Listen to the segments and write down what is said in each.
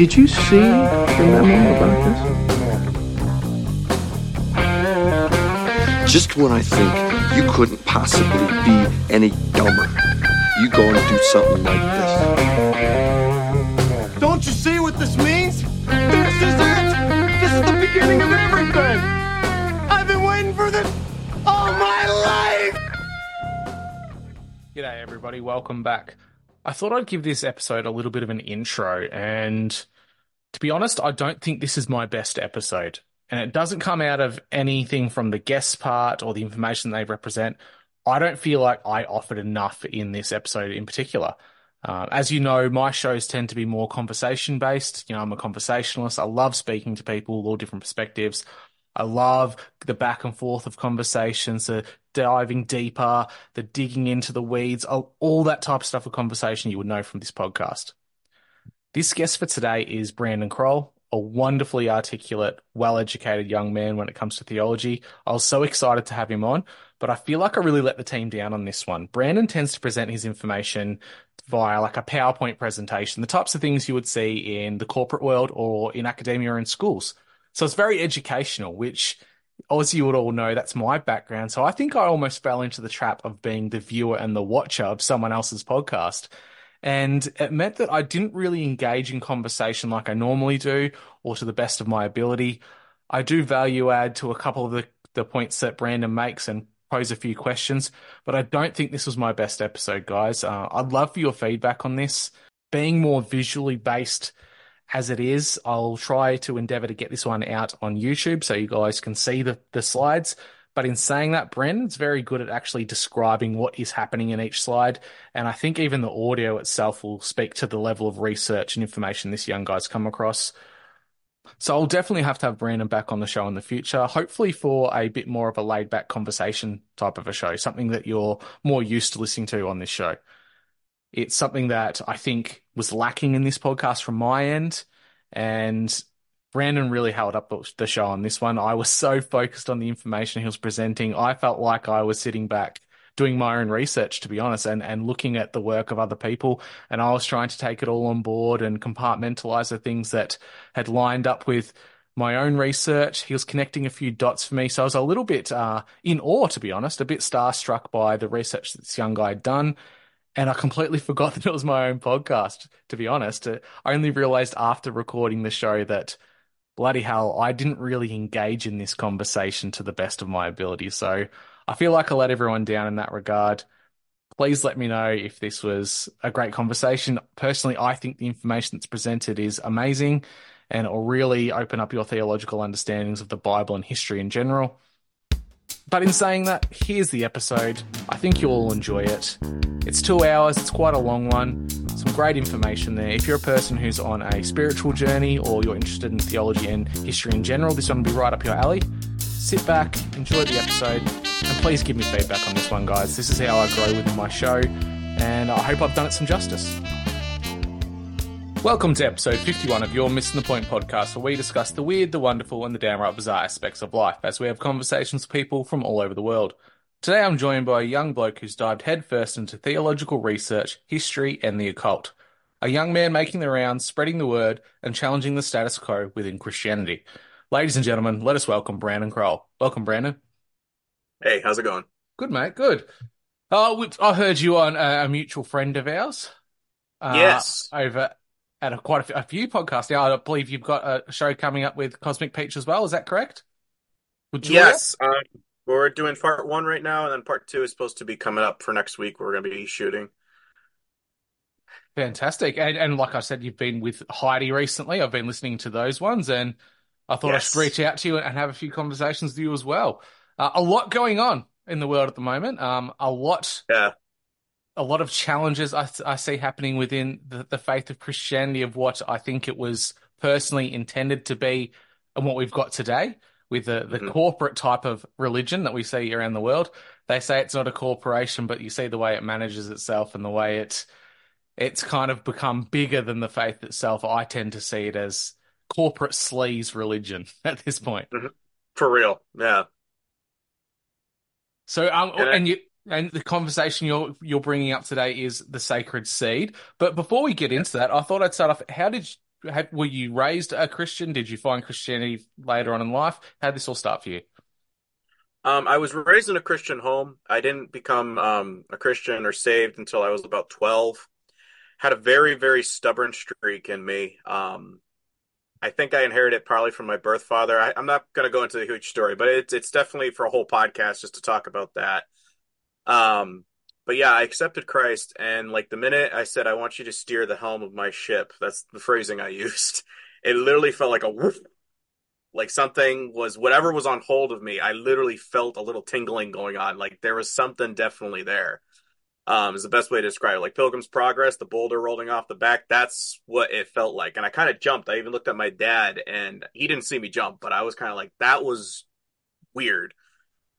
Did you see the memo about this? Just when I think you couldn't possibly be any dumber, you go and do something like this. Don't you see what this means? This is it! This is the beginning of everything! I've been waiting for this all my life! G'day, everybody. Welcome back. I thought I'd give this episode a little bit of an intro, and to be honest, I don't think this is my best episode. And it doesn't come out of anything from the guest part or the information they represent. I don't feel like I offered enough in this episode in particular. Uh, as you know, my shows tend to be more conversation based. You know, I'm a conversationalist. I love speaking to people, all different perspectives. I love the back and forth of conversations, the diving deeper, the digging into the weeds, all, all that type of stuff of conversation you would know from this podcast. This guest for today is Brandon Kroll, a wonderfully articulate, well educated young man when it comes to theology. I was so excited to have him on, but I feel like I really let the team down on this one. Brandon tends to present his information via like a PowerPoint presentation, the types of things you would see in the corporate world or in academia or in schools. So it's very educational, which as you would all know, that's my background. So I think I almost fell into the trap of being the viewer and the watcher of someone else's podcast. And it meant that I didn't really engage in conversation like I normally do or to the best of my ability. I do value add to a couple of the, the points that Brandon makes and pose a few questions, but I don't think this was my best episode, guys. Uh, I'd love for your feedback on this. Being more visually based as it is, I'll try to endeavor to get this one out on YouTube so you guys can see the, the slides. But in saying that, Brandon's very good at actually describing what is happening in each slide. And I think even the audio itself will speak to the level of research and information this young guy's come across. So I'll definitely have to have Brandon back on the show in the future, hopefully for a bit more of a laid back conversation type of a show, something that you're more used to listening to on this show. It's something that I think was lacking in this podcast from my end. And Brandon really held up the show on this one. I was so focused on the information he was presenting. I felt like I was sitting back doing my own research, to be honest, and, and looking at the work of other people. And I was trying to take it all on board and compartmentalize the things that had lined up with my own research. He was connecting a few dots for me. So I was a little bit uh, in awe, to be honest, a bit starstruck by the research that this young guy had done. And I completely forgot that it was my own podcast, to be honest. I only realized after recording the show that bloody hell, I didn't really engage in this conversation to the best of my ability. So I feel like I let everyone down in that regard. Please let me know if this was a great conversation. Personally, I think the information that's presented is amazing and it'll really open up your theological understandings of the Bible and history in general. But in saying that, here's the episode. I think you'll all enjoy it. It's two hours, it's quite a long one. Some great information there. If you're a person who's on a spiritual journey or you're interested in theology and history in general, this one will be right up your alley. Sit back, enjoy the episode, and please give me feedback on this one, guys. This is how I grow within my show, and I hope I've done it some justice. Welcome to episode 51 of your Missen the Point podcast, where we discuss the weird, the wonderful, and the downright bizarre aspects of life as we have conversations with people from all over the world. Today I'm joined by a young bloke who's dived headfirst into theological research, history, and the occult. A young man making the rounds, spreading the word, and challenging the status quo within Christianity. Ladies and gentlemen, let us welcome Brandon Kroll. Welcome, Brandon. Hey, how's it going? Good, mate. Good. Uh, I heard you on a, mutual friend of ours. Uh, yes. Over at a, quite a few, a few podcasts now. I believe you've got a show coming up with Cosmic Peach as well. Is that correct? Yes. Um, we're doing part one right now, and then part two is supposed to be coming up for next week. We're going to be shooting. Fantastic. And, and like I said, you've been with Heidi recently. I've been listening to those ones, and I thought yes. I should reach out to you and have a few conversations with you as well. Uh, a lot going on in the world at the moment. Um, a lot, Yeah. A lot of challenges I, I see happening within the, the faith of Christianity of what I think it was personally intended to be and what we've got today with the, the Mhm. corporate type of religion that we see around the world. They say it's not a corporation, but you see the way it manages itself and the way it it's kind of become bigger than the faith itself. I tend to see it as corporate sleaze religion at this point. For real. Yeah. So, um, And I- and you and the conversation you're you're bringing up today is the sacred seed. But before we get into that, I thought I'd start off. How did you, had, were you raised a Christian? Did you find Christianity later on in life? How did this all start for you? Um, I was raised in a Christian home. I didn't become um, a Christian or saved until I was about 12. Had a very, very stubborn streak in me. Um, I think I inherited probably from my birth father. I, I'm not going to go into the huge story, but it's it's definitely for a whole podcast just to talk about that. Um, but yeah, I accepted Christ, and like the minute I said, "I want you to steer the helm of my ship," that's the phrasing I used. It literally felt like a like something was whatever was on hold of me. I literally felt a little tingling going on, like there was something definitely there. Um, is the best way to describe it. Like Pilgrim's Progress, the boulder rolling off the back. That's what it felt like, and I kind of jumped. I even looked at my dad, and he didn't see me jump, but I was kind of like, that was weird.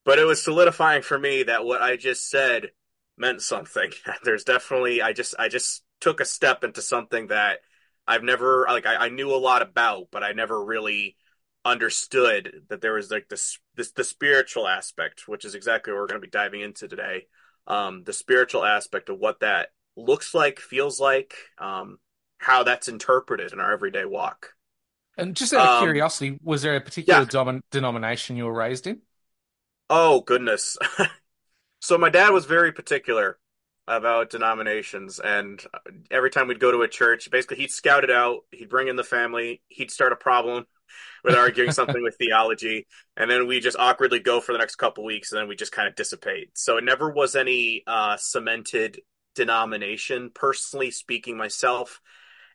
But it was solidifying for me that what I just said meant something. There's definitely I just I just took a step into something that I've never like I, I knew a lot about, but I never really understood that there was like this this the spiritual aspect, which is exactly what we're going to be diving into today. Um, the spiritual aspect of what that looks like, feels like, um, how that's interpreted in our everyday walk. And just out of Um, curiosity, was there a particular yeah. domin- denomination you were raised in? Oh goodness. so my dad was very particular about denominations and every time we'd go to a church, basically he'd scout it out, he'd bring in the family, he'd start a problem with arguing something with theology, and then we just awkwardly go for the next couple weeks and then we just kind of dissipate. So it never was any uh cemented denomination personally speaking myself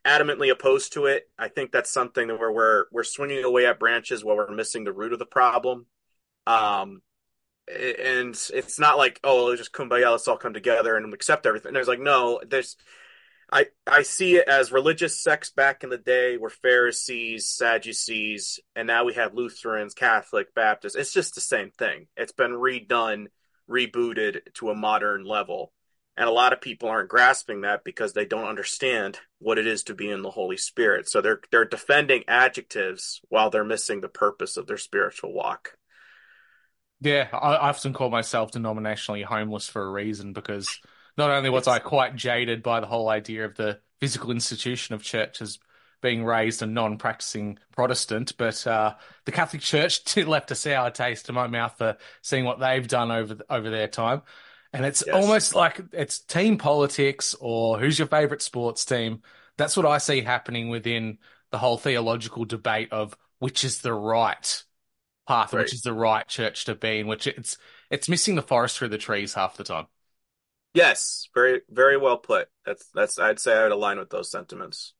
adamantly opposed to it. I think that's something that where we're we're swinging away at branches while we're missing the root of the problem. Um, and it's not like oh let's just kumbaya let's all come together and accept everything. There's like no there's i i see it as religious sects back in the day were pharisees sadducees and now we have lutherans catholic baptists. It's just the same thing. It's been redone rebooted to a modern level. And a lot of people aren't grasping that because they don't understand what it is to be in the holy spirit. So they're they're defending adjectives while they're missing the purpose of their spiritual walk Yeah, I, often call myself denominationally homeless for a reason because not only was I quite jaded by the whole idea of the physical institution of church as being raised a non-practicing Protestant, but uh, the Catholic Church left a sour taste in my mouth for seeing what they've done over over their time. And it's Yes. almost like it's team politics or who's your favorite sports team. That's what I see happening within the whole theological debate of which is the right path, Right. which is the right church to be in, which it's it's missing the forest through the trees half the time. Yes, very very well put. That's that's I'd say I would align with those sentiments.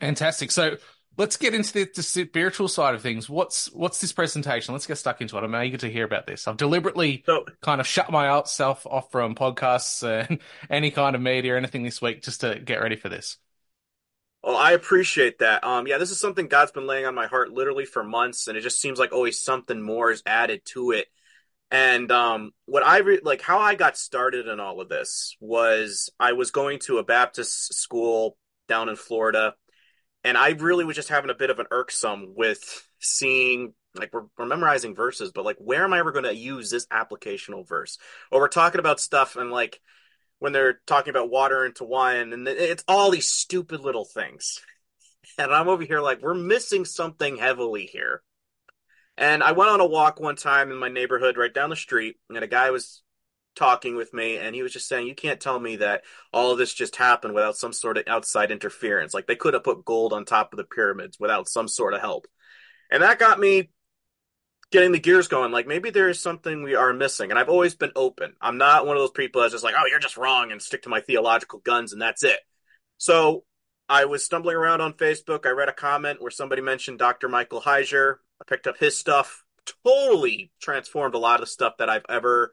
Fantastic. So let's get into the, the spiritual side of things. What's what's this presentation? Let's get stuck into it. I'm eager to hear about this. I've deliberately So kind of shut myself off from podcasts and any kind of media or anything this week just to get ready for this. Well, I appreciate that. Um yeah, this is something God's been laying on my heart literally for months and it just seems like always something more is added to it. And um what I re- like how I got started in all of this was I was going to a Baptist school down in Florida and I really was just having a bit of an irksome with seeing like we're, we're memorizing verses, but like where am I ever going to use this applicational verse? Or we're talking about stuff and like when they're talking about water into wine, and it's all these stupid little things. And I'm over here like we're missing something heavily here. And I went on a walk one time in my neighborhood right down the street, and a guy was talking with me and he was just saying you can't tell me that all of this just happened without some sort of outside interference like they could have put gold on top of the pyramids without some sort of help and that got me getting the gears going like maybe there is something we are missing and i've always been open. I'm not one of those people that's just like oh you're just wrong and stick to my theological guns and that's it. So i was stumbling around on facebook. I read a comment where somebody mentioned dr michael heiser. I picked up his stuff. Totally transformed a lot of stuff that I've ever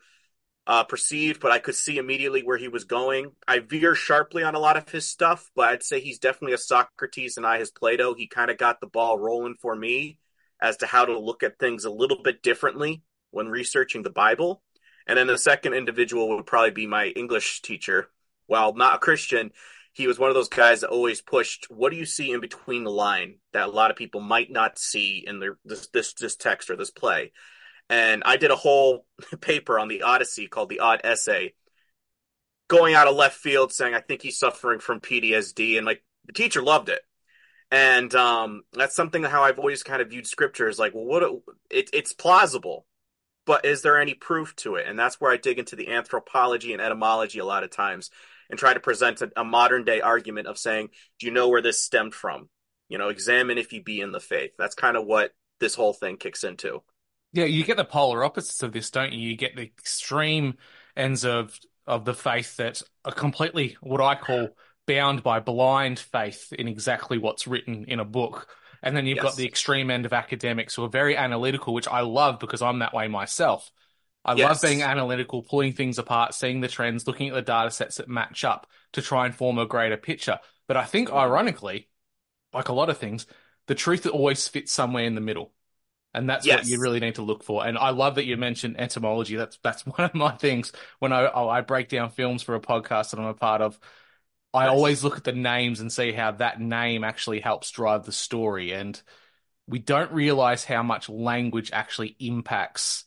uh, perceived, but I could see immediately where he was going. I veer sharply on a lot of his stuff, but I'd say he's definitely a Socrates and I his Plato. He kind of got the ball rolling for me as to how to look at things a little bit differently when researching the Bible. And then the second individual would probably be my English teacher. While not a Christian, he was one of those guys that always pushed, "What do you see in between the line that a lot of people might not see in their this this this text or this play?" And I did a whole paper on the Odyssey called the Odd Essay, going out of left field, saying I think he's suffering from PTSD, and like the teacher loved it. And um, that's something how I've always kind of viewed scripture is like, well, what it, it's plausible, but is there any proof to it? And that's where I dig into the anthropology and etymology a lot of times and try to present a, a modern day argument of saying, do you know where this stemmed from? You know, examine if you be in the faith. That's kind of what this whole thing kicks into. Yeah, you get the polar opposites of this, don't you? You get the extreme ends of of the faith that are completely what I call bound by blind faith in exactly what's written in a book. And then you've yes. got the extreme end of academics who are very analytical, which I love because I'm that way myself. I yes. love being analytical, pulling things apart, seeing the trends, looking at the data sets that match up to try and form a greater picture. But I think, ironically, like a lot of things, the truth always fits somewhere in the middle. And that's yes. what you really need to look for. And I love that you mentioned etymology. That's that's one of my things when I oh, I break down films for a podcast that I'm a part of. I always look at the names and see how that name actually helps drive the story. And we don't realize how much language actually impacts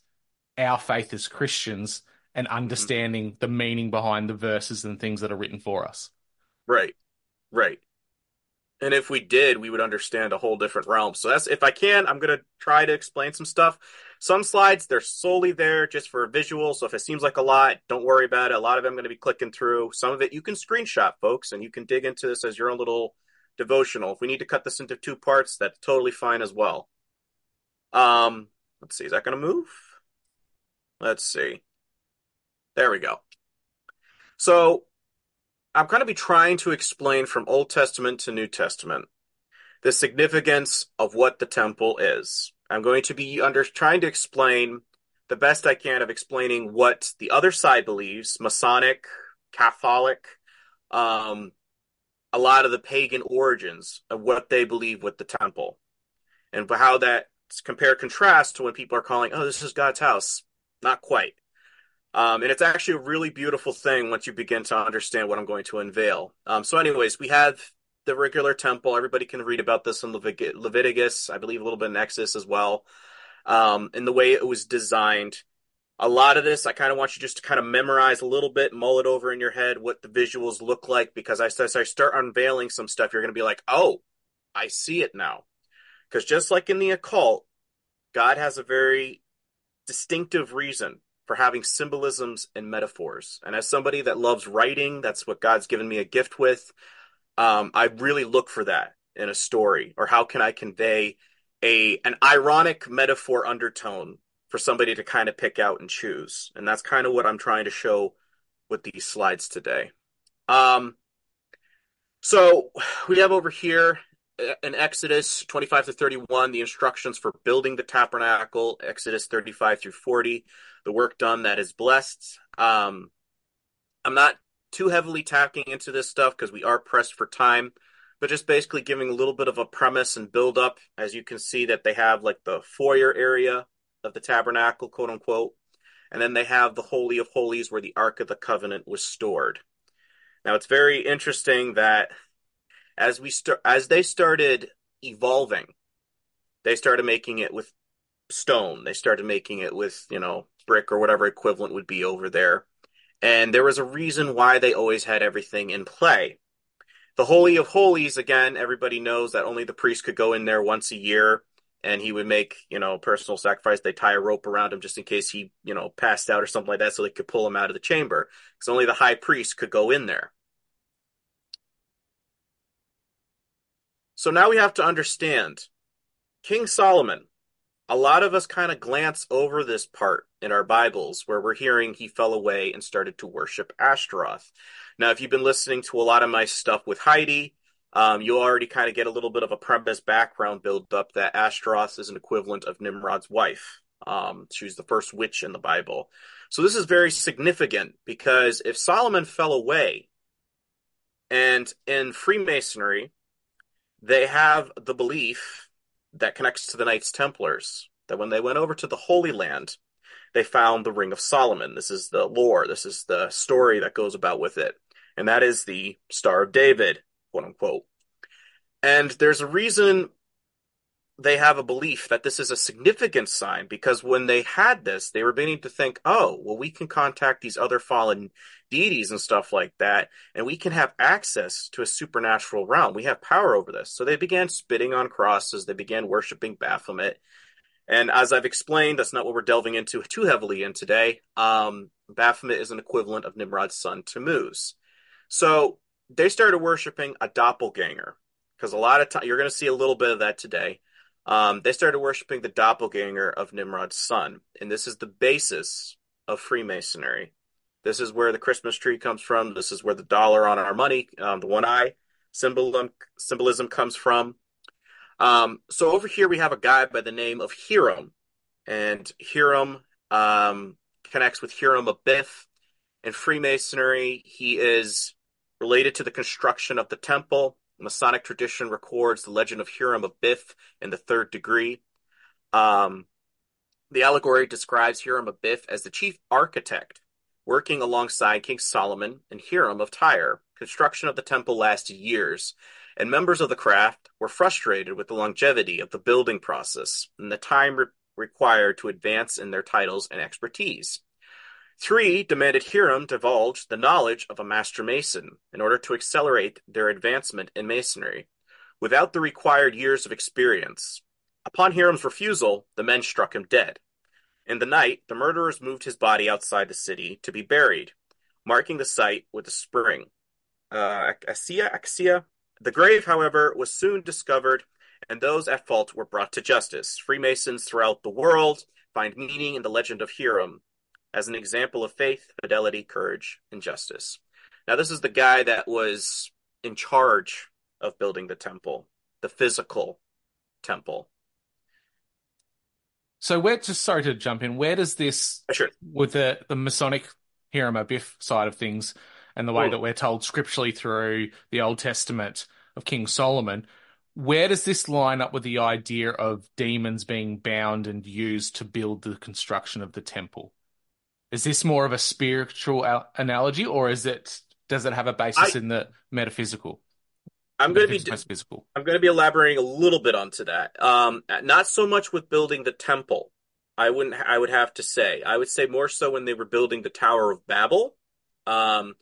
our faith as Christians and mm-hmm. understanding mm-hmm. the meaning behind the verses and things that are written for us. Right. Right. And if we did, we would understand a whole different realm. So that's if I can, I'm gonna try to explain some stuff. Some slides they're solely there just for visual. So if it seems like a lot, don't worry about it. A lot of them gonna be clicking through. Some of it you can screenshot, folks, and you can dig into this as your own little devotional. If we need to cut this into two parts, that's totally fine as well. Um, let's see, is that gonna move? Let's see. There we go. So I'm going to be trying to explain from Old Testament to New Testament the significance of what the temple is. I'm going to be under trying to explain the best I can of explaining what the other side believes, Masonic, Catholic, um, a lot of the pagan origins of what they believe with the temple, and how that compare contrast to when people are calling, "Oh, this is God's house." Not quite. Um, and it's actually a really beautiful thing once you begin to understand what I'm going to unveil. Um, so, anyways, we have the regular temple. Everybody can read about this in Levit- Leviticus, I believe a little bit in Exodus as well. Um, and the way it was designed. A lot of this, I kind of want you just to kind of memorize a little bit, mull it over in your head, what the visuals look like, because as I start unveiling some stuff, you're going to be like, oh, I see it now. Because just like in the occult, God has a very distinctive reason for having symbolisms and metaphors. And as somebody that loves writing, that's what God's given me a gift with. Um, I really look for that in a story, or how can I convey a an ironic metaphor undertone for somebody to kind of pick out and choose. And that's kind of what I'm trying to show with these slides today. Um, so we have over here in Exodus 25 to 31, the instructions for building the tabernacle, Exodus 35 through 40, the work done that is blessed. Um, I'm not too heavily tacking into this stuff because we are pressed for time, but just basically giving a little bit of a premise and build up. As you can see, that they have like the foyer area of the tabernacle, quote unquote, and then they have the Holy of Holies where the Ark of the Covenant was stored. Now, it's very interesting that as we start as they started evolving, they started making it with stone. They started making it with, you know, brick or whatever equivalent would be over there. And there was a reason why they always had everything in play. The Holy of Holies, again, everybody knows that only the priest could go in there once a year and he would make, you know, personal sacrifice. They tie a rope around him just in case he, you know, passed out or something like that so they could pull him out of the chamber. Because only the high priest could go in there. So now we have to understand King Solomon. A lot of us kind of glance over this part in our Bibles where we're hearing he fell away and started to worship Ashtaroth. Now, if you've been listening to a lot of my stuff with Heidi, um, you'll already kind of get a little bit of a premise background build up that Ashtaroth is an equivalent of Nimrod's wife. Um, she was the first witch in the Bible. So this is very significant because if Solomon fell away, and in Freemasonry, they have the belief that connects to the Knights Templars that when they went over to the Holy Land, they found the Ring of Solomon. This is the lore, this is the story that goes about with it. And that is the Star of David, quote unquote. And there's a reason they have a belief that this is a significant sign because when they had this, they were beginning to think, oh, well, we can contact these other fallen deities and stuff like that, and we can have access to a supernatural realm. We have power over this. So they began spitting on crosses, they began worshiping Baphomet. And as I've explained, that's not what we're delving into too heavily in today. Um, Baphomet is an equivalent of Nimrod's son Tammuz. So they started worshiping a doppelganger because a lot of time you're going to see a little bit of that today. Um, they started worshiping the doppelganger of Nimrod's son, and this is the basis of Freemasonry. This is where the Christmas tree comes from. This is where the dollar on our money, um, the one eye symbolism, symbolism comes from. Um, so over here we have a guy by the name of Hiram, and Hiram um, connects with Hiram Abiff. In Freemasonry, he is related to the construction of the temple Masonic tradition records the legend of Hiram Abiff in the third degree. Um, the allegory describes Hiram Abiff as the chief architect, working alongside King Solomon and Hiram of Tyre. Construction of the temple lasted years, and members of the craft were frustrated with the longevity of the building process and the time re- required to advance in their titles and expertise. Three demanded Hiram divulge the knowledge of a master mason in order to accelerate their advancement in masonry, without the required years of experience. Upon Hiram's refusal, the men struck him dead. In the night, the murderers moved his body outside the city to be buried, marking the site with a spring. Uh, Axia, Axia. The grave, however, was soon discovered, and those at fault were brought to justice. Freemasons throughout the world find meaning in the legend of Hiram, as an example of faith, fidelity, courage, and justice. Now, this is the guy that was in charge of building the temple, the physical temple. So, where just sorry to jump in, where does this sure. with the the Masonic Hiram Abiff side of things and the way Ooh. that we're told scripturally through the Old Testament of King Solomon, where does this line up with the idea of demons being bound and used to build the construction of the temple? Is this more of a spiritual analogy, or is it does it have a basis I, in the metaphysical? I'm going to be physical. I'm going to be elaborating a little bit onto that. Um, not so much with building the temple. I wouldn't. I would have to say. I would say more so when they were building the Tower of Babel. Um,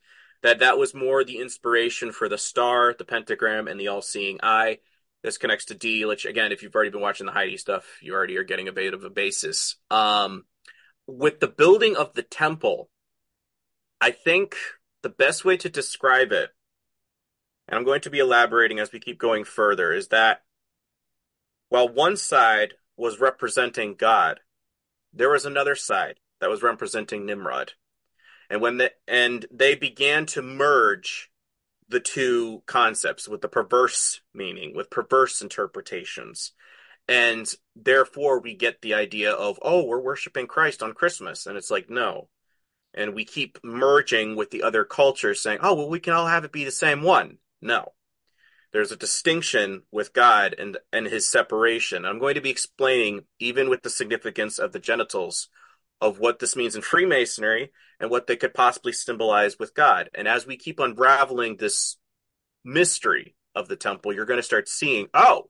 that that was more the inspiration for the star, the pentagram, and the all-seeing eye. This connects to D, which again, if you've already been watching the Heidi stuff, you already are getting a bit of a basis. Um, with the building of the temple, I think the best way to describe it, and I'm going to be elaborating as we keep going further, is that while one side was representing God, there was another side that was representing Nimrod. And when the and they began to merge the two concepts with the perverse meaning, with perverse interpretations. And therefore we get the idea of oh we're worshiping christ on christmas. And it's like no. And we keep merging with the other cultures saying oh well we can all have it be the same one. No. There's a distinction with god and and his separation. I'm going to be explaining even with the significance of the genitals of what this means in freemasonry and what they could possibly symbolize with god and as we keep unraveling this mystery of the temple you're going to start seeing oh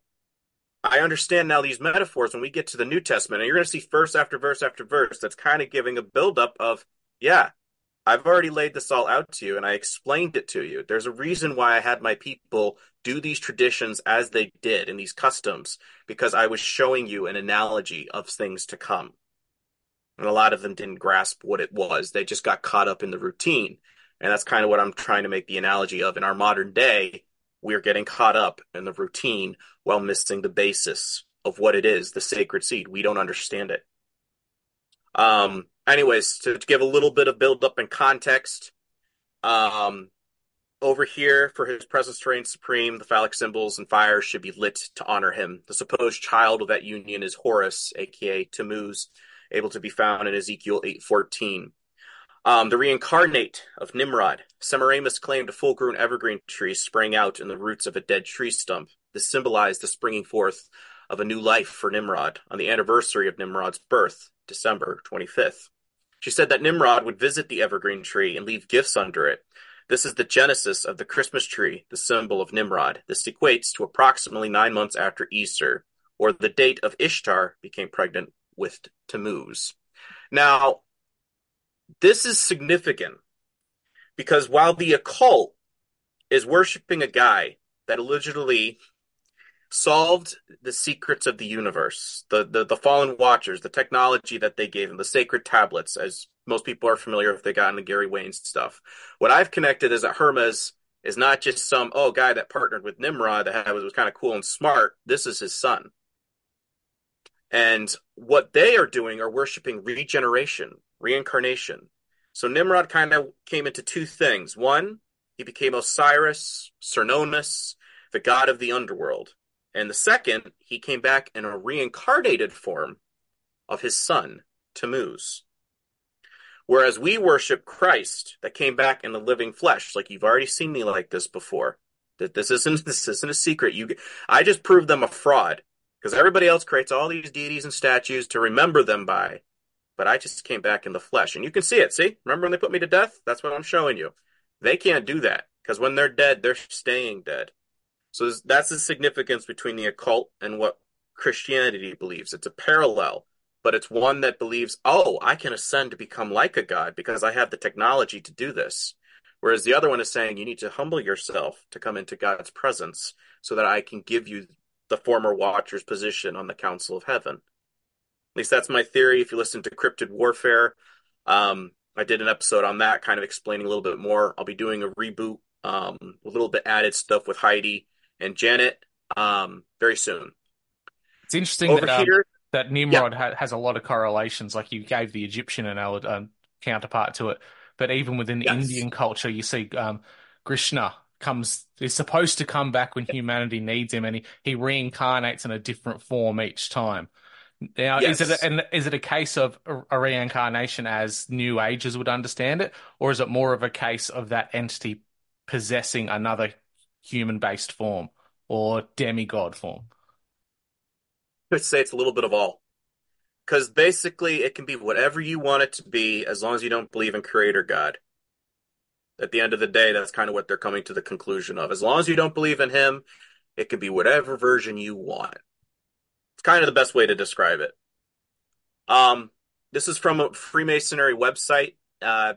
I understand now these metaphors when we get to the New Testament, and you're going to see verse after verse after verse that's kind of giving a buildup of, yeah, I've already laid this all out to you and I explained it to you. There's a reason why I had my people do these traditions as they did in these customs, because I was showing you an analogy of things to come. And a lot of them didn't grasp what it was. They just got caught up in the routine. And that's kind of what I'm trying to make the analogy of in our modern day we're getting caught up in the routine while missing the basis of what it is, the sacred seed. We don't understand it. Um, anyways, to, to give a little bit of build up and context, um, over here for his presence to reign supreme, the phallic symbols and fire should be lit to honor him. The supposed child of that union is Horus, aka Tammuz, able to be found in Ezekiel 8:14. Um, the reincarnate of Nimrod. Semiramis claimed a full-grown evergreen tree sprang out in the roots of a dead tree stump. This symbolized the springing forth of a new life for Nimrod on the anniversary of Nimrod's birth, December 25th. She said that Nimrod would visit the evergreen tree and leave gifts under it. This is the genesis of the Christmas tree, the symbol of Nimrod. This equates to approximately nine months after Easter, or the date of Ishtar became pregnant with Tammuz. Now, this is significant because while the occult is worshiping a guy that allegedly solved the secrets of the universe, the, the the fallen watchers, the technology that they gave him, the sacred tablets, as most people are familiar if they got into Gary Wayne's stuff. What I've connected is that Hermes is not just some oh guy that partnered with Nimrod that was, was kind of cool and smart. This is his son. And what they are doing are worshiping regeneration, reincarnation. So Nimrod kind of came into two things. One, he became Osiris, Cernunnos, the god of the underworld. And the second, he came back in a reincarnated form of his son, Tammuz. Whereas we worship Christ that came back in the living flesh, like you've already seen me like this before. That this isn't this isn't a secret. You, I just proved them a fraud because everybody else creates all these deities and statues to remember them by, but I just came back in the flesh, and you can see it. See, remember when they put me to death? That's what I'm showing you. They can't do that because when they're dead, they're staying dead. So that's the significance between the occult and what Christianity believes. It's a parallel but it's one that believes, oh, I can ascend to become like a god because I have the technology to do this. Whereas the other one is saying you need to humble yourself to come into God's presence so that I can give you the former watcher's position on the council of heaven. At least that's my theory. If you listen to Cryptid Warfare, um, I did an episode on that, kind of explaining a little bit more. I'll be doing a reboot, um, a little bit added stuff with Heidi and Janet um, very soon. It's interesting Over that, um, here, that Nimrod ha- has a lot of correlations. Like you gave the Egyptian analogy, um, counterpart to it, but even within yes. Indian culture, you see um, Krishna comes is supposed to come back when humanity needs him, and he, he reincarnates in a different form each time. Now, yes. is it a, and is it a case of a reincarnation as New Ages would understand it, or is it more of a case of that entity possessing another human-based form or demigod form? I would say it's a little bit of all. Because basically, it can be whatever you want it to be as long as you don't believe in Creator God. At the end of the day, that's kind of what they're coming to the conclusion of. As long as you don't believe in Him, it can be whatever version you want. It's kind of the best way to describe it. Um, this is from a Freemasonry website. Uh,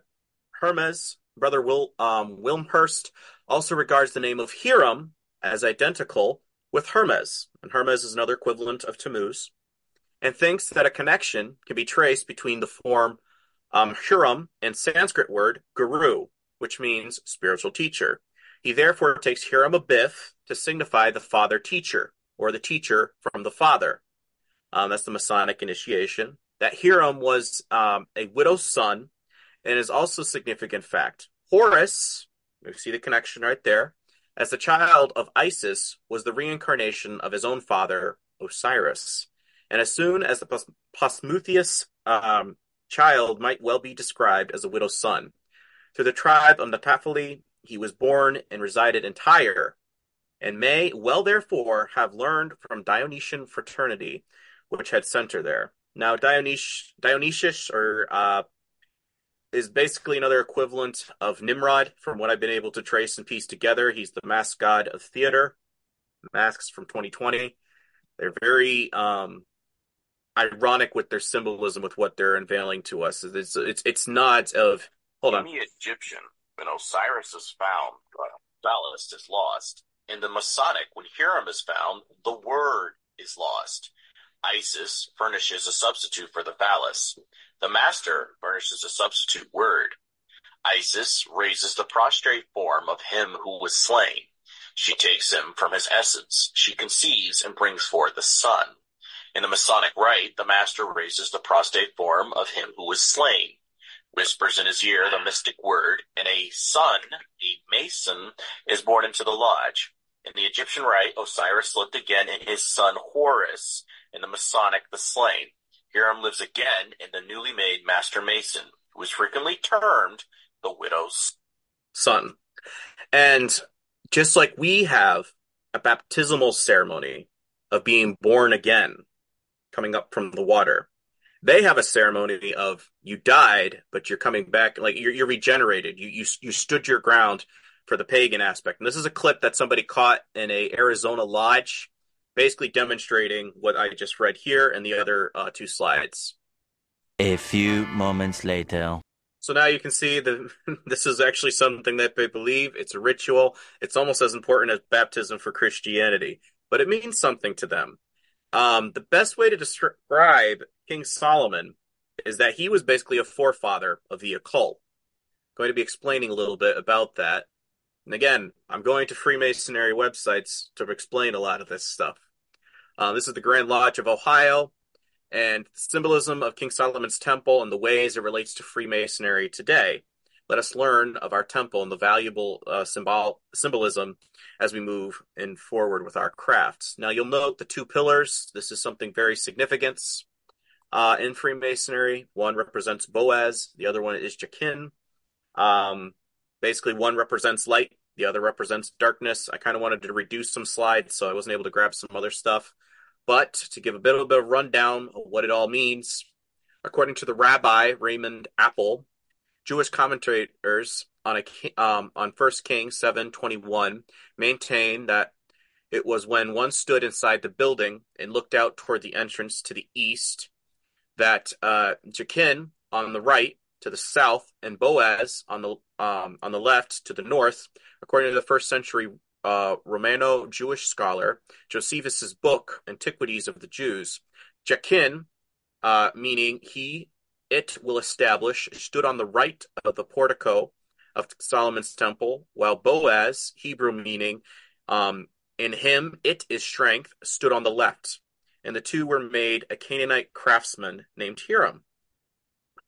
Hermes, brother Will um, Wilmshurst, also regards the name of Hiram as identical with Hermes, and Hermes is another equivalent of Tammuz, and thinks that a connection can be traced between the form um, Huram and Sanskrit word guru, which means spiritual teacher. He therefore takes Hiram Abiff to signify the father teacher, or the teacher from the father. Um, that's the Masonic initiation. That Hiram was um, a widow's son, and is also a significant fact. Horus, we see the connection right there, as the child of Isis was the reincarnation of his own father, Osiris. And as soon as the posthumous um, child might well be described as a widow's son. To the tribe of Naphtali, he was born and resided in Tyre, and may well therefore have learned from Dionysian fraternity, which had center there. Now, Dionysius, Dionysius or uh, is basically another equivalent of Nimrod from what I've been able to trace and piece together. He's the mask god of theater. Masks from 2020. They're very um, ironic with their symbolism with what they're unveiling to us. It's it's it's not of hold on. In the Egyptian, when Osiris is found, uh, phallus is lost. In the Masonic, when Hiram is found, the word is lost. Isis furnishes a substitute for the phallus. The master furnishes a substitute word. Isis raises the prostrate form of him who was slain. She takes him from his essence. She conceives and brings forth a son. In the Masonic rite, the master raises the prostrate form of him who was slain, whispers in his ear the mystic word, and a son, a mason, is born into the lodge. In the Egyptian rite, Osiris looked again in his son Horus, in the Masonic, the slain. Hiram lives again in the newly made Master Mason, who is frequently termed the widow's son. And just like we have a baptismal ceremony of being born again, coming up from the water, they have a ceremony of you died, but you're coming back, like you're, you're regenerated. You, you you stood your ground for the pagan aspect. And this is a clip that somebody caught in a Arizona lodge, basically demonstrating what I just read here and the other uh, two slides. A few moments later. So now you can see that this is actually something that they believe. It's a ritual. It's almost as important as baptism for Christianity, but it means something to them. Um, the best way to describe King Solomon is that he was basically a forefather of the occult. I'm going to be explaining a little bit about that. And again, I'm going to Freemasonry websites to explain a lot of this stuff. Uh, this is the Grand Lodge of Ohio and symbolism of King Solomon's temple and the ways it relates to Freemasonry today. Let us learn of our temple and the valuable uh, symbol symbolism as we move in forward with our crafts. Now, you'll note the two pillars. This is something very significant uh, in Freemasonry. One represents Boaz, the other one is Jachin. Um, basically, one represents light, the other represents darkness. I kind of wanted to reduce some slides, so I wasn't able to grab some other stuff. But to give a bit of a bit of rundown of what it all means, according to the rabbi Raymond Apple, Jewish commentators on a um, on First Kings seven twenty one maintain that it was when one stood inside the building and looked out toward the entrance to the east that uh, Jachin on the right to the south and Boaz on the um, on the left to the north, according to the first century uh, Romano Jewish scholar Josephus's book Antiquities of the Jews. Jachin, uh, meaning he, it will establish, stood on the right of the portico of Solomon's temple, while Boaz, Hebrew meaning, um, in him it is strength, stood on the left. And the two were made a Canaanite craftsman named Hiram.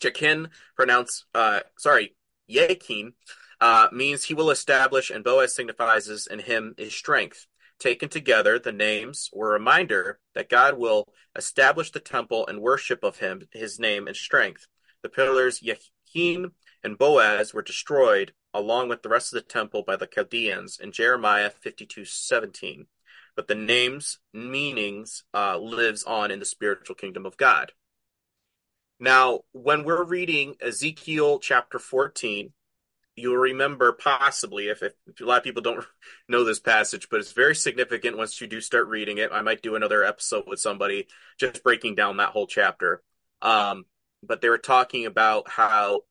Jachin, pronounced, uh, sorry, Yakin, uh, means he will establish, and Boaz signifies in him is strength. Taken together, the names were a reminder that God will establish the temple and worship of him, his name, and strength. The pillars Yakin and Boaz were destroyed along with the rest of the temple by the Chaldeans in Jeremiah 52:17. But the names meanings uh, lives on in the spiritual kingdom of God. Now, when we're reading Ezekiel chapter 14, you'll remember possibly if, if, a lot of people don't know this passage but it's very significant once you do start reading it. I might do another episode with somebody just breaking down that whole chapter. Um, but they were talking about how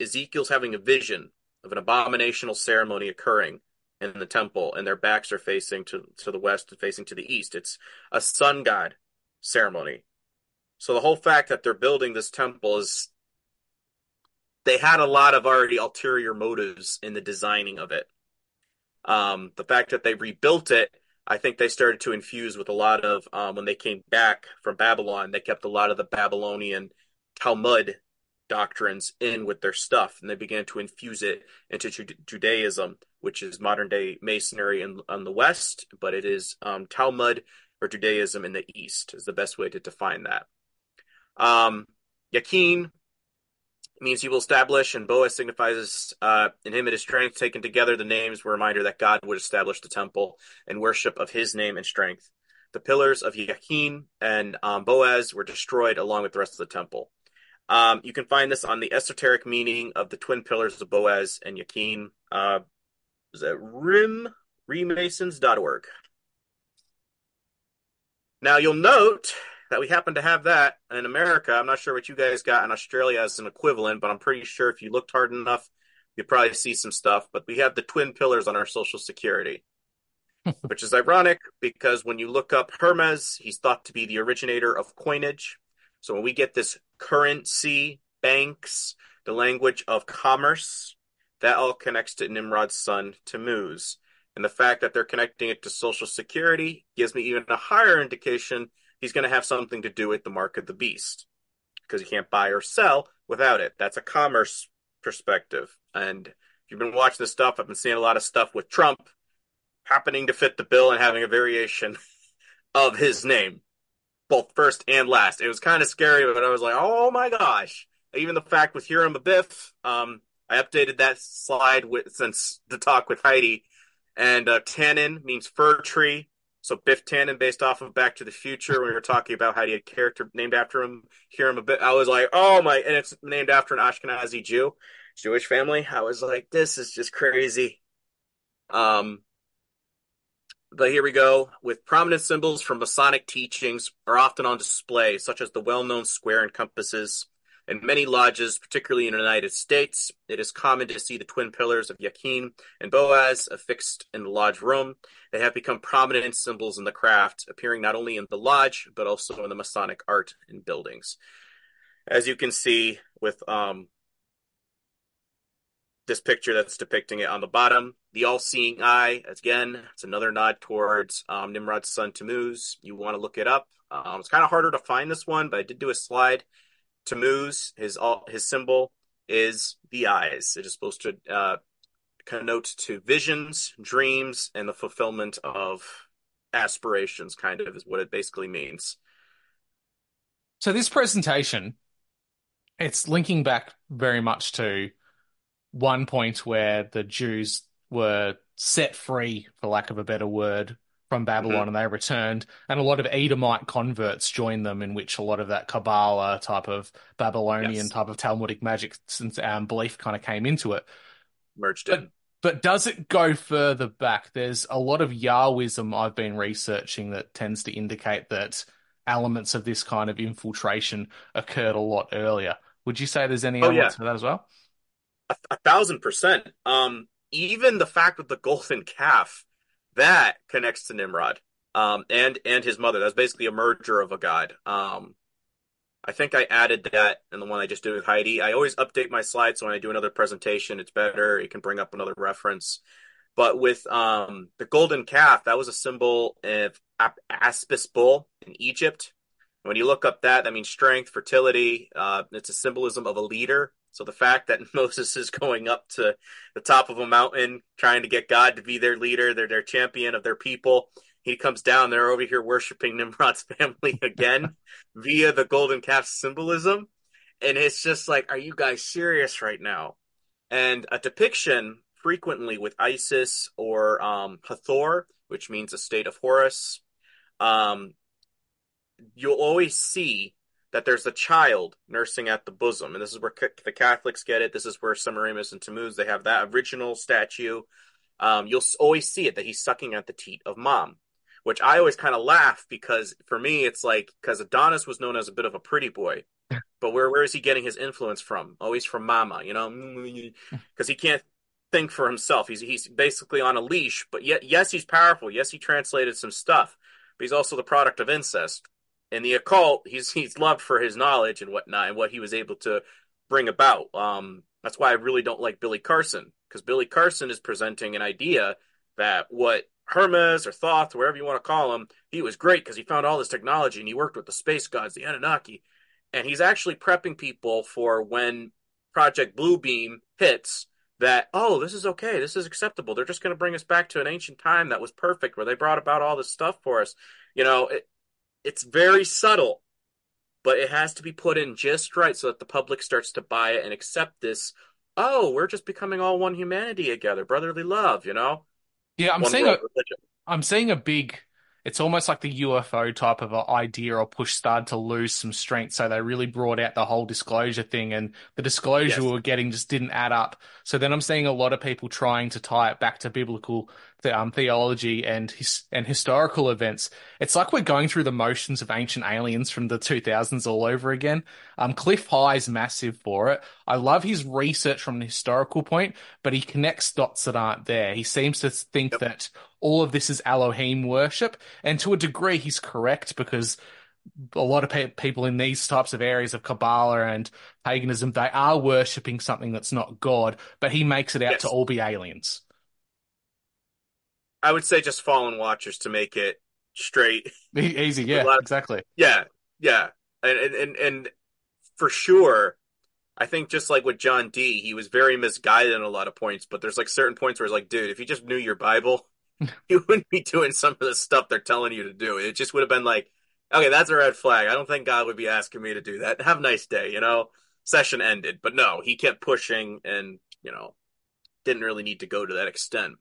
ezekiel's having a vision of an abominational ceremony occurring in the temple and their backs are facing to, to the west and facing to the east. It's a sun god ceremony. So the whole fact that they're building this temple is they had a lot of already ulterior motives in the designing of it. Um, the fact that they rebuilt it, I think they started to infuse with a lot of um, when they came back from Babylon. They kept a lot of the Babylonian Talmud doctrines in with their stuff, and they began to infuse it into Judaism, which is modern day Masonry in, on the west, but it is um, Talmud or Judaism in the east. Is the best way to define that. Um, Yakin means he will establish, and Boaz signifies uh, in him it is strength. Taken together, the names were a reminder that God would establish the temple and worship of his name and strength. The pillars of Yakin and um, Boaz were destroyed along with the rest of the temple. Um, you can find this on the esoteric meaning of the twin pillars of Boaz and Yakin. Uh, is that rim remasons.org. Now you'll note that we happen to have that in America. I'm not sure what you guys got in Australia as an equivalent, but I'm pretty sure if you looked hard enough, you'd probably see some stuff. But we have the twin pillars on our Social Security, which is ironic because when you look up Hermes, he's thought to be the originator of coinage. So when we get this currency, banks, the language of commerce, that all connects to Nimrod's son, Tammuz. And the fact that they're connecting it to Social Security gives me even a higher indication he's going to have something to do with the mark of the beast because you can't buy or sell without it. That's a commerce perspective. And if you've been watching this stuff, I've been seeing a lot of stuff with Trump happening to fit the bill and having a variation of his name. both first and last. It was kind of scary, but I was like, oh my gosh. Even the fact with Hiram Abiff, um, I updated that slide with since the talk with Heidi. And uh, tannin means fir tree. So Biff Tannen, based off of Back to the Future, when we were talking about how he had a character named after him, hear him a bit, I was like, oh my, and it's named after an Ashkenazi Jew, Jewish family. I was like, this is just crazy. Um, but here we go. With prominent symbols from Masonic teachings are often on display, such as the well-known square and compasses. In many lodges, particularly in the United States, it is common to see the twin pillars of Yakin and Boaz affixed in the lodge room. They have become prominent symbols in the craft, appearing not only in the lodge, but also in the Masonic art and buildings. As you can see with um, this picture that's depicting it on the bottom, the all-seeing eye, again, it's another nod towards um, Nimrod's son Tammuz. You want to look it up. Um, it's kind of harder to find this one, but I did do a slide Tammuz, his his symbol is the eyes. It is supposed to uh, connote to visions, dreams, and the fulfillment of aspirations. Kind of is what it basically means. So this presentation, it's linking back very much to one point where the Jews were set free, for lack of a better word, from Babylon Mm-hmm. and they returned, and a lot of Edomite converts joined them, in which a lot of that Kabbalah type of Babylonian Yes. type of Talmudic magic since um, belief kind of came into it. Merged But in. but does it go further back? There's a lot of Yahwism I've been researching that tends to indicate that elements of this kind of infiltration occurred a lot earlier. Would you say there's any Oh, elements yeah. of that as well? A, a thousand percent. Um, even the fact with the golden calf that connects to Nimrod, um, and and his mother. That's basically a merger of a god. Um, I think I added that in the one I just did with Heidi. I always update my slides so when I do another presentation, it's better. It can bring up another reference. But with um, the golden calf, that was a symbol of Apis bull in Egypt. When you look up that, that means strength, fertility. Uh, it's a symbolism of a leader. So the fact that Moses is going up to the top of a mountain, trying to get God to be their leader, they're their champion of their people. He comes down, they're over here worshiping Nimrod's family again via the golden calf symbolism. And it's just like, are you guys serious right now? And a depiction frequently with Isis or um, Hathor, which means a state of Horus, um, you'll always see that there's a child nursing at the bosom. And this is where ca- the Catholics get it. This is where Semiramis and Tammuz, they have that original statue. Um, you'll always see it that he's sucking at the teat of mom, which I always kind of laugh because for me, it's like, because Adonis was known as a bit of a pretty boy. But where where is he getting his influence from? Always from Mama, you know, because he can't think for himself. He's he's basically on a leash. But yet, yes, he's powerful. Yes, he translated some stuff. But he's also the product of incest. In the occult, he's he's loved for his knowledge and whatnot, and what he was able to bring about. Um, that's why I really don't like Billy Carson because Billy Carson is presenting an idea that what Hermes or Thoth, wherever you want to call him, he was great because he found all this technology and he worked with the space gods, the Anunnaki and he's actually prepping people for when Project Bluebeam hits that oh this is okay this is acceptable they're just going to bring us back to an ancient time that was perfect where they brought about all this stuff for us you know it, it's very subtle but it has to be put in just right so that the public starts to buy it and accept this oh we're just becoming all one humanity together brotherly love you know Yeah, I'm One seeing a, religion. I'm seeing a big. It's almost like the UFO type of a idea or push started to lose some strength, so they really brought out the whole disclosure thing, and the disclosure Yes. we were getting just didn't add up. So then I'm seeing a lot of people trying to tie it back to biblical the, um, theology and his, and historical events. It's like we're going through the motions of ancient aliens from the 2000s all over again. Um, Cliff High is massive for it. I love his research from an historical point, but he connects dots that aren't there. He seems to think that all of this is Elohim worship, and to a degree, he's correct because a lot of pe- people in these types of areas of Kabbalah and paganism, they are worshipping something that's not God, but he makes it out Yes. to all be aliens. I would say just fallen watchers to make it straight Easy, yeah, of- exactly. Yeah, yeah, and and and, and for sure, I think just like with John Dee, he was very misguided in a lot of points. But there's like certain points where it's like, dude, if you just knew your Bible, you wouldn't be doing some of the stuff they're telling you to do. It just would have been like, Okay, that's a red flag. I don't think God would be asking me to do that. Have a nice day, you know? Session ended. But no, he kept pushing and, you know, didn't really need to go to that extent.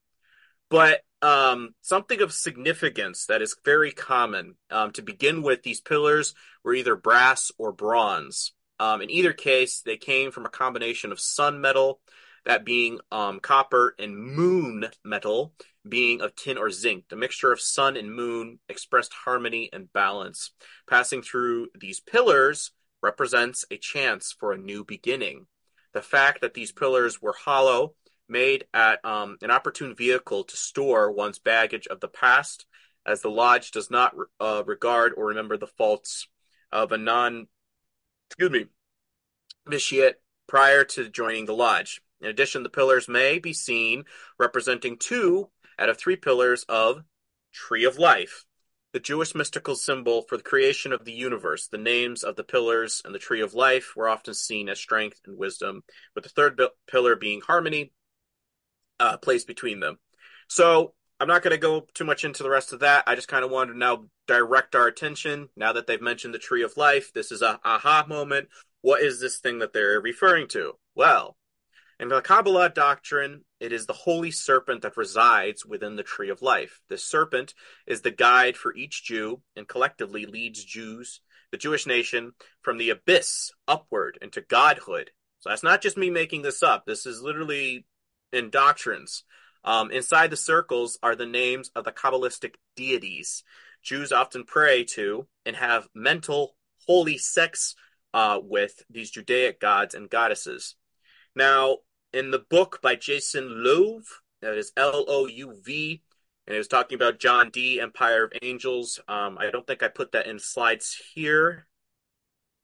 But um, something of significance that is very common um, to begin with, these pillars were either brass or bronze. Um, in either case, they came from a combination of sun metal, that being um, copper, and moon metal, being of tin or zinc. The mixture of sun and moon expressed harmony and balance. Passing through these pillars represents a chance for a new beginning. The fact that these pillars were hollow made at um, an opportune vehicle to store one's baggage of the past, as the lodge does not uh, regard or remember the faults of a non, excuse me, vitiate prior to joining the lodge. In addition, the pillars may be seen representing two out of three pillars of Tree of Life, the Jewish mystical symbol for the creation of the universe. The names of the pillars and the Tree of Life were often seen as strength and wisdom, with the third pillar being harmony, uh, placed between them. So I'm not going to go too much into the rest of that. I just kind of wanted to now direct our attention. Now that they've mentioned the tree of life, this is a aha moment. What is this thing that they're referring to? Well, in the Kabbalah doctrine, it is the holy serpent that resides within the tree of life. This serpent is the guide for each Jew and collectively leads Jews, the Jewish nation, from the abyss upward into godhood. So that's not just me making this up. This is literally in doctrines. Um, inside the circles are the names of the Kabbalistic deities. Jews often pray to and have mental holy sex uh, with these Judaic gods and goddesses. Now, in the book by Jason Louv, that is L O U V, and it was talking about John Dee. Empire of Angels. Um, I don't think I put that in slides here.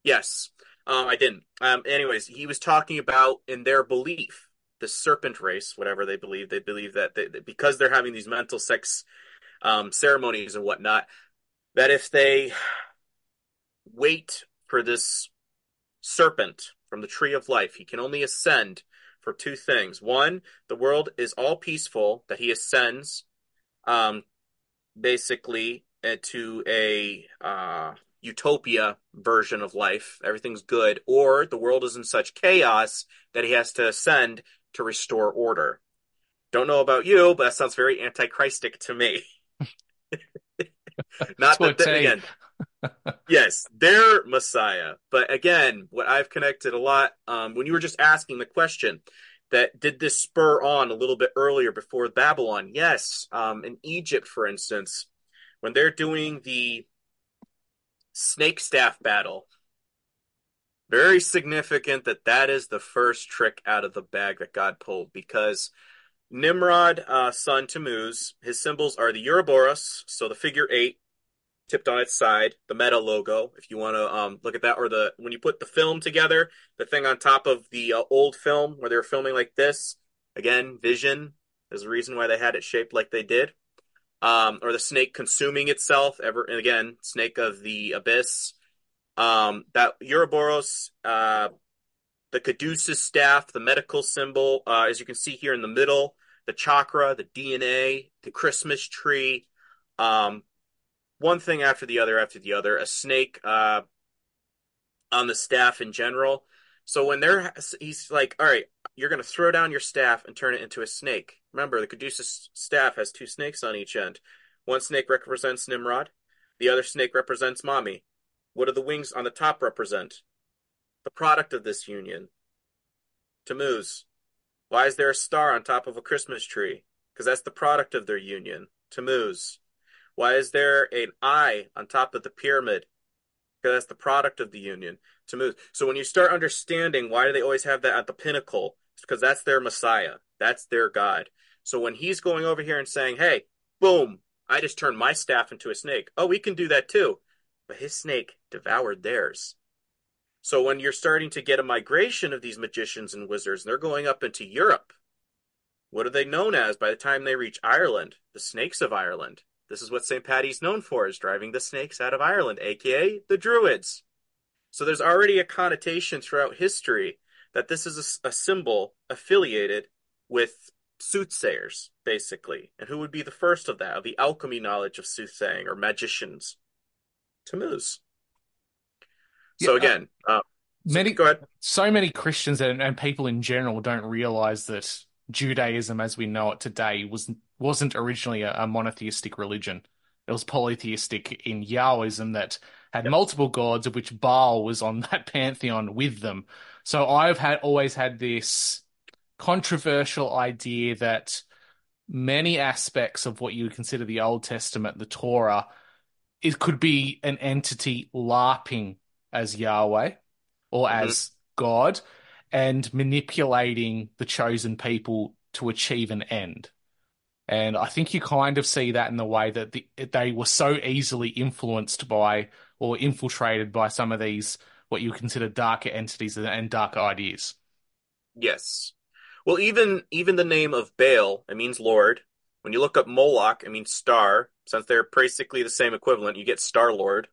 Yes, um, I didn't. Um, anyways, he was talking about in their belief, the serpent race, whatever they believe, they believe that, they, because they're having these mental sex um, ceremonies and whatnot, that if they wait for this serpent from the tree of life, he can only ascend for two things. One, the world is all peaceful, that he ascends um, basically to a uh, utopia version of life. Everything's good. Or the world is in such chaos that he has to ascend to restore order. Don't know about you, but that sounds very antichristic to me. Not that, that again. yes, their Messiah. But again, what I've connected a lot um, when you were just asking the question that did this spur on a little bit earlier before Babylon? Yes, um, in Egypt, for instance, when they're doing the snake staff battle, very significant that that is the first trick out of the bag that God pulled because Nimrod, uh, son Tammuz, his symbols are the Ouroboros, so the figure eight tipped on its side, the Meta logo, if you want to um, look at that, or the when you put the film together, the thing on top of the uh, old film where they were filming like this, again, Vision is the reason why they had it shaped like they did. Um, or the snake consuming itself, ever and again, snake of the abyss. Um, that Ouroboros, uh, the Caduceus staff, the medical symbol, uh, as you can see here in the middle, the chakra, the DNA, the Christmas tree, um, one thing after the other after the other, a snake uh, on the staff in general. So when they're, he's like, all right, you're going to throw down your staff and turn it into a snake. Remember, the Caduceus staff has two snakes on each end. One snake represents Nimrod, the other snake represents Mommy. What do the wings on the top represent? The product of this union. Tammuz. Why is there a star on top of a Christmas tree? Because that's the product of their union. Tammuz. Why is there an eye on top of the pyramid? Because that's the product of the union. Tammuz. So when you start understanding why do they always have that at the pinnacle, it's because that's their Messiah. That's their God. So when he's going over here and saying, hey, boom, I just turned my staff into a snake. Oh, we can do that too. But his snake devoured theirs. So when you're starting to get a migration of these magicians and wizards, and they're going up into Europe, what are they known as by the time they reach Ireland? The snakes of Ireland. This is what St. Patty's known for, is driving the snakes out of Ireland, aka the Druids. So there's already a connotation throughout history that this is a, a symbol affiliated with soothsayers, basically. And who would be the first of that, of the alchemy knowledge of soothsaying or magicians? Tammuz. So Yeah, uh, again, uh, Many, go ahead. so many Christians and, and people in general don't realize that Judaism, as we know it today, was wasn't originally a, a monotheistic religion. It was polytheistic in Yahwism that had multiple gods, of which Baal was on that pantheon with them. So I've had always had this controversial idea that many aspects of what you would consider the Old Testament, the Torah, it could be an entity larping as Yahweh or Mhm. as God and manipulating the chosen people to achieve an end. And I think you kind of see that in the way that the, they were so easily influenced by or infiltrated by some of these, what you consider darker entities and, and darker ideas. Yes. Well, even even the name of Baal, it means Lord. When you look up Moloch, it means star. Since they're basically the same equivalent, you get Star Lord.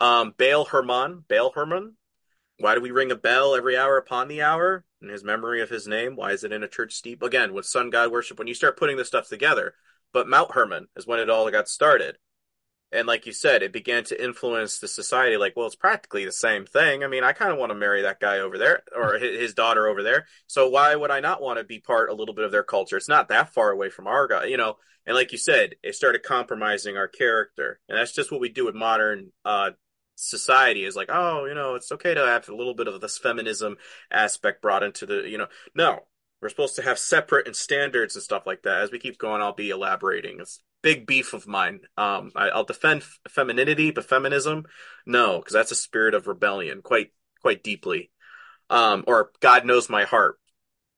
Um, Baal Hermon, Baal Hermon. Why do we ring a bell every hour upon the hour in his memory of his name? Why is it in a church steep? Again, with sun god worship, when you start putting this stuff together. But Mount Hermon is when it all got started. And like you said, it began to influence the society. Like, well, it's practically the same thing. I mean, I kind of want to marry that guy over there or his daughter over there. So why would I not want to be part a little bit of their culture? It's not that far away from our guy, you know. And like you said, it started compromising our character, and that's just what we do with modern uh, society. Is like, oh, you know, it's okay to have a little bit of this feminism aspect brought into the, you know, no, we're supposed to have separate and standards and stuff like that. As we keep going, I'll be elaborating. It's big beef of mine. Um, I, I'll defend f- femininity, but feminism, no, because that's a spirit of rebellion, quite quite deeply. Um, or God knows my heart.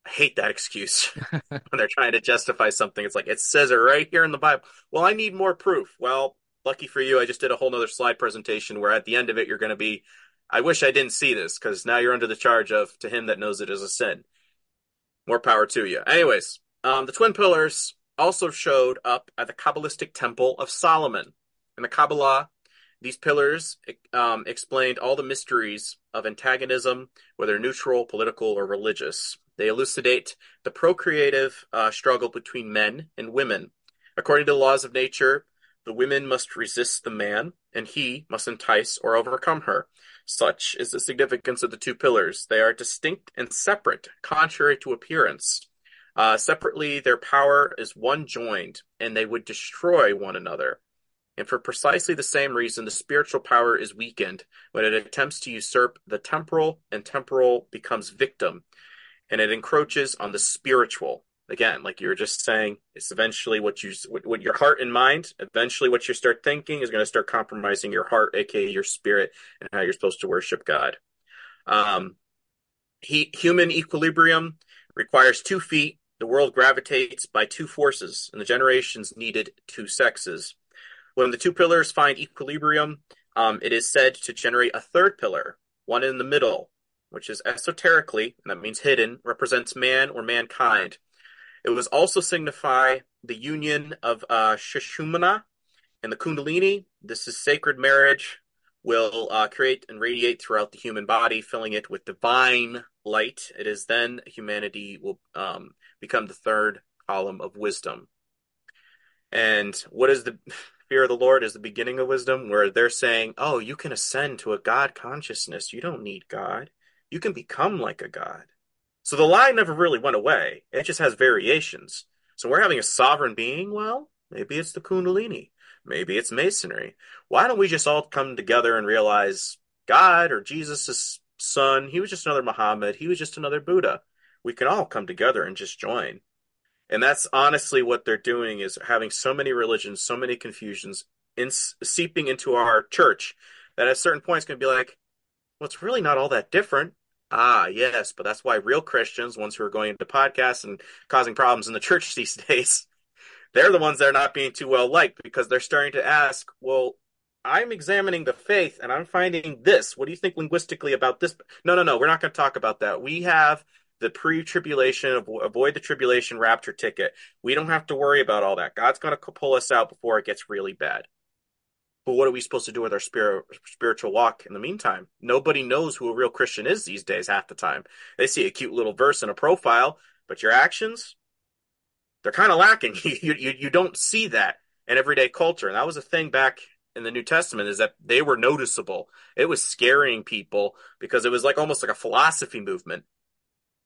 I hate that excuse when they're trying to justify something. It's like it says it right here in the Bible. Well, I need more proof. Well, lucky for you, I just did a whole nother slide presentation where at the end of it you're going to be. I wish I didn't see this because now you're under the charge of to him that knows it is a sin. More power to you. Anyways, um, the twin pillars also showed up at the Kabbalistic Temple of Solomon. In the Kabbalah, these pillars um, explained all the mysteries of antagonism, whether neutral, political, or religious. They elucidate the procreative uh, struggle between men and women. According to the laws of nature, the women must resist the man, and he must entice or overcome her. Such is the significance of the two pillars. They are distinct and separate, contrary to appearance. Uh, separately, their power is one joined, and they would destroy one another. And for precisely the same reason, the spiritual power is weakened when it attempts to usurp the temporal, and temporal becomes victim, and it encroaches on the spiritual. Again, like you were just saying, it's eventually what you, what, your heart and mind, eventually what you start thinking is going to start compromising your heart, aka your spirit, and how you're supposed to worship God. Um, he, human equilibrium requires two feet. The world gravitates by two forces, and the generations needed two sexes. When the two pillars find equilibrium, um, it is said to generate a third pillar, one in the middle, which is esoterically, and that means hidden, represents man or mankind. It was also signify the union of uh, Sushumna and the Kundalini. This is sacred marriage, will uh, create and radiate throughout the human body, filling it with divine light. It is then humanity will um, become the third column of wisdom. And what is the fear of the Lord is the beginning of wisdom, where they're saying, oh, you can ascend to a God consciousness. You don't need God. You can become like a God. So the lie never really went away. It just has variations. So we're having a sovereign being. Well, maybe it's the Kundalini. Maybe it's Masonry. Why don't we just all come together and realize God or Jesus' son, he was just another Muhammad. He was just another Buddha. We can all come together and just join. And that's honestly what they're doing is having so many religions, so many confusions in, seeping into our church that at a certain point it's going to be like, well, it's really not all that different. Ah, yes, but that's why real Christians, ones who are going into podcasts and causing problems in the church these days, they're the ones that are not being too well liked because they're starting to ask, well, I'm examining the faith and I'm finding this. What do you think linguistically about this? No, no, no, we're not going to talk about that. We have the pre-tribulation, avoid the tribulation rapture ticket. We don't have to worry about all that. God's going to pull us out before it gets really bad. But what are we supposed to do with our spirit, spiritual walk in the meantime? Nobody knows who a real Christian is these days half the time. They see a cute little verse in a profile, but your actions, they're kind of lacking. you, you, you don't see that in everyday culture. And that was a thing back in the New Testament is that they were noticeable. It was scaring people because it was like almost like a philosophy movement.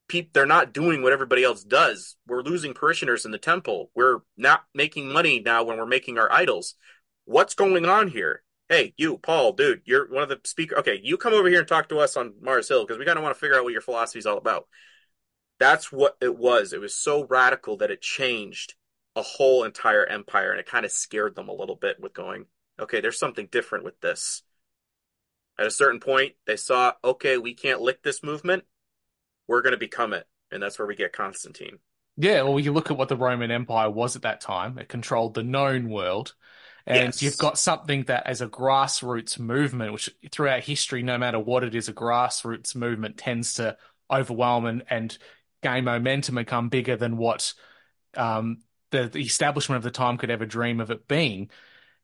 Pe- they're not doing what everybody else does. We're losing parishioners in the temple. We're not making money now when we're making our idols. What's going on here? Hey, you, Paul, dude, you're one of the speaker. Okay, you come over here and talk to us on Mars Hill because we kind of want to figure out what your philosophy is all about. That's what it was. It was so radical that it changed a whole entire empire, and it kind of scared them a little bit with going, okay, there's something different with this. At a certain point, they saw, okay, we can't lick this movement. We're going to become it. And that's where we get Constantine. Yeah, well, you look at what the Roman Empire was at that time. It controlled the known world. And Yes. you've got something that, as a grassroots movement, which throughout history, no matter what it is, a grassroots movement tends to overwhelm and, and gain momentum and become bigger than what um, the, the establishment of the time could ever dream of it being.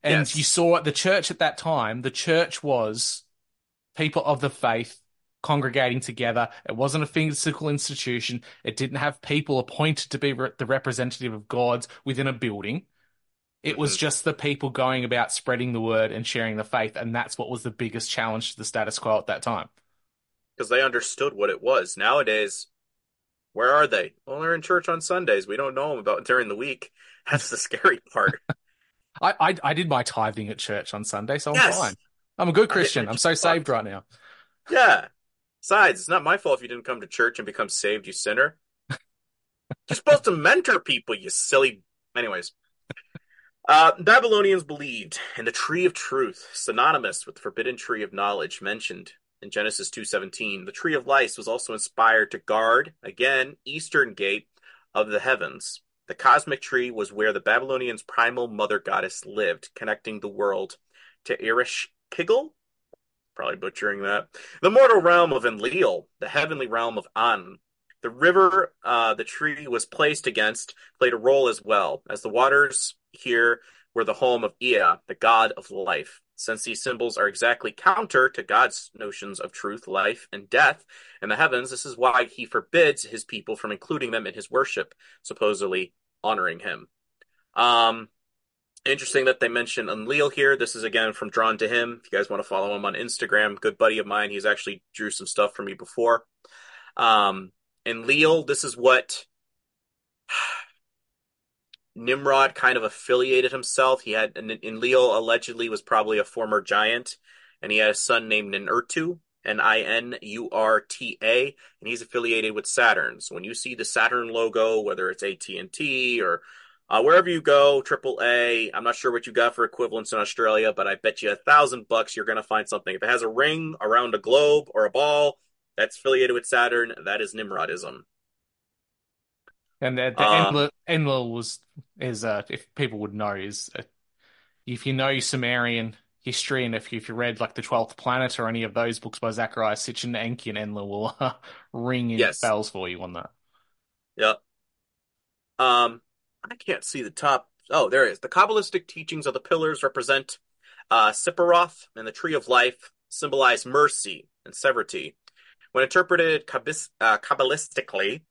And Yes. you saw at the church at that time, the church was people of the faith congregating together. It wasn't a physical institution. It didn't have people appointed to be re- the representative of gods within a building. It was just the people going about spreading the word and sharing the faith. And that's what was the biggest challenge to the status quo at that time. because they understood what it was. Nowadays, where are they? Well, they're in church on Sundays. We don't know them about during the week. That's the scary part. I, I, I did my tithing at church on Sunday, so I'm Yes. fine. I'm a good Christian. I'm so saved right now. Yeah. Besides, it's not my fault if you didn't come to church and become saved, you sinner. You're supposed to mentor people, you silly. Anyways. Uh, Babylonians believed in the tree of truth, synonymous with the forbidden tree of knowledge mentioned in Genesis 2:17. The tree of life was also inspired to guard, again, eastern gate of the heavens. The cosmic tree was where the Babylonians' primal mother goddess lived, connecting the world to Ereshkigal, probably butchering that. The mortal realm of Enlil, the heavenly realm of An. The river uh, the tree was placed against played a role as well, as the waters here were the home of Ea, the god of life. Since these symbols are exactly counter to God's notions of truth, life, and death in the heavens, this is why he forbids his people from including them in his worship, supposedly honoring him. Um, Interesting that they mention Enlil here. This is again from Drawn to Him. If you guys want to follow him on Instagram, good buddy of mine. He's actually drew some stuff for me before. Um, Enlil, this is what Nimrod kind of affiliated himself. He had and Enlil allegedly was probably a former giant, and he had a son named Ninurta, N-I-N-U-R-T-A, and he's affiliated with Saturn. So when you see the Saturn logo, whether it's AT&T or uh, wherever you go, AAA, I'm not sure what you got for equivalents in Australia, but I bet you a thousand bucks you're going to find something. If it has a ring around a globe or a ball that's affiliated with Saturn, that is Nimrodism. And the, the Um, Enlil, Enlil was is uh, if people would know is uh, if you know Sumerian history and if you, if you read like the Twelfth Planet or any of those books by Zecharia Sitchin, Enki and Enlil will uh, ring in Yes. bells for you on that. Yep. Um, I can't see the top. Oh, there it is. The Kabbalistic teachings of the pillars represent uh, Sephiroth and the Tree of Life symbolize mercy and severity. When interpreted Kabbis- uh, Kabbalistically,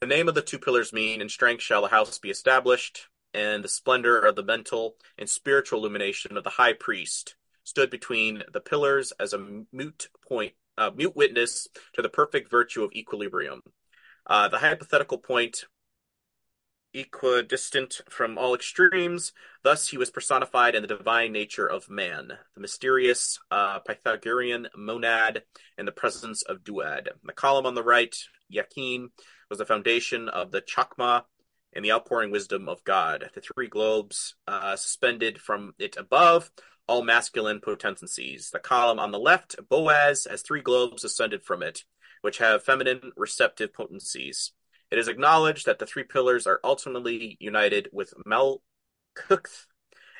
the name of the two pillars mean, in strength shall the house be established, and the splendor of the mental and spiritual illumination of the high priest stood between the pillars as a mute point, mute witness to the perfect virtue of equilibrium. Uh, the hypothetical point equidistant from all extremes. Thus, he was personified in the divine nature of man, the mysterious uh, Pythagorean monad in the presence of duad. The column on the right, Yakin, was the foundation of the Chokmah and the outpouring wisdom of God. The three globes uh, suspended from it above, all masculine potencies. The column on the left, Boaz, has three globes ascended from it, which have feminine receptive potencies. It is acknowledged that the three pillars are ultimately united with Malkuth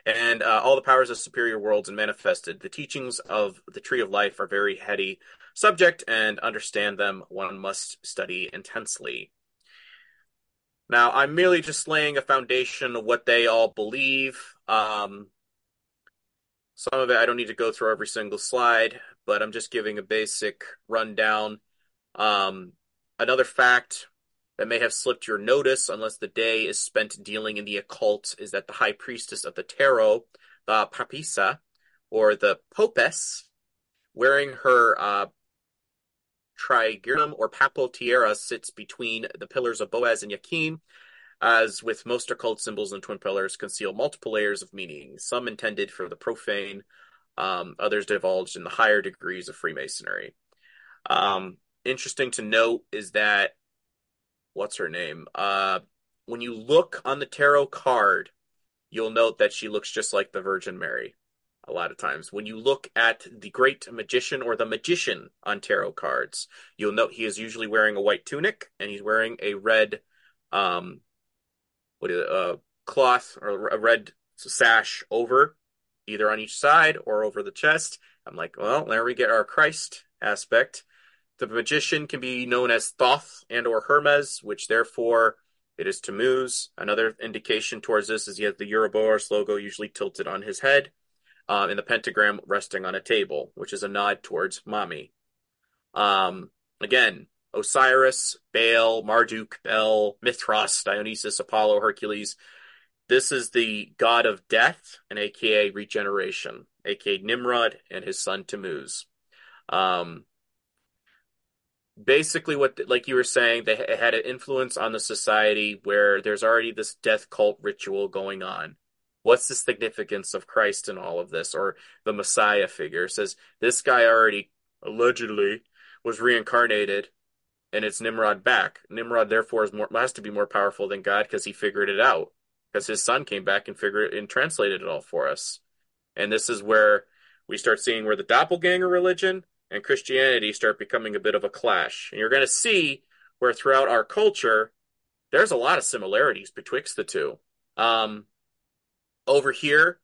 and uh, all the powers of superior worlds and manifested. The teachings of the Tree of Life are very heady subject, and understand them one must study intensely. Now, I'm merely just laying a foundation of what they all believe. Um, some of it I don't need to go through every single slide, but I'm just giving a basic rundown. Um, another fact that may have slipped your notice, unless the day is spent dealing in the occult, is that the high priestess of the tarot, the Papisa, or the popes, wearing her uh, or papal tiara, sits between the pillars of Boaz and Yakin, as with most occult symbols and twin pillars, conceal multiple layers of meaning, some intended for the profane, um, others divulged in the higher degrees of Freemasonry. Um, interesting to note is that what's her name? Uh, when you look on the tarot card, you'll note that she looks just like the Virgin Mary. A lot of times, when you look at the Great Magician or the Magician on tarot cards, you'll note he is usually wearing a white tunic and he's wearing a red, um, what is it, uh, cloth or a red sash over, either on each side or over the chest. I'm like, well, there we get our Christ aspect. The magician can be known as Thoth and or Hermes, which therefore it is Tammuz. Another indication towards this is he has the Ouroboros logo usually tilted on his head, uh, and the pentagram resting on a table, which is a nod towards Mami. Um, again, Osiris, Baal, Marduk, Bel, Mithras, Dionysus, Apollo, Hercules. This is the god of death and aka regeneration, aka Nimrod and his son Tammuz. Um, basically what like you were saying they had an influence on the society where there's already this death cult ritual going on. What's the significance of christ in all of this? Or the messiah figure says this guy already allegedly was reincarnated and it's nimrod back. Nimrod therefore is more has to be more powerful than god because he figured it out because his son came back and figured it and translated it all for us. And this is where we start seeing where the doppelganger religion and Christianity start becoming a bit of a clash. And you're going to see where throughout our culture, there's a lot of similarities betwixt the two. Um, over here,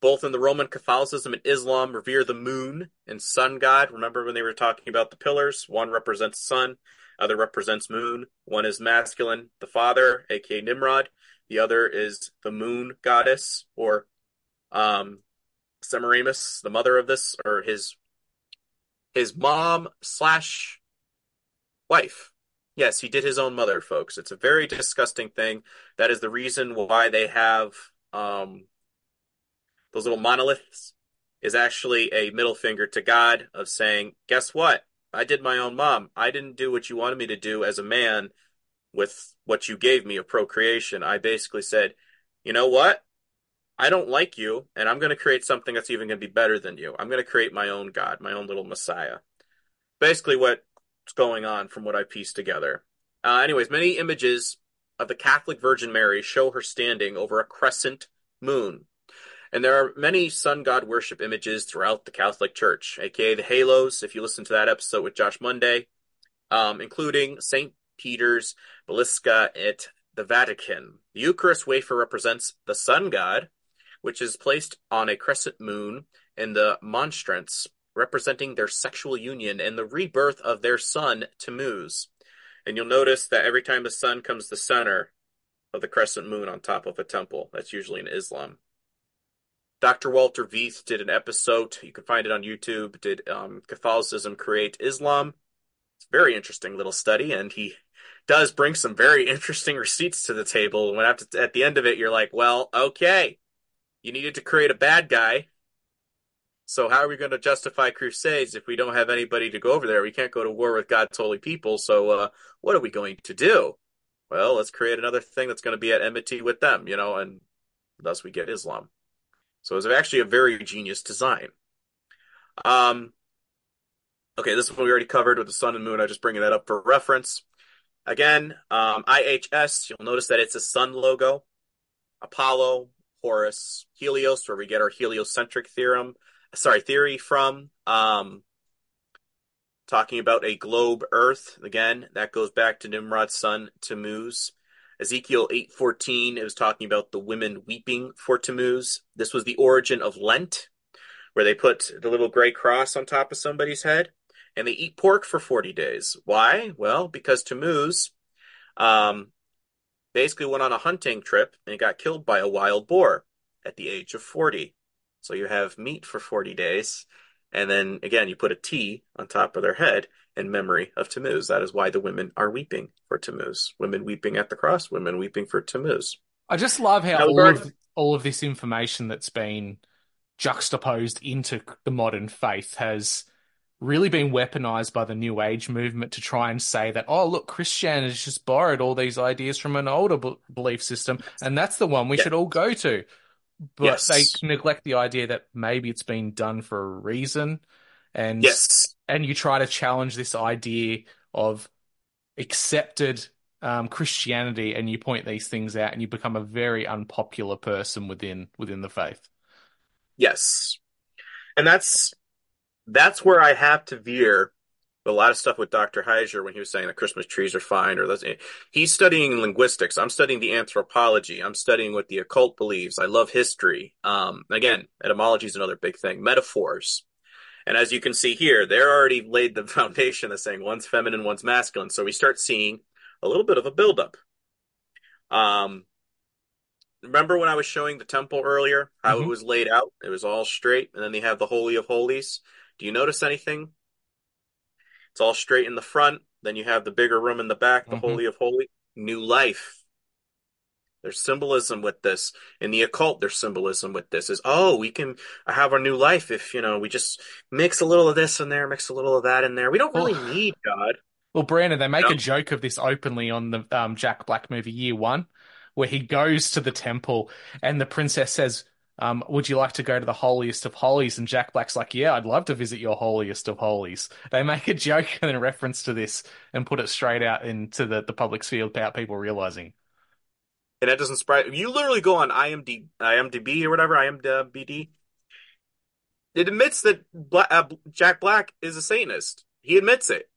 both in the Roman Catholicism and Islam, revere the moon and sun god. Remember when they were talking about the pillars? One represents sun, other represents moon. One is masculine, the father, aka Nimrod. The other is the moon goddess, or um, Semiramis, the mother of this, or his his mom slash wife. Yes, he did his own mother, folks. It's a very disgusting thing. That is the reason why they have um, those little monoliths. Is actually a middle finger to God of saying, "Guess what? I did my own mom. I didn't do what you wanted me to do as a man with what you gave me of procreation. I basically said, you know what? I don't like you, and I'm going to create something that's even going to be better than you. I'm going to create my own God, my own little Messiah. Basically, what's going on from what I pieced together. Uh, anyways, many images of the Catholic Virgin Mary show her standing over a crescent moon. And there are many sun god worship images throughout the Catholic Church, aka the halos, if you listen to that episode with Josh Monday, um, including St. Peter's Basilica at the Vatican. The Eucharist wafer represents the sun god, which is placed on a crescent moon in the monstrance, representing their sexual union and the rebirth of their son, Tammuz. And you'll notice that every time the sun comes the center of the crescent moon on top of a temple, that's usually in Islam. Dr. Walter Veith did an episode, you can find it on YouTube, did um, Catholicism Create Islam? It's a very interesting little study, and he does bring some very interesting receipts to the table. And when at the end of it, you're like, well, okay, you needed to create a bad guy. So how are we going to justify crusades if we don't have anybody to go over there? We can't go to war with God's holy people. So uh, what are we going to do? Well, let's create another thing that's going to be at enmity with them, you know, and thus we get Islam. So it's actually a very genius design. Um, okay, this is what we already covered with the sun and moon. I'm just bringing that up for reference. Again, um, IHS, you'll notice that it's a sun logo. Apollo, Horus, Helios, where we get our heliocentric theorem, sorry, theory from. Um, talking about a globe Earth again. That goes back to Nimrod's son Tammuz. Ezekiel 8:14 it was talking about the women weeping for Tammuz. This was the origin of Lent, where they put the little gray cross on top of somebody's head and they eat pork for 40 days. Why? Well, because Tammuz um, basically went on a hunting trip and got killed by a wild boar at the age of 40. So you have meat for 40 days. And then again, you put a T on top of their head in memory of Tammuz. That is why the women are weeping for Tammuz. Women weeping at the cross, women weeping for Tammuz. I just love how all of, all of this information that's been juxtaposed into the modern faith has really been weaponized by the New Age movement to try and say that, oh, look, Christianity has just borrowed all these ideas from an older b- belief system, and that's the one we Yeah. should all go to. But Yes. they neglect the idea that maybe it's been done for a reason, and Yes. and you try to challenge this idea of accepted um, Christianity, and you point these things out, and you become a very unpopular person within within the faith. Yes. And that's that's where I have to veer a lot of stuff with Dr. Heiser when he was saying that Christmas trees are fine or that's he's studying linguistics. I'm studying the anthropology. I'm studying what the occult believes. I love history. Um again, etymology is another big thing. Metaphors. And as you can see here, they're already laid the foundation of saying one's feminine, one's masculine. So we start seeing a little bit of a buildup. Um, remember when I was showing the temple earlier, how it Mhm. was laid out? It was all straight, and then they have the Holy of Holies. Do you notice anything? It's all straight in the front. Then you have the bigger room in the back, the Mhm. Holy of Holy. New life. There's symbolism with this. In the occult, there's symbolism with this. Is oh, we can have our new life if you know we just mix a little of this in there, mix a little of that in there. We don't really Well- need God. Well, Brandon, they make Yeah. a joke of this openly on the um, Jack Black movie Year One, where he goes to the temple and the princess says, um, "Would you like to go to the holiest of holies?" And Jack Black's like, "Yeah, I'd love to visit your holiest of holies." They make a joke and a reference to this and put it straight out into the, the public sphere without people realizing. and that doesn't surprise you. Literally go on IMD, IMDb or whatever IMDb. It admits that Bla- uh, Jack Black is a Satanist. He admits it,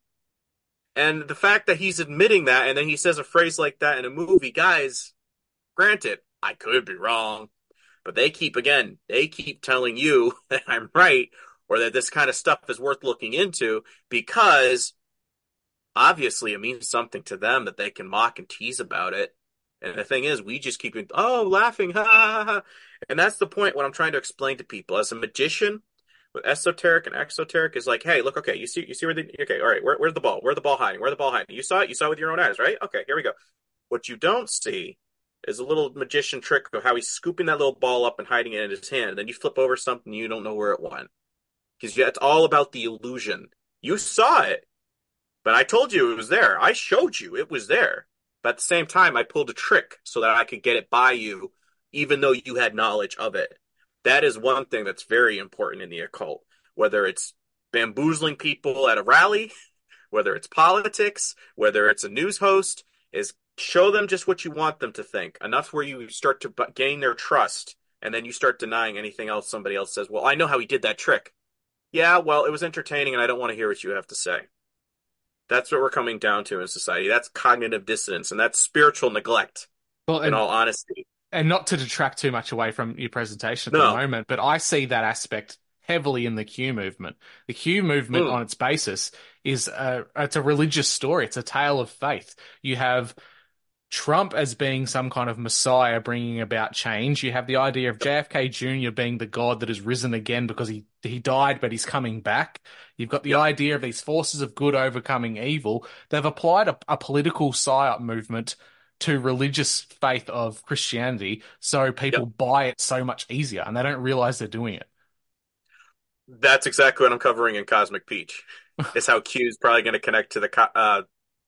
and the fact that he's admitting that, and then he says a phrase like that in a movie, guys. Granted, I could be wrong, but they keep again, they keep telling you that I'm right or that this kind of stuff is worth looking into because obviously it means something to them that they can mock and tease about it. And the thing is, we just keep oh laughing, ha ha ha. And that's the point. What I'm trying to explain to people as a magician with esoteric and exoteric is like, hey, look, okay, you see, you see where the okay, all right, where, where's the ball? Where's the ball hiding? Where's the ball hiding? You saw it. You saw it with your own eyes, right? Okay, here we go. What you don't see is a little magician trick of how he's scooping that little ball up and hiding it in his hand. Then you flip over something, you don't know where it went because it's all about the illusion. You saw it, but I told you it was there. I showed you it was there. But at the same time, I pulled a trick so that I could get it by you, even though you had knowledge of it. That is one thing that's very important in the occult. Whether it's bamboozling people at a rally, whether it's politics, whether it's a news host, is show them just what you want them to think. Enough where you start to gain their trust, and then you start denying anything else somebody else says. Well, I know how he did that trick. Yeah, well, it was entertaining, and I don't want to hear what you have to say. That's what we're coming down to in society. That's cognitive dissonance, and that's spiritual neglect. Well, In all honesty, and not to detract too much away from your presentation at No. the moment, but I see that aspect heavily in the Q movement. The Q movement, Mm. on its basis, is a, it's a religious story. It's a tale of faith. You have Trump as being some kind of messiah bringing about change. You have the idea of JFK Jr. being the god that has risen again because he, he died, but he's coming back. You've got the Yep. idea of these forces of good overcoming evil. They've applied a, a political psyop movement to religious faith of Christianity so people buy it so much easier and they don't realize they're doing it. that's exactly what I'm covering in Cosmic Peach. is how Q is probably going to connect to the uh,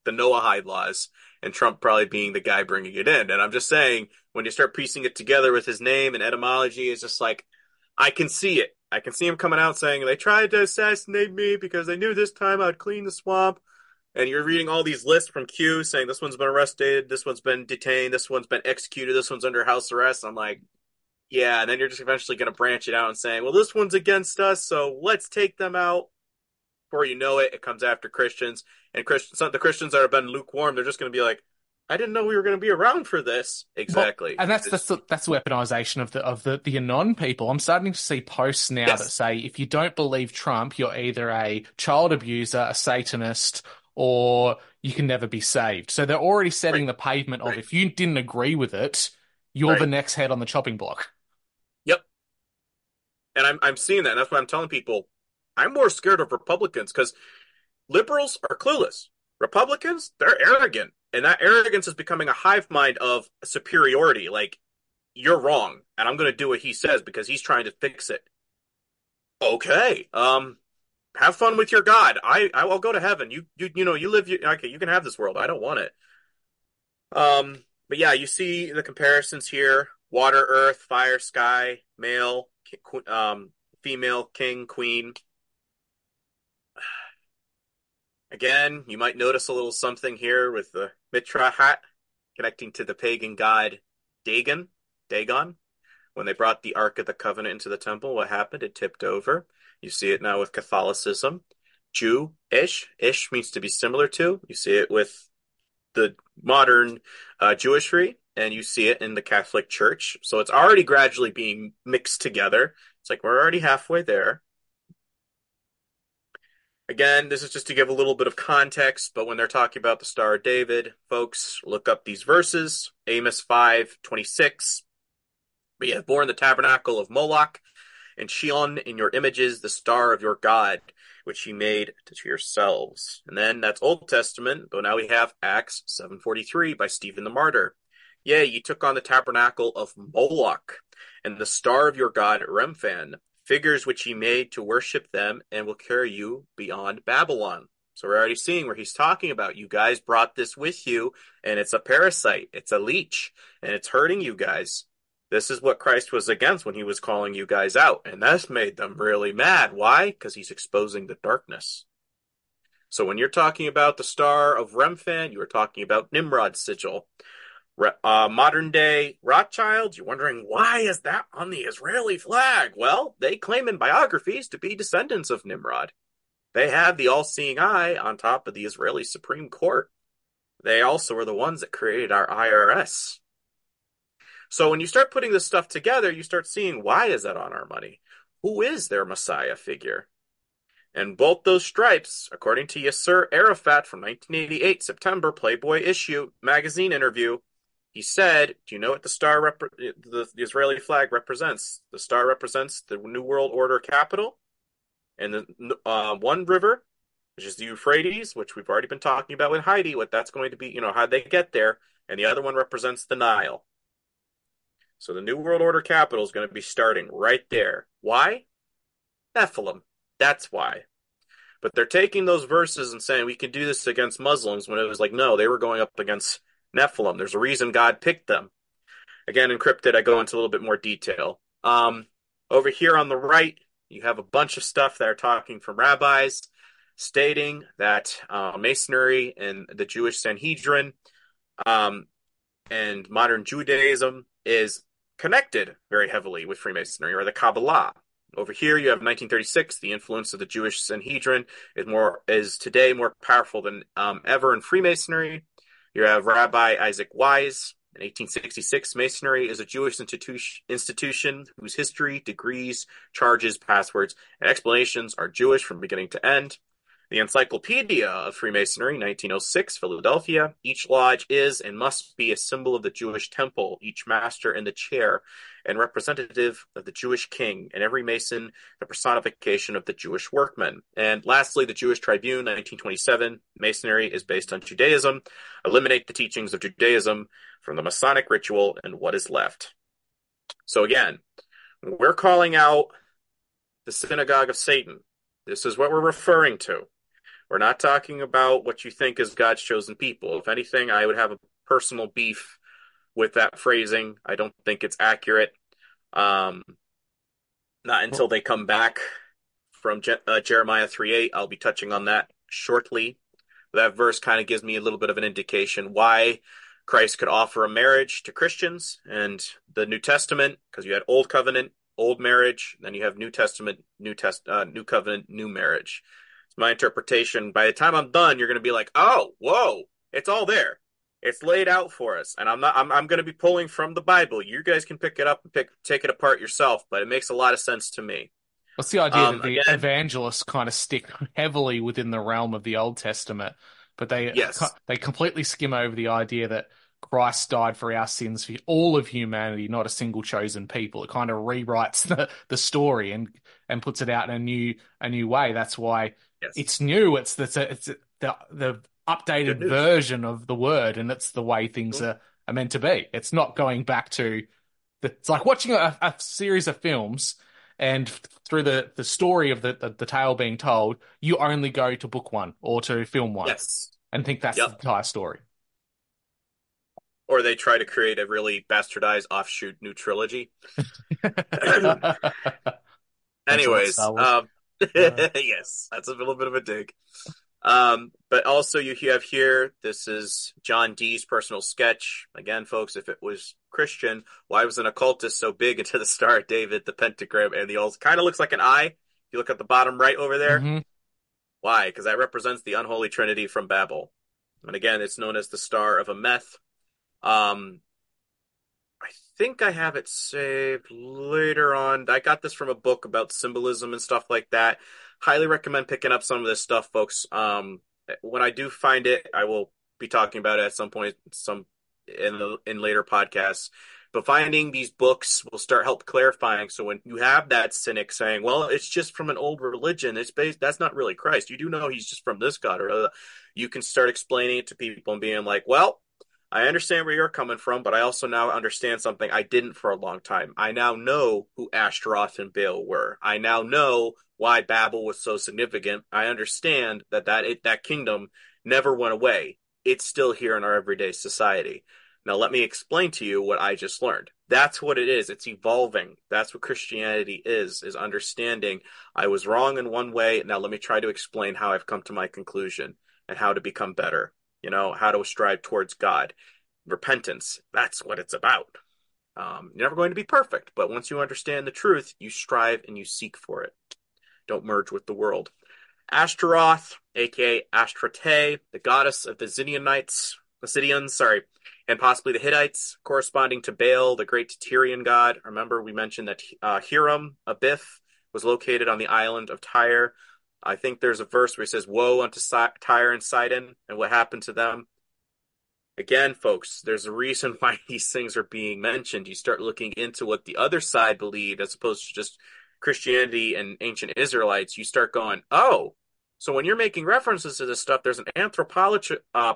the Noahide laws, and Trump probably being the guy bringing it in. And I'm just saying, when you start piecing it together with his name and etymology, it's just like I can see it. I can see him coming out saying they tried to assassinate me because they knew this time I'd clean the swamp. And you're reading all these lists from Q saying this one's been arrested, this one's been detained, this one's been executed, this one's under house arrest. I'm like, yeah. And then you're just eventually going to branch it out and saying, well, this one's against us, so let's take them out. Before you know it, it comes after Christians, and Christians, the Christians that have been lukewarm, they're just going to be like, I didn't know we were going to be around for this. Exactly. And that's that's the, that's weaponization of the of the the anon people. I'm starting to see posts now Yes. that say if you don't believe Trump, you're either a child abuser, a Satanist, or you can never be saved. So they're already setting the pavement of Right. if you didn't agree with it, you're Right. the next head on the chopping block. Yep. And I'm I'm seeing that. And that's why I'm telling people I'm more scared of Republicans because liberals are clueless. Republicans, they're arrogant. And that arrogance is becoming a hive mind of superiority. Like, you're wrong, and I'm going to do what he says because he's trying to fix it. Okay. Um, have fun with your God. I I will go to heaven. You you you know you live. You, okay, you can have this world. I don't want it. Um, but yeah, you see the comparisons here: water, earth, fire, sky, male, um, female, king, queen. Again, you might notice a little something here with the Mitra hat connecting to the pagan god Dagon. Dagon. When they brought the Ark of the Covenant into the temple, what happened? It tipped over. You see it now with Catholicism. Jew-ish. Ish means to be similar to. You see it with the modern uh, Jewishry, and you see it in the Catholic Church. So it's already gradually being mixed together. It's like we're already halfway there. Again, this is just to give a little bit of context, but when they're talking about the Star of David, folks, look up these verses. Amos 5 26. We have borne the tabernacle of Moloch and Chiun in your images, the star of your God, which ye made to yourselves. And then that's Old Testament, but now we have Acts 7:43 by Stephen the Martyr. Yea, ye took on the tabernacle of Moloch and the star of your God Remphan, figures which he made to worship them, and will carry you beyond Babylon. So we're already seeing where he's talking about you guys brought this with you, and it's a parasite, it's a leech, and it's hurting you guys. This is what Christ was against when he was calling you guys out, and that's made them really mad. Why? Because he's exposing the darkness. So when you're talking about the star of Remphan, you are talking about Nimrod's sigil. Uh, modern day Rothschilds, you're wondering why is that on the Israeli flag? Well, they claim in biographies to be descendants of Nimrod. They have the all-seeing eye on top of the Israeli Supreme Court. They also were the ones that created our IRS. So when you start putting this stuff together, you start seeing why is that on our money? Who is their Messiah figure? And both those stripes, according to Yasser Arafat from 1988 September Playboy issue magazine interview, he said, "Do you know what the star rep- the, the Israeli flag represents? The star represents the New World Order capital, and the uh, one river, which is the Euphrates, which we've already been talking about with Heidi. What that's going to be, you know, how they get there, and the other one represents the Nile." So the New World Order capital is going to be starting right there. Why? Nephilim. That's why. But they're taking those verses and saying we can do this against Muslims when it was like, no, they were going up against Nephilim. There's a reason God picked them. Again, encrypted, I go into a little bit more detail. Um, over here on the right, you have a bunch of stuff that are talking from rabbis stating that uh, Masonry and the Jewish Sanhedrin um, and modern Judaism is connected very heavily with Freemasonry or the Kabbalah. Over here, you have 1936. The influence of the Jewish Sanhedrin is more is today more powerful than um, ever in Freemasonry. You have Rabbi Isaac Wise. In 1866, Masonry is a Jewish institution, institution whose history, degrees, charges, passwords, and explanations are Jewish from beginning to end. The Encyclopedia of Freemasonry, 1906, Philadelphia. Each lodge is and must be a symbol of the Jewish temple, each master in the chair, and representative of the Jewish king, and every Mason the personification of the Jewish workman. And lastly, the Jewish Tribune, 1927. Masonry is based on Judaism. Eliminate the teachings of Judaism from the Masonic ritual and what is left. So again, we're calling out the synagogue of Satan. This is what we're referring to. We're not talking about what you think is God's chosen people. If anything, I would have a personal beef with that phrasing. I don't think it's accurate. Um, not until they come back from Je- uh, Jeremiah 3 8. I'll be touching on that shortly. That verse kind of gives me a little bit of an indication why Christ could offer a marriage to Christians and the New Testament, because you had Old Covenant, Old marriage, then you have New Testament, New Test, uh, New Covenant, New marriage my interpretation. By the time I'm done, you're going to be like, "Oh, whoa, it's all there. It's laid out for us." And I'm not. I'm, I'm going to be pulling from the Bible. You guys can pick it up and pick take it apart yourself, but it makes a lot of sense to me. What's the idea Um, that the again- evangelists kind of stick heavily within the realm of the Old Testament, but they Yes. they completely skim over the idea that Christ died for our sins for all of humanity, not a single chosen people. It kind of rewrites the, the story and and puts it out in a new a new way. That's why Yes. it's new. It's the it's the the updated version of the word, and it's the way things are, are meant to be. It's not going back to the, it's like watching a, a series of films And through the, the story of the, the, the tale being told, you only go to book one or to film one Yes. and think that's Yep. the entire story. Or they try to create a really bastardized offshoot new trilogy. Anyways, um. yes, that's a little bit of a dig. Um, but also you have here, this is John Dee's personal sketch. Again, folks, if it was Christian, why was an occultist so big into the Star of David, the pentagram, and the old kind of looks like an eye? If you look at the bottom right over there, Mhm. why? Because that represents the unholy trinity from Babel. And again, it's known as the Star of Ameth. Um, think I have it saved later on. I got this from a book about symbolism and stuff like that. Highly recommend picking up some of this stuff, folks. Um, when I do find it, I will be talking about it at some point, some in the in later podcasts. But finding these books will start help clarifying. So when you have that cynic saying, "Well, it's just from an old religion. It's based. That's not really Christ. You do know he's just from this God," or you can start explaining it to people and being like, "Well." I understand where you're coming from, but I also now understand something I didn't for a long time. I now know who Ashtaroth and Baal were. I now know why Babel was so significant. I understand that that it, that kingdom never went away. It's still here in our everyday society. Now let me explain to you what I just learned. That's what it is. It's evolving. That's what Christianity is, is understanding I was wrong in one way. Now let me try to explain how I've come to my conclusion and how to become better you know, how to strive towards God. Repentance, that's what it's about. Um, you're never going to be perfect, but once you understand the truth, you strive and you seek for it. Don't merge with the world. Ashtaroth, aka Ashtrate, the goddess of the Zynianites, the sorry, and possibly the Hittites, corresponding to Baal, the great Tyrian god. Remember, we mentioned that uh, Hiram, Abiff, was located on the island of Tyre. I think there's a verse where he says, Woe unto Tyre and Sidon, and what happened to them. Again, folks, there's a reason why these things are being mentioned. You start looking into what the other side believed as opposed to just Christianity and ancient Israelites. You start going, oh, so when you're making references to this stuff, there's an anthropology uh,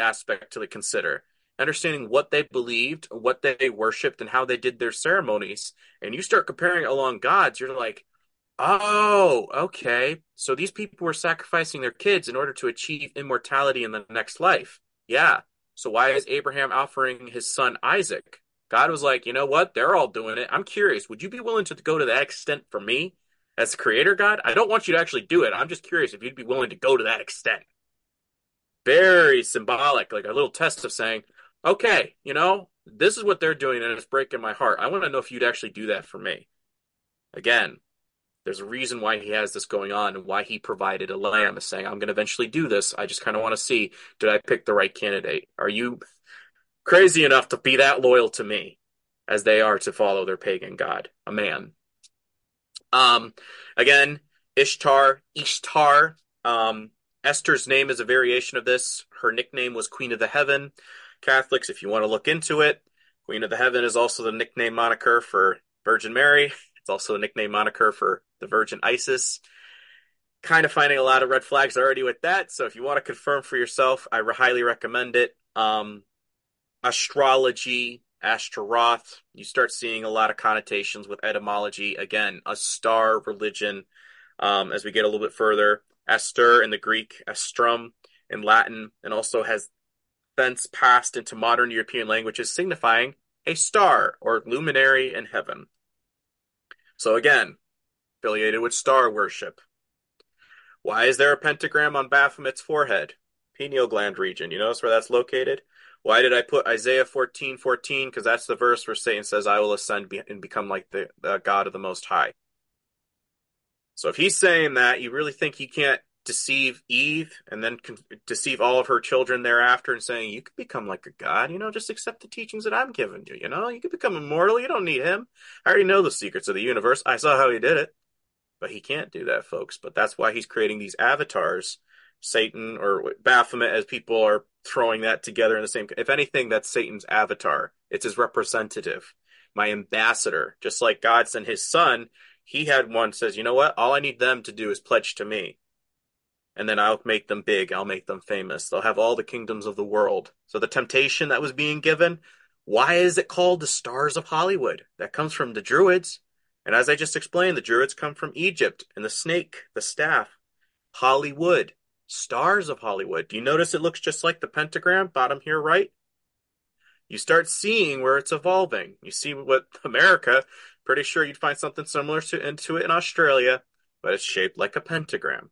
aspect to consider. Understanding what they believed, what they worshipped, and how they did their ceremonies. And you start comparing along gods, you're like, Oh, okay. So these people were sacrificing their kids in order to achieve immortality in the next life. Yeah. So why is Abraham offering his son Isaac? God was like, you know what? They're all doing it. I'm curious. Would you be willing to go to that extent for me as creator God? I don't want you to actually do it. I'm just curious if you'd be willing to go to that extent. Very symbolic, like a little test of saying, okay, you know, this is what they're doing and it's breaking my heart. I want to know if you'd actually do that for me. Again, there's a reason why he has this going on and why he provided a lamb is saying i'm going to eventually do this. I just kind of want to see did i pick the right candidate? Are you crazy enough to be that loyal to me as they are to follow their pagan god a man? Um again ishtar ishtar um esther's name is a variation of this. Her nickname was queen of the heaven. Catholics if you want to look into it queen of the heaven is also the nickname moniker for virgin mary it's also a nickname moniker for the Virgin Isis. Kind of finding a lot of red flags already with that. So if you want to confirm for yourself, I highly recommend it. Um, astrology, Ashtaroth, you start seeing a lot of connotations with etymology. Again, a star religion. Um, as we get a little bit further, Aster in the Greek, Astrum in Latin, and also has thence passed into modern European languages, signifying a star or luminary in heaven. So again, affiliated with star worship. Why is there a pentagram on Baphomet's forehead? Pineal gland region. You notice where that's located? Why did I put Isaiah 14, 14? Because that's the verse where Satan says, I will ascend and become like the, the God of the Most High. So if he's saying that, you really think he can't deceive Eve and then con- deceive all of her children thereafter and saying, you could become like a God, you know, just accept the teachings that I'm giving you, you know, you could become immortal. You don't need him. I already know the secrets of the universe. I saw how he did it. But he can't do that, folks. But that's why he's creating these avatars, Satan or Baphomet, as people are throwing that together in the same. If anything, that's Satan's avatar. It's his representative, my ambassador. Just like God sent his son, he had one says, you know what? All I need them to do is pledge to me. And then I'll make them big. I'll make them famous. They'll have all the kingdoms of the world. So the temptation that was being given, why is it called the Stars of Hollywood? That comes from the Druids. And as I just explained, the Druids come from Egypt, and the snake, the staff, Hollywood, stars of Hollywood. Do you notice it looks just like the pentagram, bottom here, right? You start seeing where it's evolving. You see what America, pretty sure you'd find something similar to into it in Australia, but it's shaped like a pentagram.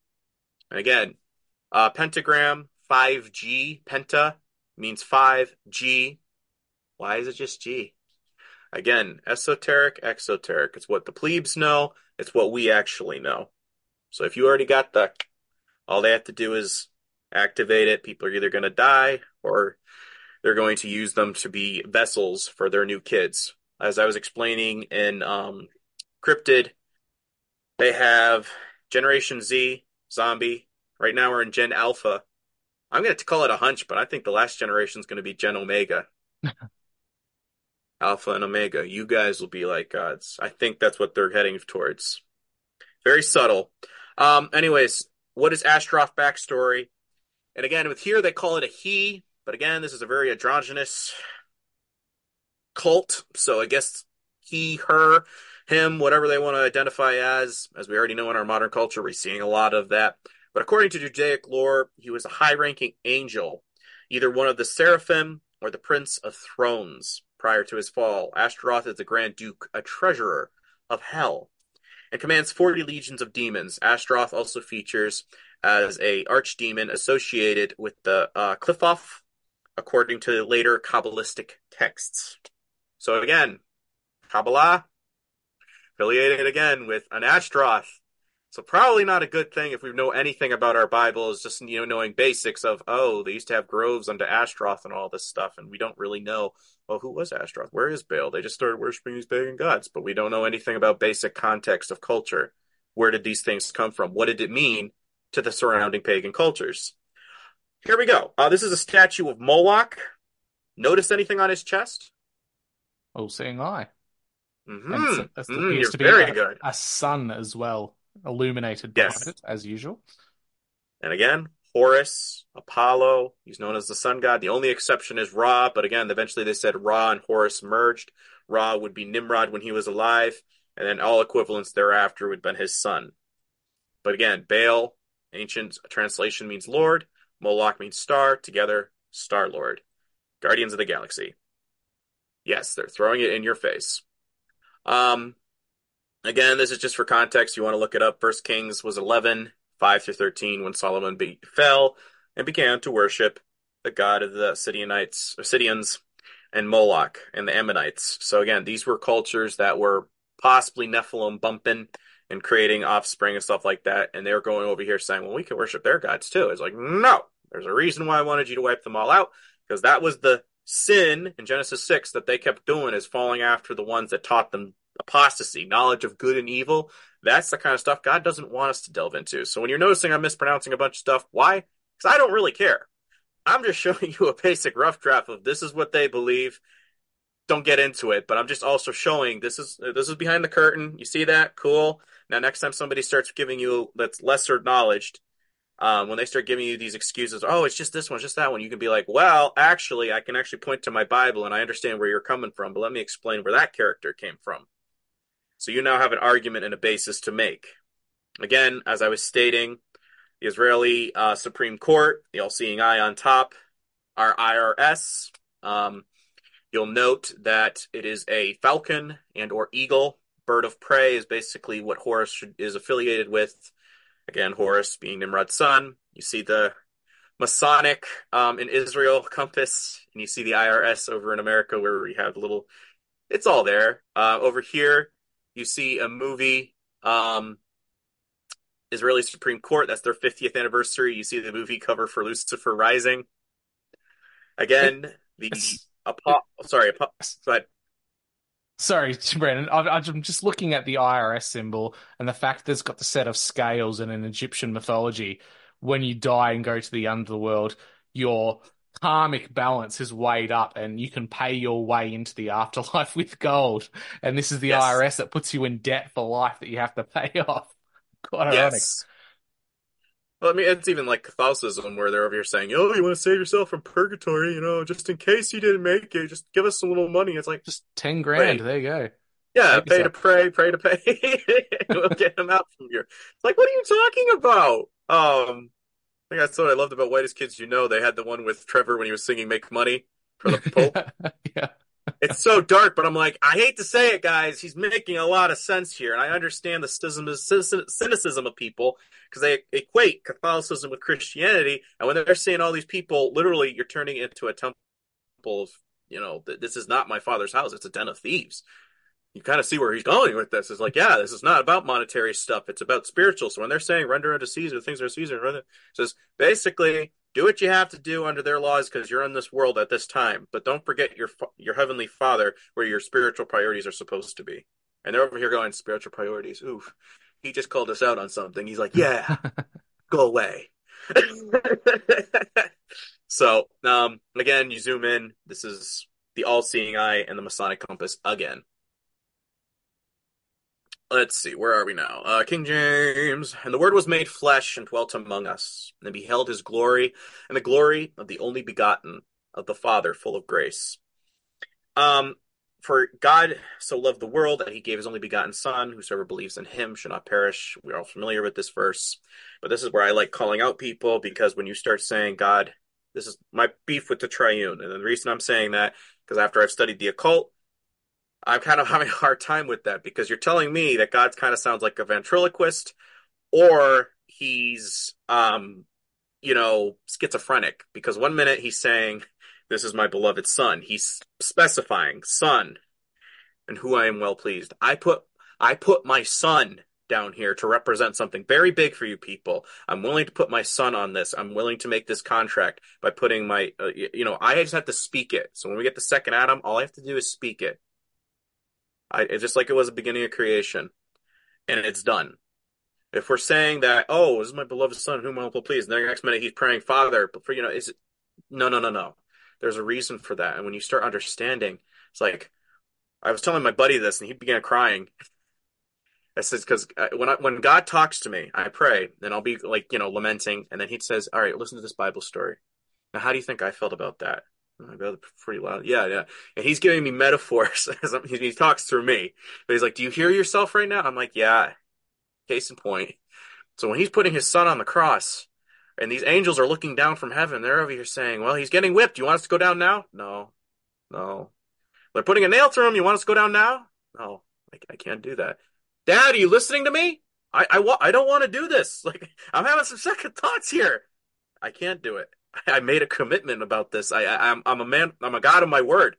And again, uh, pentagram, 5G, penta means 5G. Why is it just G? Again, esoteric, exoteric. It's what the plebes know. It's what we actually know. So if you already got the, all they have to do is activate it. People are either going to die or they're going to use them to be vessels for their new kids. As I was explaining in um, Cryptid, they have Generation Z, Zombie. Right now we're in Gen Alpha. I'm going to call it a hunch, but I think the last generation is going to be Gen Omega. Alpha and Omega. You guys will be like gods. I think that's what they're heading towards. Very subtle. Um, anyways, what is Ashtaroth backstory? And again, with here they call it a he, but again, this is a very androgynous cult. So I guess he, her, him, whatever they want to identify as, as we already know in our modern culture, we're seeing a lot of that. But according to Judaic lore, he was a high ranking angel, either one of the seraphim or the prince of thrones prior to his fall. Ashtaroth is the Grand Duke, a treasurer of hell, and commands 40 legions of demons. Ashtaroth also features as a archdemon associated with the uh, Qliphoth, according to later Kabbalistic texts. So again, Kabbalah affiliated again with an Ashtaroth. So probably not a good thing if we know anything about our Bible is just you know knowing basics of oh they used to have groves under Ashtaroth and all this stuff and we don't really know oh who was Ashtaroth? Where is Baal? They just started worshiping these pagan gods but we don't know anything about basic context of culture. Where did these things come from? What did it mean to the surrounding pagan cultures? Here we go. Uh, this is a statue of Moloch. Notice anything on his chest? Oh seeing eye. Mm-hmm. So- that's- Mm, you're to be very a, good a sun as well, illuminated Yes. as usual. And again, Horus, Apollo, he's known as the sun god. The only exception is Ra, but again, eventually they said Ra and Horus merged. Ra would be Nimrod when he was alive, and then all equivalents thereafter would have been his son. But again, Baal, ancient translation means Lord, Moloch means star, together, Star Lord. Guardians of the Galaxy. Yes, they're throwing it in your face. Um, again, this is just for context. You want to look it up. First Kings was 11, 5 through 13, when Solomon be- fell and began to worship the god of the Sidonites, or Sidonians, and Moloch and the Ammonites. So again, these were cultures that were possibly Nephilim bumping and creating offspring and stuff like that. And they were going over here saying, well, we can worship their gods too. It's like, no, there's a reason why I wanted you to wipe them all out because that was the sin in Genesis 6 that they kept doing is falling after the ones that taught them apostasy, knowledge of good and evil. That's the kind of stuff God doesn't want us to delve into. So when you're noticing I'm mispronouncing a bunch of stuff, why? Because I don't really care. I'm just showing you a basic rough draft of this is what they believe. Don't get into it, but I'm just also showing this is this is behind the curtain. You see that? Cool. Now next time somebody starts giving you that's lesser knowledge, um, when they start giving you these excuses, oh, it's just this one, just that one, you can be like, well, actually, I can actually point to my Bible and I understand where you're coming from, but let me explain where that character came from. So you now have an argument and a basis to make. Again, as I was stating, the Israeli uh, Supreme Court, the all-seeing eye on top, our IRS. Um, you'll note that it is a falcon and or eagle. Bird of prey is basically what Horus should, is affiliated with. Again, Horus being Nimrod's son. You see the Masonic um, in Israel compass, and you see the IRS over in America where we have a little. It's all there. Uh, over here, you see a movie. Um, Israeli Supreme Court. That's their 50th anniversary. You see the movie cover for Lucifer Rising. Again, the Apo- sorry, Apo- but Sorry, Brandon. I- I'm just looking at the IRS symbol and the fact that it's got the set of scales in an Egyptian mythology. When you die and go to the underworld, your karmic balance is weighed up and you can pay your way into the afterlife with gold. And this is the Yes. IRS that puts you in debt for life that you have to pay off. Quite ironic. Well, I mean, it's even like Catholicism where they're over here saying, "Oh, you want to save yourself from purgatory, you know, just in case you didn't make it, just give us a little money." It's like, Just 10 grand. Wait. There you go. Yeah, pay to pray, pray to pay. we'll get him out from here. It's like, what are you talking about? Um, I think that's what I loved about Whitest Kids U' Know. They had the one with Trevor when he was singing "Make Money" for the Pope. yeah. It's so dark, but I'm like, I hate to say it, guys. He's making a lot of sense here, and I understand the cynicism, of people because they equate Catholicism with Christianity, and when they're seeing all these people, literally, you're turning into a temple of, you know, this is not my father's house; it's a den of thieves. You kind of see where he's going with this. It's like, yeah, this is not about monetary stuff; it's about spiritual. So when they're saying render unto Caesar things are Caesar, it says basically do what you have to do under their laws because you're in this world at this time. But don't forget your your heavenly Father, where your spiritual priorities are supposed to be. And they're over here going spiritual priorities. Oof, he just called us out on something. He's like, yeah, go away. so, um, again, you zoom in. This is the all-seeing eye and the Masonic compass again. Let's see, where are we now? Uh, King James. And the Word was made flesh and dwelt among us, and beheld his glory, and the glory of the only begotten of the Father, full of grace. Um, for God so loved the world that he gave his only begotten Son, whosoever believes in him should not perish. We're all familiar with this verse, but this is where I like calling out people because when you start saying God, this is my beef with the triune. And the reason I'm saying that, because after I've studied the occult, I'm kind of having a hard time with that because you're telling me that God kind of sounds like a ventriloquist or he's, um, you know, schizophrenic because one minute he's saying, This is my beloved son. He's specifying son and who I am well pleased. I put, I put my son down here to represent something very big for you people. I'm willing to put my son on this. I'm willing to make this contract by putting my, uh, you know, I just have to speak it. So when we get the second Adam, all I have to do is speak it. I, it's just like it was the beginning of creation, and it's done. If we're saying that, oh, this is my beloved son, whom I will please, and the next minute he's praying, Father, but for you know, is it? No, no, no, no. There's a reason for that, and when you start understanding, it's like I was telling my buddy this, and he began crying. I says because uh, when I, when God talks to me, I pray, and I'll be like you know lamenting, and then he says, "All right, listen to this Bible story." Now, how do you think I felt about that? I go pretty loud. Yeah, yeah. And he's giving me metaphors he talks through me. But he's like, "Do you hear yourself right now?" I'm like, "Yeah." Case in point. So when he's putting his son on the cross, and these angels are looking down from heaven, they're over here saying, "Well, he's getting whipped. You want us to go down now?" No, no. They're putting a nail through him. You want us to go down now? No, I, I can't do that. Dad, are you listening to me? I I, wa- I don't want to do this. Like I'm having some second thoughts here. I can't do it. I made a commitment about this. I, I I'm I'm a man. I'm a god of my word.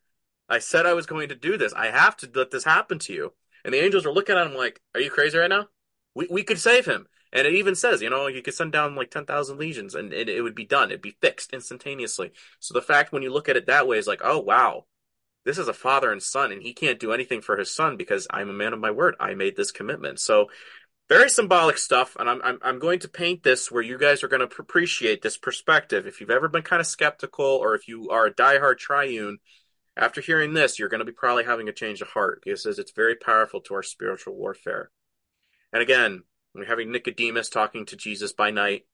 I said I was going to do this. I have to let this happen to you. And the angels are looking at him like, "Are you crazy right now? We we could save him." And it even says, you know, you could send down like ten thousand legions, and it, it would be done. It'd be fixed instantaneously. So the fact when you look at it that way is like, oh wow, this is a father and son, and he can't do anything for his son because I'm a man of my word. I made this commitment. So very symbolic stuff, and I'm I'm I'm going to paint this where you guys are going to appreciate this perspective. If you've ever been kind of skeptical, or if you are a diehard triune, after hearing this, you're going to be probably having a change of heart because it's very powerful to our spiritual warfare. And again, we're having Nicodemus talking to Jesus by night.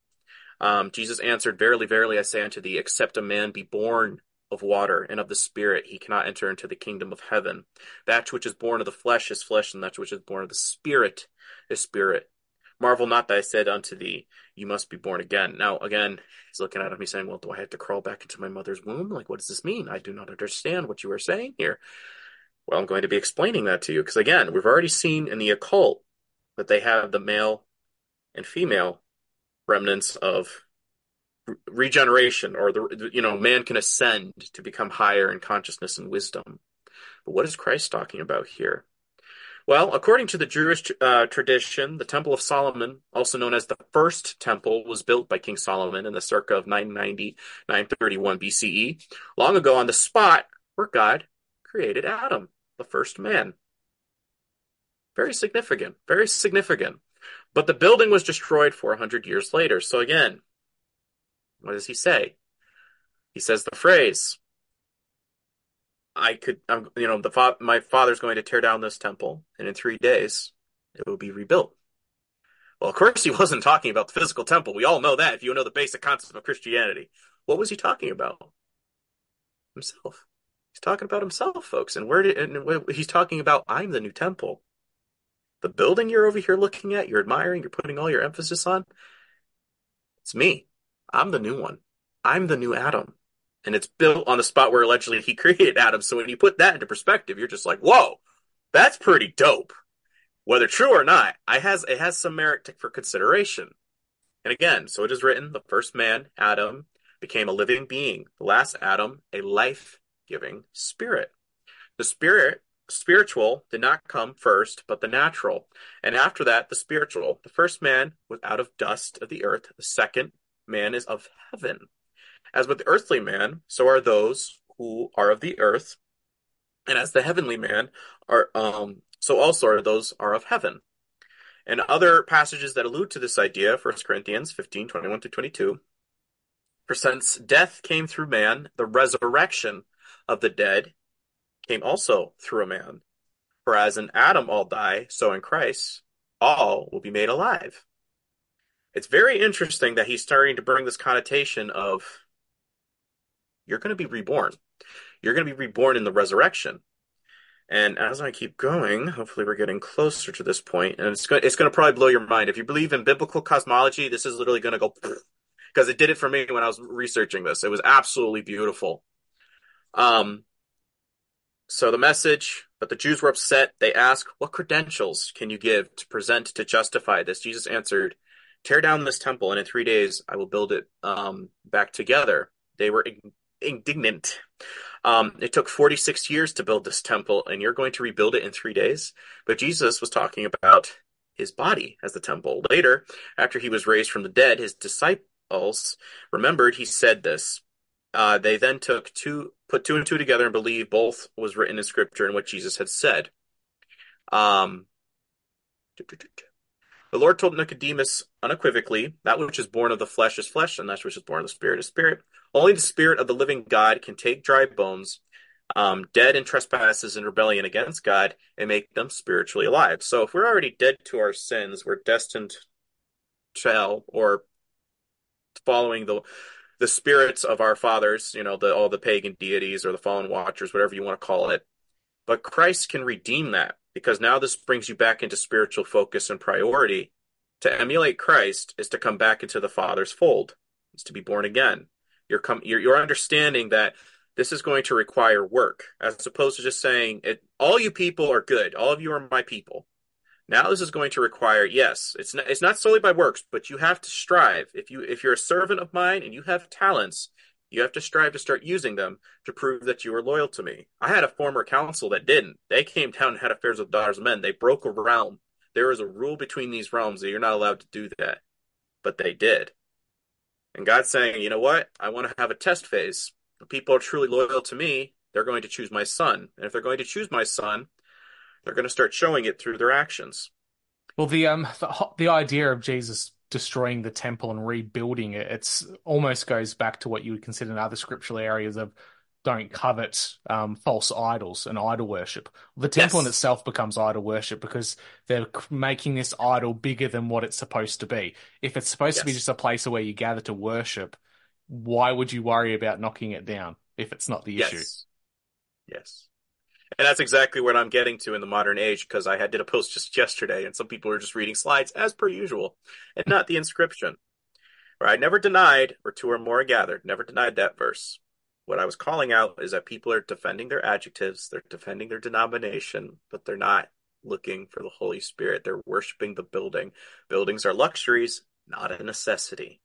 Um, Jesus answered, Verily, verily, I say unto thee, except a man be born of water and of the Spirit, he cannot enter into the kingdom of heaven. That which is born of the flesh is flesh, and that which is born of the Spirit is spirit. Marvel not that I said unto thee, You must be born again. Now, again, he's looking at him, he's saying, Well, do I have to crawl back into my mother's womb? Like, what does this mean? I do not understand what you are saying here. Well, I'm going to be explaining that to you because, again, we've already seen in the occult that they have the male and female remnants of regeneration or the you know man can ascend to become higher in consciousness and wisdom. But what is christ talking about here? Well according to the jewish uh, tradition the temple of solomon also known as the first temple was built by king solomon in the circa of 990 931 bce long ago on the spot where god created adam the first man. Very significant very significant. But the building was destroyed 400 years later. So again what does he say? He says the phrase, I could, I'm, you know, the fa- my father's going to tear down this temple, and in three days it will be rebuilt. Well, of course, he wasn't talking about the physical temple. We all know that if you know the basic concept of Christianity. What was he talking about? Himself. He's talking about himself, folks. And where did and he's talking about I'm the new temple. The building you're over here looking at, you're admiring, you're putting all your emphasis on. It's me. I'm the new one. I'm the new Adam. And it's built on the spot where allegedly he created Adam. So when you put that into perspective, you're just like, whoa, that's pretty dope. Whether true or not, I has it has some merit to, for consideration. And again, so it is written, the first man, Adam, became a living being. The last Adam, a life-giving spirit. The spirit spiritual did not come first, but the natural. And after that, the spiritual. The first man was out of dust of the earth. The second man is of heaven. As with the earthly man, so are those who are of the earth. And as the heavenly man are, um, so also are those are of heaven. And other passages that allude to this idea, 1 Corinthians 15, 21 to 22. For since death came through man, the resurrection of the dead came also through a man. For as in Adam all die, so in Christ all will be made alive. It's very interesting that he's starting to bring this connotation of you're going to be reborn. You're going to be reborn in the resurrection. And as I keep going, hopefully we're getting closer to this point, and it's going, it's going to probably blow your mind. If you believe in biblical cosmology, this is literally going to go because it did it for me when I was researching this. It was absolutely beautiful. Um, so the message, but the Jews were upset. They asked, What credentials can you give to present to justify this? Jesus answered, Tear down this temple, and in three days I will build it um, back together. They were indignant. Um, it took 46 years to build this temple, and you're going to rebuild it in three days. But Jesus was talking about his body as the temple. Later, after he was raised from the dead, his disciples remembered he said this. Uh, they then took two, put two and two together and believed both was written in scripture and what Jesus had said. Um, the Lord told Nicodemus unequivocally, that which is born of the flesh is flesh, and that which is born of the spirit is spirit. Only the spirit of the living God can take dry bones, um, dead in trespasses and rebellion against God, and make them spiritually alive. So if we're already dead to our sins, we're destined to hell or following the the spirits of our fathers, you know, the, all the pagan deities or the fallen watchers, whatever you want to call it. But Christ can redeem that because now this brings you back into spiritual focus and priority. To emulate Christ is to come back into the Father's fold. Is to be born again. You're come you're, you're understanding that this is going to require work as opposed to just saying it all you people are good. All of you are my people. Now this is going to require yes, it's not, it's not solely by works, but you have to strive. If you if you're a servant of mine and you have talents, you have to strive to start using them to prove that you are loyal to me. I had a former council that didn't. They came down and had affairs with daughters of men. They broke a realm. There is a rule between these realms that you're not allowed to do that. But they did. And God's saying, you know what? I want to have a test phase. If people are truly loyal to me, they're going to choose my son. And if they're going to choose my son, they're going to start showing it through their actions. Well, the um the, the idea of Jesus destroying the temple and rebuilding it, it's almost goes back to what you would consider in other scriptural areas of don't covet um, false idols and idol worship. The temple yes. in itself becomes idol worship because they're making this idol bigger than what it's supposed to be. If it's supposed yes. to be just a place where you gather to worship, why would you worry about knocking it down if it's not the yes. issue? Yes. And that's exactly what I'm getting to in the modern age because I had did a post just yesterday and some people are just reading slides as per usual and not the inscription. Where I never denied, or two or more gathered, never denied that verse. What I was calling out is that people are defending their adjectives, they're defending their denomination, but they're not looking for the Holy Spirit. They're worshiping the building. Buildings are luxuries, not a necessity.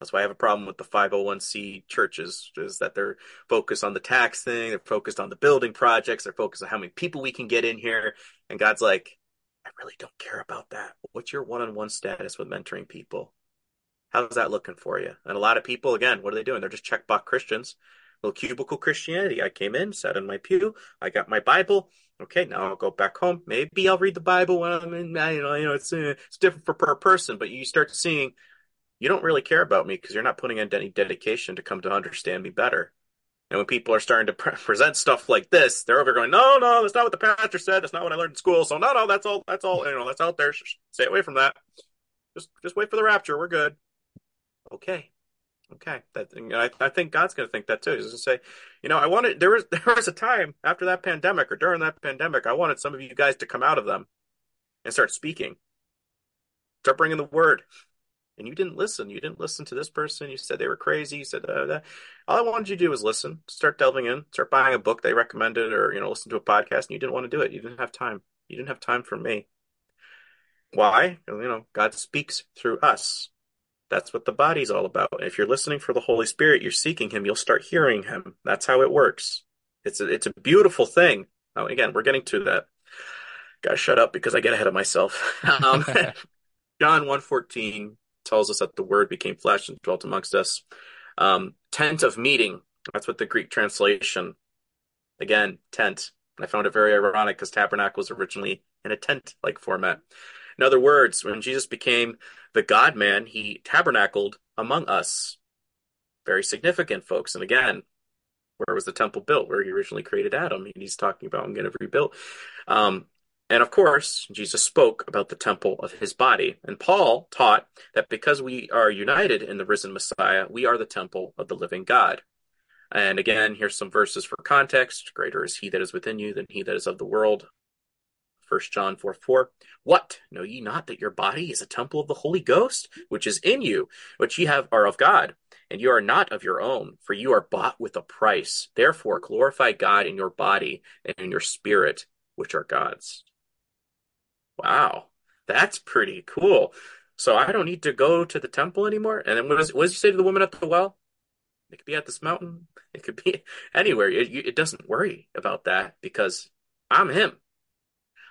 That's why I have a problem with the 501c churches, is that they're focused on the tax thing, they're focused on the building projects, they're focused on how many people we can get in here. And God's like, I really don't care about that. What's your one on one status with mentoring people? How's that looking for you? And a lot of people, again, what are they doing? They're just checkbox Christians. Little cubicle Christianity. I came in, sat in my pew, I got my Bible. Okay, now I'll go back home. Maybe I'll read the Bible when I'm in. You know, you know, it's uh, it's different for per person, but you start seeing you don't really care about me because you're not putting in any dedication to come to understand me better. And when people are starting to pre- present stuff like this, they're over going, "No, no, that's not what the pastor said. That's not what I learned in school. So no, no, that's all. That's all. You know, that's out there. Stay away from that. Just, just wait for the rapture. We're good." Okay. Okay, that I, I think God's going to think that too. He's going to say, you know, I wanted there was there was a time after that pandemic or during that pandemic, I wanted some of you guys to come out of them and start speaking, start bringing the word, and you didn't listen. You didn't listen to this person. You said they were crazy. You said uh, that. All I wanted you to do was listen, start delving in, start buying a book they recommended, or you know, listen to a podcast, and you didn't want to do it. You didn't have time. You didn't have time for me. Why? You know, God speaks through us. That's what the body's all about. If you're listening for the Holy Spirit, you're seeking Him, you'll start hearing Him. That's how it works. It's a, it's a beautiful thing. Oh, again, we're getting to that. Gotta shut up because I get ahead of myself. Um, John 1.14 tells us that the Word became flesh and dwelt amongst us. Um, tent of meeting. That's what the Greek translation. Again, tent. I found it very ironic because tabernacle was originally in a tent-like format. In other words, when Jesus became the God man, he tabernacled among us. Very significant, folks. And again, where was the temple built? Where he originally created Adam. And he's talking about I'm going to rebuild. Um, and of course, Jesus spoke about the temple of his body. And Paul taught that because we are united in the risen Messiah, we are the temple of the living God. And again, here's some verses for context. Greater is he that is within you than he that is of the world. 1 John 4 4. What? Know ye not that your body is a temple of the Holy Ghost, which is in you, which ye have are of God, and you are not of your own, for you are bought with a price. Therefore glorify God in your body and in your spirit, which are God's. Wow, that's pretty cool. So I don't need to go to the temple anymore. And then what does, what does he say to the woman at the well? It could be at this mountain. It could be anywhere. It, it doesn't worry about that because I'm him.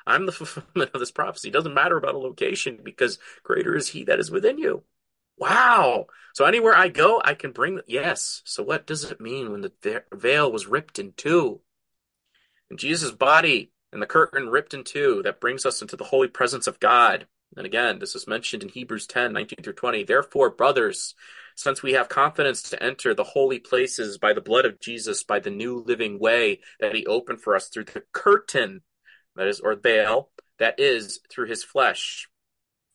I'm the fulfillment of this prophecy. It doesn't matter about a location because greater is he that is within you. Wow. So anywhere I go, I can bring, yes. So what does it mean when the veil was ripped in two? And Jesus' body and the curtain ripped in two, that brings us into the holy presence of God. And again, this is mentioned in Hebrews 10, 19 through 20. Therefore, brothers, since we have confidence to enter the holy places by the blood of Jesus, by the new living way that he opened for us through the curtain that is, or veil, that is through his flesh.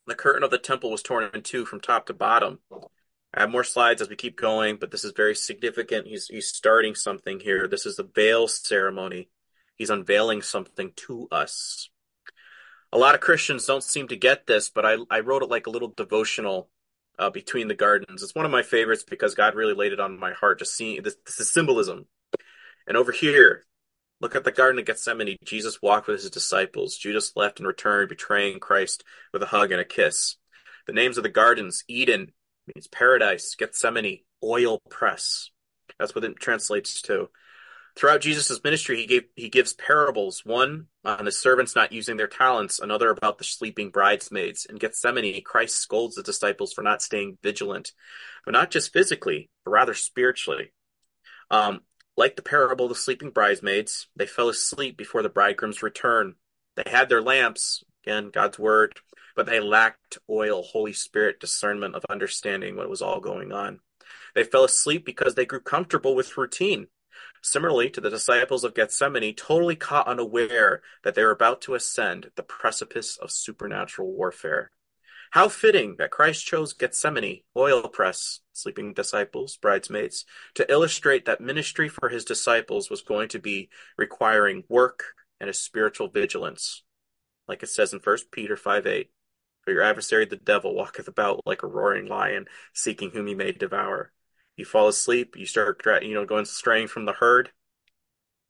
The curtain of the temple was torn in two from top to bottom. I have more slides as we keep going, but this is very significant. He's he's starting something here. This is the veil ceremony. He's unveiling something to us. A lot of Christians don't seem to get this, but I, I wrote it like a little devotional uh, between the gardens. It's one of my favorites because God really laid it on my heart to see this, this is symbolism. And over here, Look at the Garden of Gethsemane. Jesus walked with his disciples. Judas left and returned, betraying Christ with a hug and a kiss. The names of the gardens Eden means paradise, Gethsemane, oil press. That's what it translates to. Throughout Jesus' ministry, he gave he gives parables. One on the servants not using their talents, another about the sleeping bridesmaids. In Gethsemane, Christ scolds the disciples for not staying vigilant, but not just physically, but rather spiritually. Um, like the parable of the sleeping bridesmaids, they fell asleep before the bridegroom's return. They had their lamps, again, God's word, but they lacked oil, Holy Spirit discernment of understanding what was all going on. They fell asleep because they grew comfortable with routine. Similarly to the disciples of Gethsemane, totally caught unaware that they were about to ascend the precipice of supernatural warfare. How fitting that Christ chose Gethsemane, oil press, sleeping disciples, bridesmaids, to illustrate that ministry for his disciples was going to be requiring work and a spiritual vigilance. Like it says in 1 Peter 5 8, For your adversary the devil walketh about like a roaring lion, seeking whom he may devour. You fall asleep, you start you know going straying from the herd,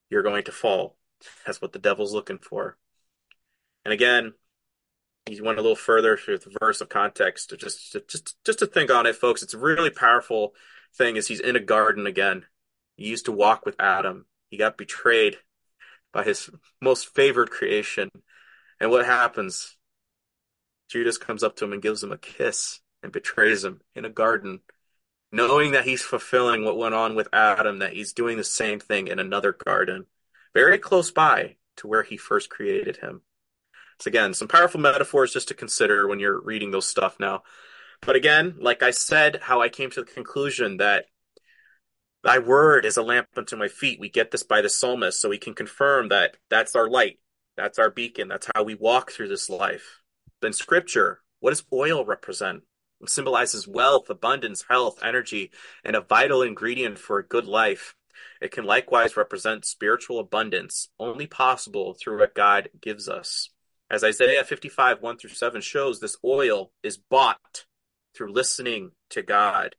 you're going to fall. That's what the devil's looking for. And again, he went a little further through the verse of context to just just just to think on it, folks. It's a really powerful thing. Is he's in a garden again. He used to walk with Adam. He got betrayed by his most favored creation, and what happens? Judas comes up to him and gives him a kiss and betrays him in a garden, knowing that he's fulfilling what went on with Adam. That he's doing the same thing in another garden, very close by to where he first created him. So again, some powerful metaphors just to consider when you're reading those stuff now. But again, like I said, how I came to the conclusion that thy word is a lamp unto my feet. We get this by the psalmist, so we can confirm that that's our light, that's our beacon, that's how we walk through this life. Then scripture, what does oil represent? Symbolizes wealth, abundance, health, energy, and a vital ingredient for a good life. It can likewise represent spiritual abundance, only possible through what God gives us. As Isaiah 55, 1 through 7 shows, this oil is bought through listening to God,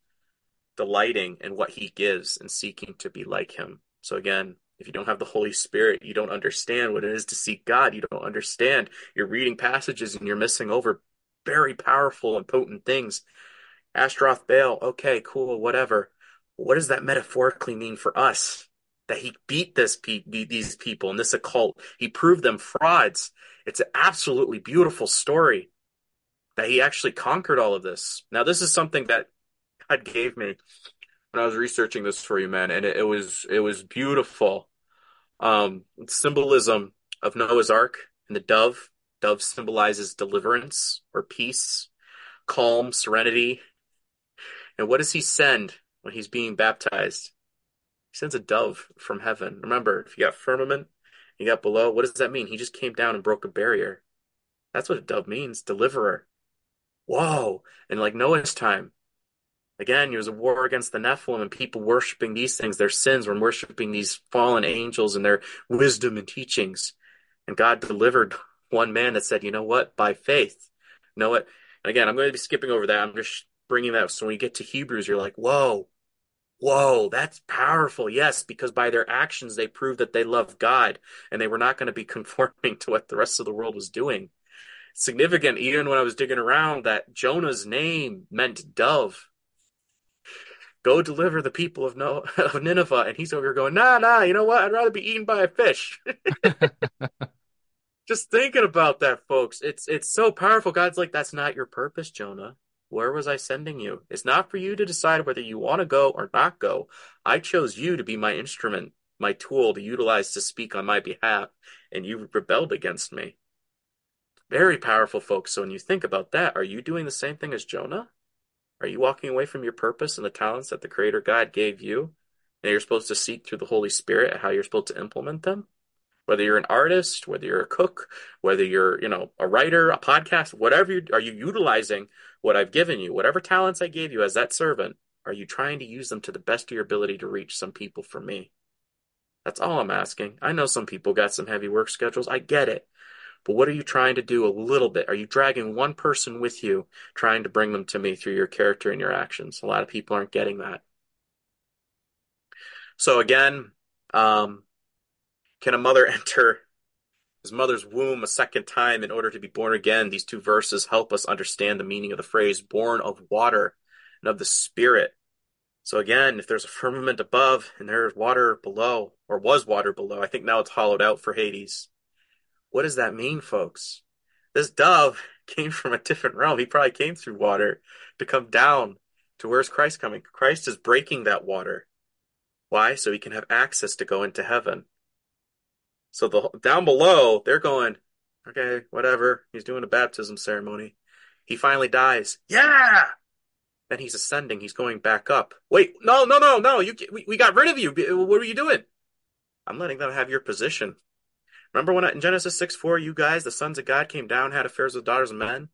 delighting in what he gives, and seeking to be like him. So again, if you don't have the Holy Spirit, you don't understand what it is to seek God. You don't understand. You're reading passages and you're missing over very powerful and potent things. Ashtaroth Baal, okay, cool, whatever. What does that metaphorically mean for us? That he beat this pe- these people and this occult. He proved them frauds. It's an absolutely beautiful story that he actually conquered all of this. Now, this is something that God gave me when I was researching this for you, man, and it, it was it was beautiful. Um, symbolism of Noah's Ark and the dove. Dove symbolizes deliverance or peace, calm, serenity. And what does he send when he's being baptized? He sends a dove from heaven. Remember, if you got firmament, you got below, what does that mean? He just came down and broke a barrier. That's what a dove means, deliverer. Whoa. And like Noah's time, again, it was a war against the Nephilim and people worshiping these things, their sins, were worshiping these fallen angels and their wisdom and teachings. And God delivered one man that said, you know what, by faith, know what? And again, I'm going to be skipping over that. I'm just bringing that up. So when you get to Hebrews, you're like, whoa, whoa, that's powerful. Yes, because by their actions, they proved that they love God and they were not going to be conforming to what the rest of the world was doing. Significant, even when I was digging around, that Jonah's name meant dove. Go deliver the people of, no- of Nineveh. And he's over here going, nah, nah, you know what? I'd rather be eaten by a fish. just thinking about that, folks, it's it's so powerful. God's like, that's not your purpose, Jonah. Where was I sending you? It's not for you to decide whether you want to go or not go. I chose you to be my instrument, my tool to utilize to speak on my behalf, and you rebelled against me. Very powerful, folks. So when you think about that, are you doing the same thing as Jonah? Are you walking away from your purpose and the talents that the Creator God gave you? And you're supposed to seek through the Holy Spirit how you're supposed to implement them? Whether you're an artist, whether you're a cook, whether you're, you know, a writer, a podcast, whatever you are you utilizing what I've given you, whatever talents I gave you as that servant, are you trying to use them to the best of your ability to reach some people for me? That's all I'm asking. I know some people got some heavy work schedules. I get it. But what are you trying to do a little bit? Are you dragging one person with you, trying to bring them to me through your character and your actions? A lot of people aren't getting that. So again, um, can a mother enter his mother's womb a second time in order to be born again? These two verses help us understand the meaning of the phrase born of water and of the Spirit. So again, if there's a firmament above and there's water below, or was water below, I think now it's hollowed out for Hades. What does that mean, folks? This dove came from a different realm. He probably came through water to come down to where's Christ coming? Christ is breaking that water. Why? So he can have access to go into heaven. So the down below, they're going, okay, whatever. He's doing a baptism ceremony. He finally dies. Yeah. Then he's ascending. He's going back up. Wait, no, no, no, no. You, we, we got rid of you. What are you doing? I'm letting them have your position. Remember when uh, in Genesis 6 4, you guys, the sons of God, came down, had affairs with daughters of men?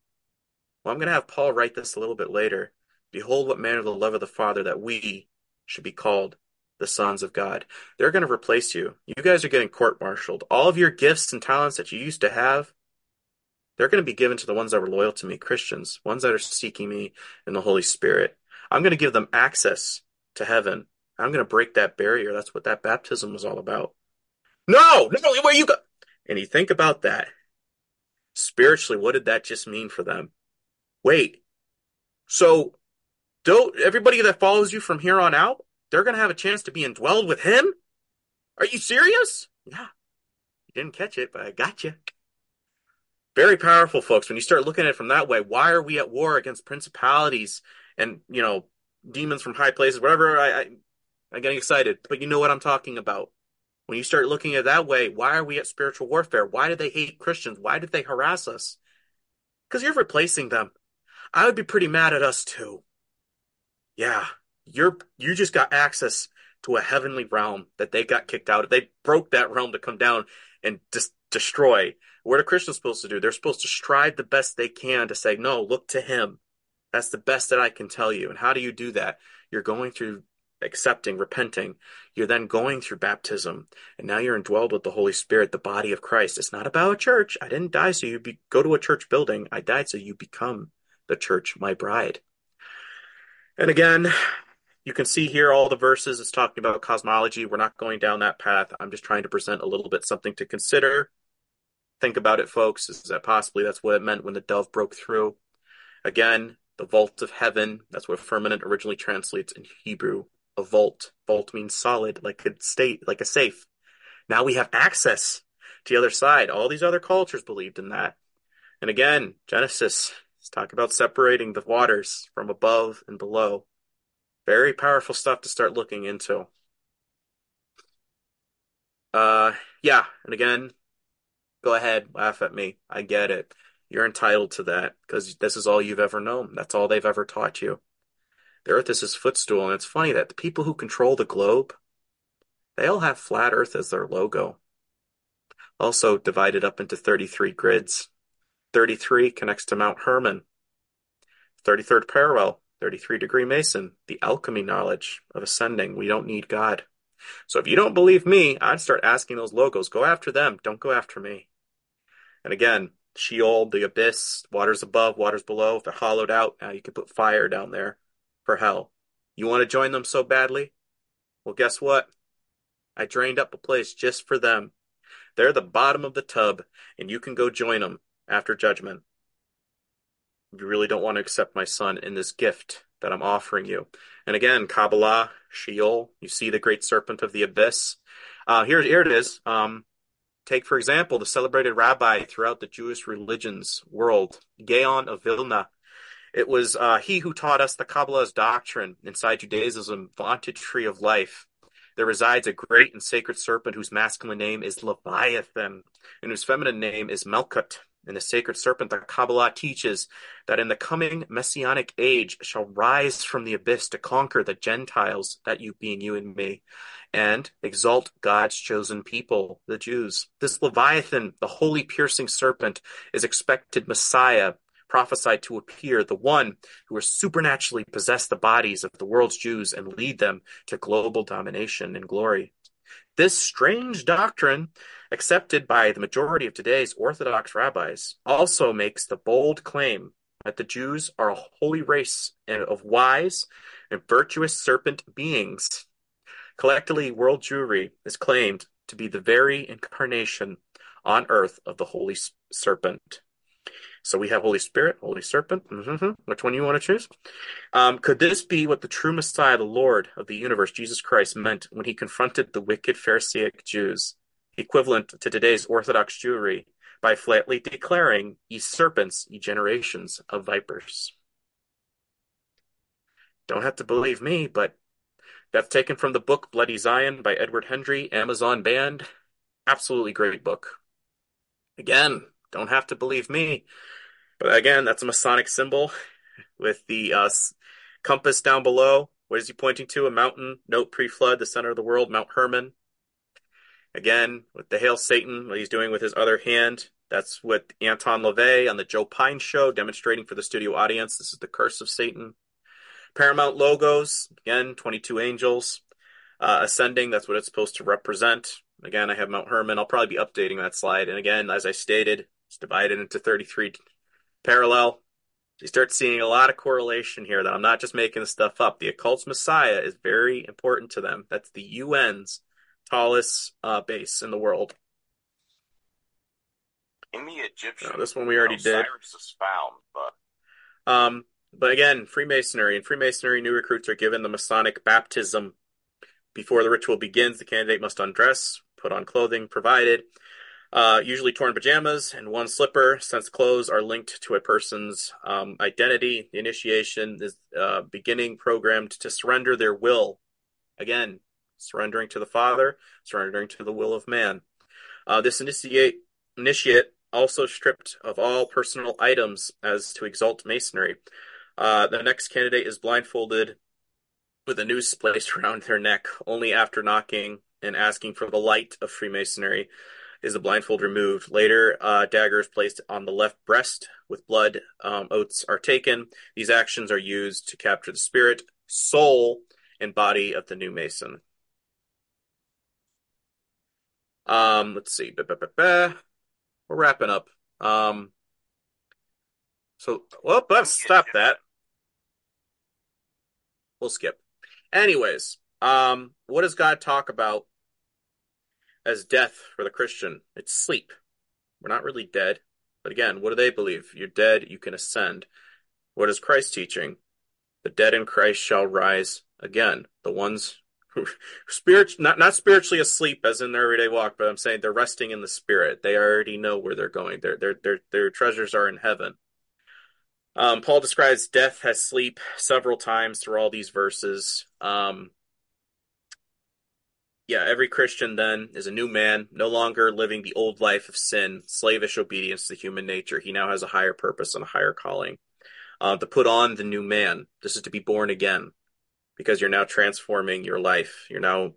Well, I'm going to have Paul write this a little bit later. Behold, what manner of the love of the Father that we should be called the sons of God. They're going to replace you. You guys are getting court martialed. All of your gifts and talents that you used to have, they're going to be given to the ones that were loyal to me, Christians, ones that are seeking me in the Holy Spirit. I'm going to give them access to heaven. I'm going to break that barrier. That's what that baptism was all about. No, no, where you go? And you think about that. Spiritually, what did that just mean for them? Wait, so don't everybody that follows you from here on out, they're going to have a chance to be indwelled with him? Are you serious? Yeah. You didn't catch it, but I got you. Very powerful, folks. When you start looking at it from that way, why are we at war against principalities and, you know, demons from high places, whatever? I, I, I'm getting excited, but you know what I'm talking about. When you start looking at it that way, why are we at spiritual warfare? Why do they hate Christians? Why did they harass us? Because you're replacing them. I would be pretty mad at us too. Yeah, you're you just got access to a heavenly realm that they got kicked out of. They broke that realm to come down and just destroy. What are Christians supposed to do? They're supposed to strive the best they can to say, no, look to him. That's the best that I can tell you. And how do you do that? You're going through accepting, repenting. You're then going through baptism, and now you're indwelled with the Holy Spirit, the body of Christ. It's not about a church. I didn't die so you be, go to a church building. I died so you become the church, my bride. And again, you can see here all the verses. It's talking about cosmology. We're not going down that path. I'm just trying to present a little bit something to consider. Think about it, folks. Is that possibly that's what it meant when the dove broke through? Again, the vault of heaven. That's what firmament originally translates in Hebrew. A vault. Vault means solid, like a state, like a safe. Now we have access to the other side. All these other cultures believed in that. And again, Genesis is talking about separating the waters from above and below. Very powerful stuff to start looking into. Uh, yeah, and again, go ahead, laugh at me. I get it. You're entitled to that because this is all you've ever known. That's all they've ever taught you. The earth is his footstool, and it's funny that the people who control the globe, they all have flat earth as their logo. Also divided up into 33 grids. 33 connects to Mount Hermon. 33rd parallel, 33 degree Mason, the alchemy knowledge of ascending. We don't need God. So if you don't believe me, I'd start asking those logos. Go after them. Don't go after me. And again, Sheol, the abyss, waters above, waters below. If they're hollowed out, now you can put fire down there for hell. You want to join them so badly? Well, guess what? I drained up a place just for them. They're the bottom of the tub, and you can go join them after judgment. You really don't want to accept my son in this gift that I'm offering you. And again, Kabbalah, Sheol, you see the great serpent of the abyss. Uh, here, here it is. Um, take, for example, the celebrated rabbi throughout the Jewish religions world, Gaon of Vilna. It was uh, he who taught us the Kabbalah's doctrine inside Judaism, vaunted tree of life. There resides a great and sacred serpent whose masculine name is Leviathan and whose feminine name is Melkut. And the sacred serpent, the Kabbalah teaches that in the coming messianic age shall rise from the abyss to conquer the Gentiles, that you being you and me, and exalt God's chosen people, the Jews. This Leviathan, the holy piercing serpent, is expected Messiah, prophesied to appear, the one who will supernaturally possess the bodies of the world's Jews and lead them to global domination and glory. This strange doctrine, accepted by the majority of today's Orthodox rabbis, also makes the bold claim that the Jews are a holy race of wise and virtuous serpent beings. Collectively, world Jewry is claimed to be the very incarnation on earth of the holy serpent. So we have Holy Spirit, Holy Serpent. Mm-hmm. Which one you want to choose? Um, could this be what the true Messiah, the Lord of the universe, Jesus Christ, meant when he confronted the wicked Pharisaic Jews, equivalent to today's Orthodox Jewry, by flatly declaring, ye serpents, ye generations of vipers? Don't have to believe me, but that's taken from the book Bloody Zion by Edward Hendry, Amazon banned. Absolutely great book. Again, don't have to believe me. But again, that's a Masonic symbol with the uh, compass down below. What is he pointing to? A mountain. Note pre-flood, the center of the world, Mount Hermon. Again, with the Hail Satan, what he's doing with his other hand. That's what Anton LaVey on the Joe Pine show, demonstrating for the studio audience. This is the curse of Satan. Paramount logos, again, 22 angels. Uh, ascending, that's what it's supposed to represent. Again, I have Mount Hermon. I'll probably be updating that slide. And again, as I stated, it's divided into 33 parallel. You start seeing a lot of correlation here that I'm not just making this stuff up. The occult's Messiah is very important to them. That's the UN's tallest uh, base in the world. In the Egyptian, no, this one we already did. Cyrus is found, but um, but again, Freemasonry and Freemasonry new recruits are given the Masonic baptism. Before the ritual begins, the candidate must undress, put on clothing provided, uh, usually torn pajamas and one slipper, since clothes are linked to a person's um, identity. The initiation is uh, beginning programmed to surrender their will. Again, surrendering to the Father, surrendering to the will of man. Uh, this initiate initiate also stripped of all personal items as to exalt masonry. Uh, the next candidate is blindfolded with a noose placed around their neck only after knocking and asking for the light of Freemasonry is the blindfold removed. Later, uh, dagger is placed on the left breast with blood. Um, oaths are taken. These actions are used to capture the spirit, soul, and body of the new Mason. Um, let's see. We're wrapping up. Um, so, well, let's stop that. We'll skip. Anyways, um, what does God talk about as death for the Christian? It's sleep. We're not really dead. But again, what do they believe? You're dead, you can ascend. What is Christ teaching? The dead in Christ shall rise again. The ones who spirit not not spiritually asleep as in their everyday walk, but I'm saying they're resting in the spirit. They already know where they're going. Their their their their treasures are in heaven. Um, Paul describes death as sleep several times through all these verses. Um, yeah, every Christian then is a new man, no longer living the old life of sin, slavish obedience to human nature. He now has a higher purpose and a higher calling. Uh, to put on the new man. This is to be born again because you're now transforming your life. You're now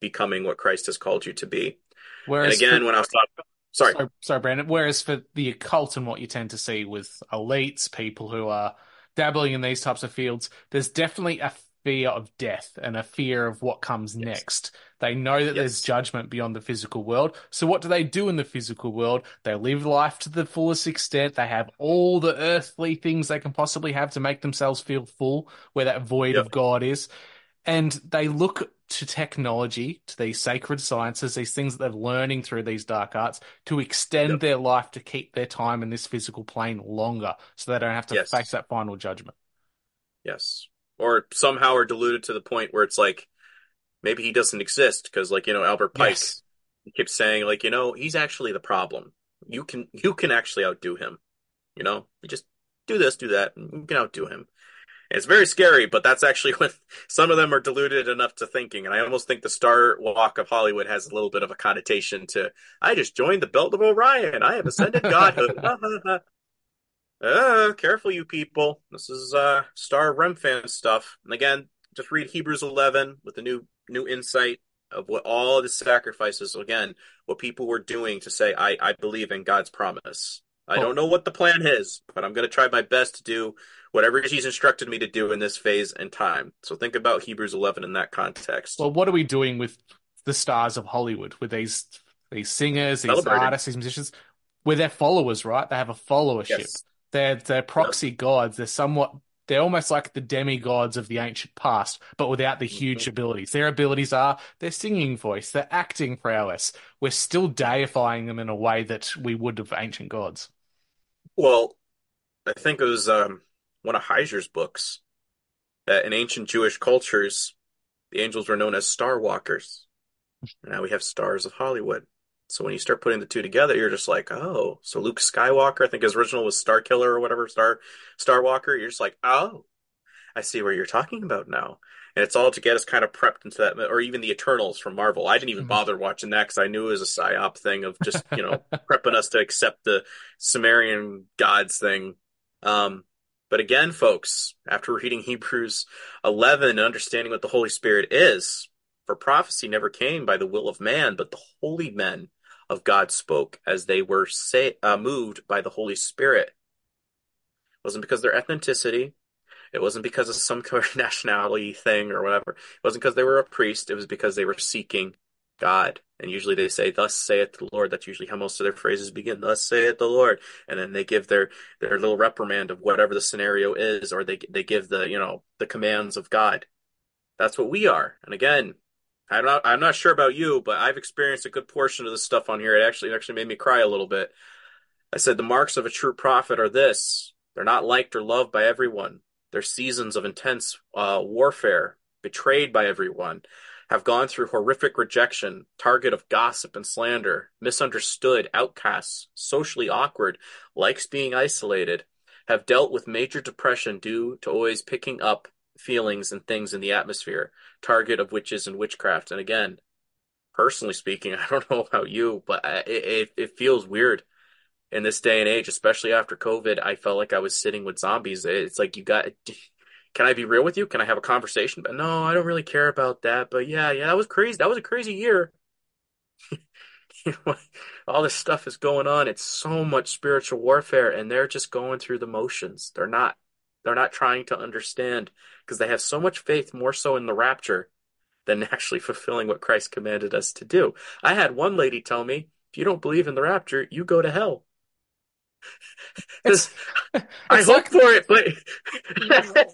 becoming what Christ has called you to be. Whereas and again, for, when I was talking, sorry. sorry, sorry, Brandon. Whereas for the occult and what you tend to see with elites, people who are dabbling in these types of fields, there's definitely a fear of death and a fear of what comes yes. next. They know that yes. there's judgment beyond the physical world. So what do they do in the physical world? They live life to the fullest extent. They have all the earthly things they can possibly have to make themselves feel full where that void yep. of God is. And they look to technology, to these sacred sciences, these things that they're learning through these dark arts to extend yep. their life to keep their time in this physical plane longer so they don't have to yes. face that final judgment. Yes or somehow are diluted to the point where it's like maybe he doesn't exist because like you know Albert Pike yes. keeps saying like you know he's actually the problem. You can you can actually outdo him. You know, you just do this, do that, and you can outdo him. And it's very scary, but that's actually when some of them are deluded enough to thinking. And I almost think the Star Walk of Hollywood has a little bit of a connotation to I just joined the Belt of Orion. I have ascended godhood. Uh, careful, you people. This is uh Star Remphan stuff. And again, just read Hebrews 11 with the new new insight of what all the sacrifices. Again, what people were doing to say, "I I believe in God's promise." I oh. don't know what the plan is, but I'm going to try my best to do whatever He's instructed me to do in this phase and time. So think about Hebrews 11 in that context. Well, what are we doing with the stars of Hollywood, with these these singers, these artists, these musicians? We're their followers, right? They have a followership. Yes. They're they're proxy gods. They're somewhat they're almost like the demigods of the ancient past, but without the huge mm-hmm. abilities. Their abilities are their singing voice, their acting prowess. We're still deifying them in a way that we would of ancient gods. Well, I think it was um, one of Heiser's books that in ancient Jewish cultures, the angels were known as star walkers. now we have stars of Hollywood. So when you start putting the two together, you're just like, oh, so Luke Skywalker, I think his original was Star Killer or whatever, Star Star Walker. You're just like, oh, I see where you're talking about now. And it's all to get us kind of prepped into that, or even the Eternals from Marvel. I didn't even mm-hmm. bother watching that because I knew it was a psyop thing of just you know prepping us to accept the Sumerian gods thing. Um, but again, folks, after reading Hebrews 11 and understanding what the Holy Spirit is, for prophecy never came by the will of man, but the holy men of God spoke as they were say, uh, moved by the Holy Spirit. It wasn't because their ethnicity. It wasn't because of some kind of nationality thing or whatever. It wasn't because they were a priest. It was because they were seeking God. And usually they say, "Thus saith the Lord." That's usually how most of their phrases begin. "Thus saith the Lord," and then they give their their little reprimand of whatever the scenario is, or they they give the you know the commands of God. That's what we are. And again, I'm not I'm not sure about you, but I've experienced a good portion of this stuff on here. It actually it actually made me cry a little bit. I said the marks of a true prophet are this: they're not liked or loved by everyone. They're seasons of intense uh, warfare, betrayed by everyone, have gone through horrific rejection, target of gossip and slander, misunderstood, outcasts, socially awkward, likes being isolated, have dealt with major depression due to always picking up feelings and things in the atmosphere, target of witches and witchcraft. And again, personally speaking, I don't know about you, but it, it, it feels weird in this day and age, especially after COVID. I felt like I was sitting with zombies. It's like you got. Can I be real with you? Can I have a conversation? But no, I don't really care about that. But yeah, yeah, that was crazy. That was a crazy year. all this stuff is going on. It's so much spiritual warfare, and they're just going through the motions. They're not. They're not trying to understand because they have so much faith, more so in the rapture than actually fulfilling what Christ commanded us to do. I had one lady tell me, if you don't believe in the rapture, you go to hell. It's, I hope for it, but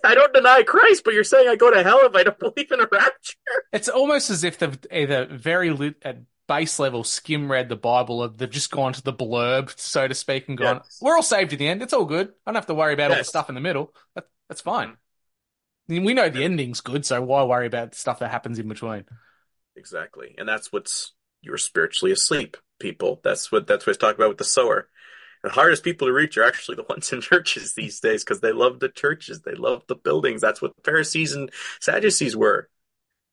I don't deny Christ, but you're saying I go to hell if I don't believe in a rapture? It's almost as if they've either eh, very li- at eh, base level skim read the Bible, or they've just gone to the blurb, so to speak, and gone, Yes. "We're all saved in the end. It's all good. I don't have to worry about all the stuff in the middle. That, that's fine. Mm-hmm. I mean, we know the ending's good, so why worry about stuff that happens in between?" Exactly. And that's what's you're spiritually asleep, people. That's what that's what it's talking about with the sower. The hardest people to reach are actually the ones in churches these days because they love the churches, they love the buildings. That's what the Pharisees and Sadducees were.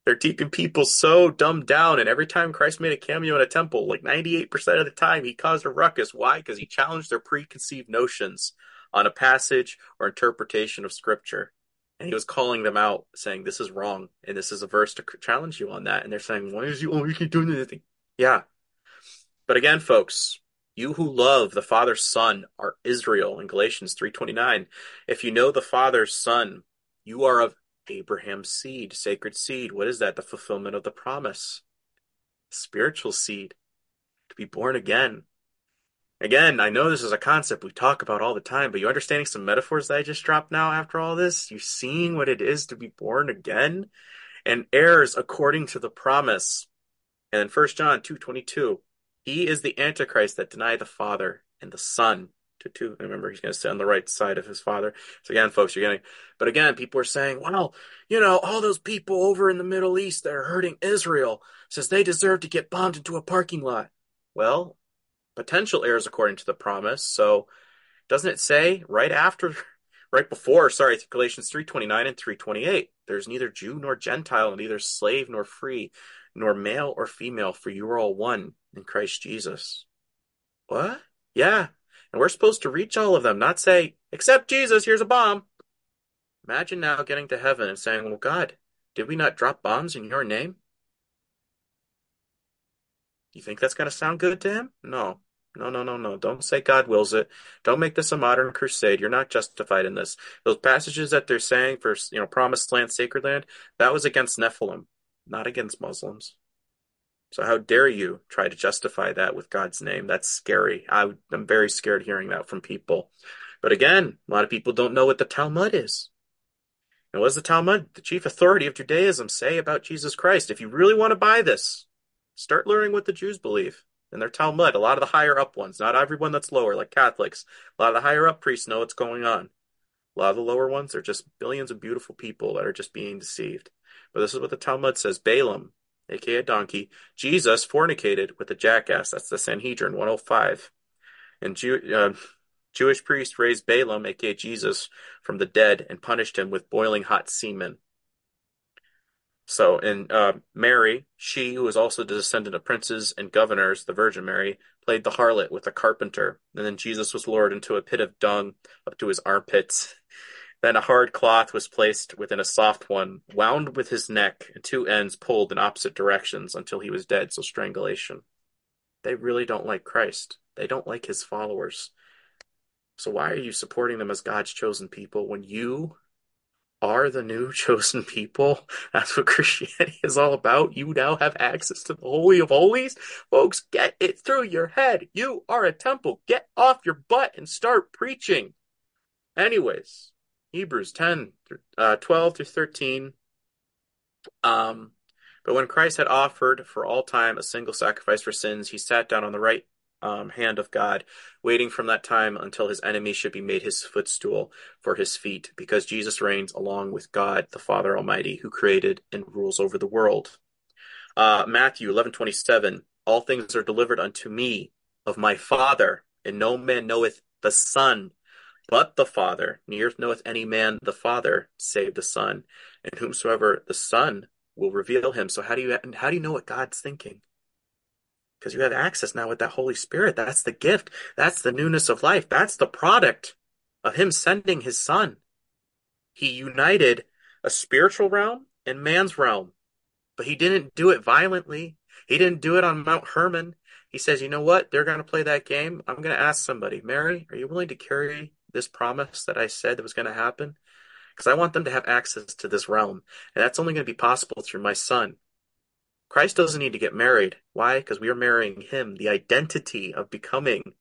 They're keeping people so dumbed down, and every time Christ made a cameo in a temple, like 98% of the time, he caused a ruckus. Why? Because he challenged their preconceived notions on a passage or interpretation of Scripture. And he was calling them out, saying, This is wrong, and this is a verse to challenge you on that. And they're saying, Why is you, keep doing anything? Yeah. But again, folks, you who love the Father's Son are Israel in Galatians 3.29. If you know the Father's Son, you are of Abraham's seed, sacred seed. What is that? The fulfillment of the promise. Spiritual seed. To be born again. Again, I know this is a concept we talk about all the time, but you understanding some metaphors that I just dropped now after all this? You seeing what it is to be born again? And heirs according to the promise. And in 1 John 2.22, he is the Antichrist that denied the Father and the Son. To two, remember he's going to sit on the right side of his Father. So again, folks, you're getting. But again, people are saying, "Well, you know, all those people over in the Middle East that are hurting Israel says they deserve to get bombed into a parking lot." Well, potential heirs according to the promise. So, doesn't it say right after, right before? Sorry, Galatians three twenty nine and three twenty eight. There's neither Jew nor Gentile, neither slave nor free, nor male or female, for you are all one in Christ Jesus. What? Yeah. And we're supposed to reach all of them, not say, except Jesus, here's a bomb. Imagine now getting to heaven and saying, well, God, did we not drop bombs in your name? You think that's going to sound good to him? No. No, no, no, no. Don't say God wills it. Don't make this a modern crusade. You're not justified in this. Those passages that they're saying for, you know, promised land, sacred land, that was against Nephilim, not against Muslims. So how dare you try to justify that with God's name? That's scary. I, am very scared hearing that from people. But again, a lot of people don't know what the Talmud is. And what does the Talmud, the chief authority of Judaism, say about Jesus Christ? If you really want to buy this, start learning what the Jews believe in their Talmud. A lot of the higher up ones, not everyone that's lower, like Catholics. A lot of the higher up priests know what's going on. A lot of the lower ones are just billions of beautiful people that are just being deceived. But this is what the Talmud says. Balaam, aka a donkey, Jesus fornicated with a jackass. That's the Sanhedrin 105. And Jew, uh, Jewish priest raised Balaam, aka Jesus, from the dead and punished him with boiling hot semen. So, in uh, Mary, she who was also the descendant of princes and governors, the Virgin Mary, played the harlot with a carpenter. And then Jesus was lowered into a pit of dung up to his armpits. Then a hard cloth was placed within a soft one, wound with his neck, and two ends pulled in opposite directions until he was dead, so strangulation. They really don't like Christ. They don't like his followers. So why are you supporting them as God's chosen people when you are the new chosen people? That's what Christianity is all about. You now have access to the Holy of Holies. Folks, get it through your head. You are a temple. Get off your butt and start preaching. Anyways, Hebrews 10, uh, 12 through 13. Um, but when Christ had offered for all time a single sacrifice for sins, he sat down on the right um, hand of God, waiting from that time until his enemy should be made his footstool for his feet, because Jesus reigns along with God, the Father Almighty, who created and rules over the world. Uh, Matthew 11:27 All things are delivered unto me of my Father, and no man knoweth the Son but the Father. Neither knoweth any man the Father save the Son, and whomsoever the Son will reveal him. So how do you how do you know what God's thinking? Because you have access now with that Holy Spirit. That's the gift. That's the newness of life. That's the product of Him sending His Son. He united a spiritual realm and man's realm, but He didn't do it violently. He didn't do it on Mount Hermon. He says, you know what? They're going to play that game. I'm going to ask somebody, Mary, are you willing to carry this promise that I said that was going to happen? Because I want them to have access to this realm. And that's only going to be possible through my son. Christ doesn't need to get married. Why? Because we are marrying him. The identity of becoming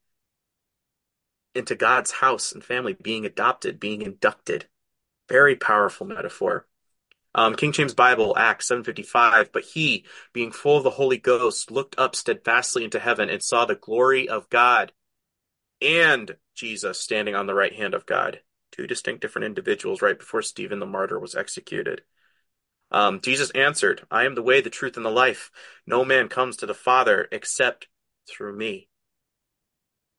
into God's house and family, being adopted, being inducted. Very powerful metaphor. Um, King James Bible, Acts 7:55. But he, being full of the Holy Ghost, looked up steadfastly into heaven and saw the glory of God and Jesus standing on the right hand of God. Two distinct different individuals right before Stephen the martyr was executed. Um, Jesus answered, I am the way, the truth, and the life. No man comes to the Father except through me.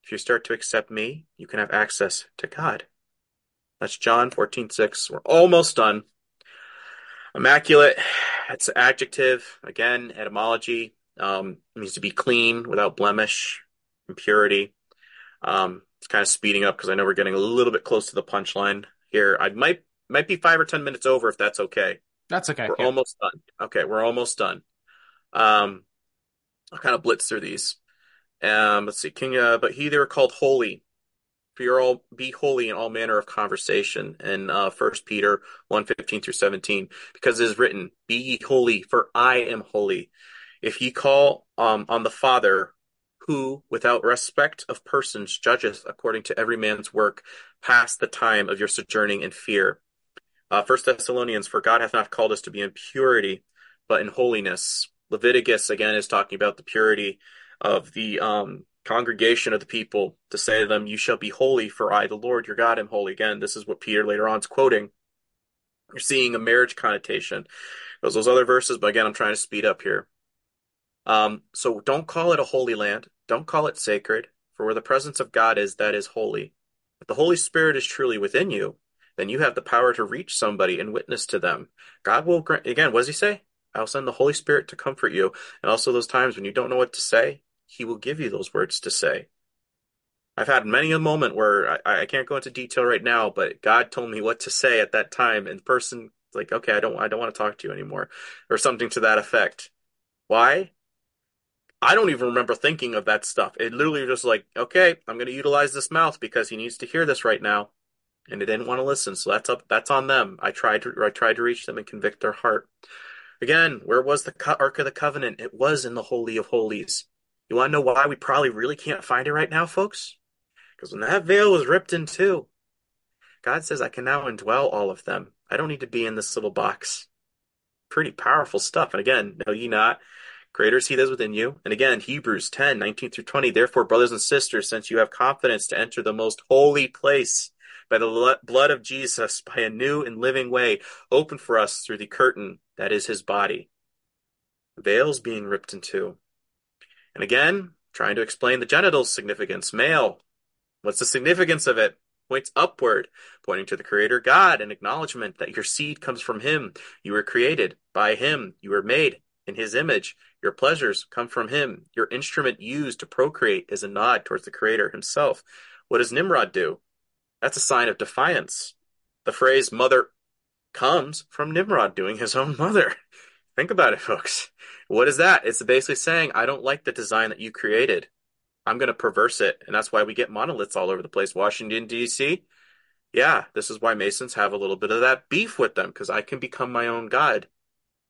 If you start to accept me, you can have access to God. That's John 14, 6. We're almost done. Immaculate, it's an adjective. Again, etymology. Um, means to be clean, without blemish, impurity. Um, it's kind of speeding up because I know we're getting a little bit close to the punchline here. I might might be five or ten minutes over if that's okay. That's okay. We're yeah. almost done. Okay, we're almost done. Um, I'll kind of blitz through these. Um, let's see, King. Uh, but he they were called holy. For your all be holy in all manner of conversation. In uh, First Peter one fifteen through seventeen, because it is written, "Be ye holy, for I am holy." If ye call um, on the Father, who, without respect of persons, judgeth according to every man's work, pass the time of your sojourning in fear. Uh, First Thessalonians, for God hath not called us to be in purity, but in holiness. Leviticus again is talking about the purity of the um, congregation of the people to say to them, "You shall be holy, for I, the Lord your God, am holy." Again, this is what Peter later on is quoting. You're seeing a marriage connotation. Those those other verses, but again, I'm trying to speed up here. Um, so don't call it a holy land. Don't call it sacred, for where the presence of God is, that is holy. If the Holy Spirit is truly within you, then you have the power to reach somebody and witness to them. God will grant, again, what does he say? I'll send the Holy Spirit to comfort you. And also those times when you don't know what to say, he will give you those words to say. I've had many a moment where I, I can't go into detail right now, but God told me what to say at that time, and the person like, okay, I don't, I don't want to talk to you anymore, or something to that effect. Why? I don't even remember thinking of that stuff. It literally just like, okay, I'm going to utilize this mouth because he needs to hear this right now, and they didn't want to listen. So that's up, that's on them. I tried to, I tried to reach them and convict their heart. Again, where was the Ark of the Covenant? It was in the Holy of Holies. You want to know why we probably really can't find it right now, folks? Because when that veil was ripped in two, God says, I can now indwell all of them. I don't need to be in this little box. Pretty powerful stuff. And again, know ye not, greater is he that is within you. And again, Hebrews 10, 19 through 20. Therefore, brothers and sisters, since you have confidence to enter the most holy place by the blood of Jesus, by a new and living way, open for us through the curtain that is his body. Veils being ripped in two. And again, trying to explain the genital significance. Male. What's the significance of it? Points upward, pointing to the Creator God, an acknowledgement that your seed comes from Him. You were created by Him. You were made in His image. Your pleasures come from Him. Your instrument used to procreate is a nod towards the Creator Himself. What does Nimrod do? That's a sign of defiance. The phrase mother comes from Nimrod doing his own mother. Think about it, folks. What is that? It's basically saying, I don't like the design that you created. I'm going to perverse it. And that's why we get monoliths all over the place. Washington, D.C. Yeah, this is why Masons have a little bit of that beef with them because I can become my own God.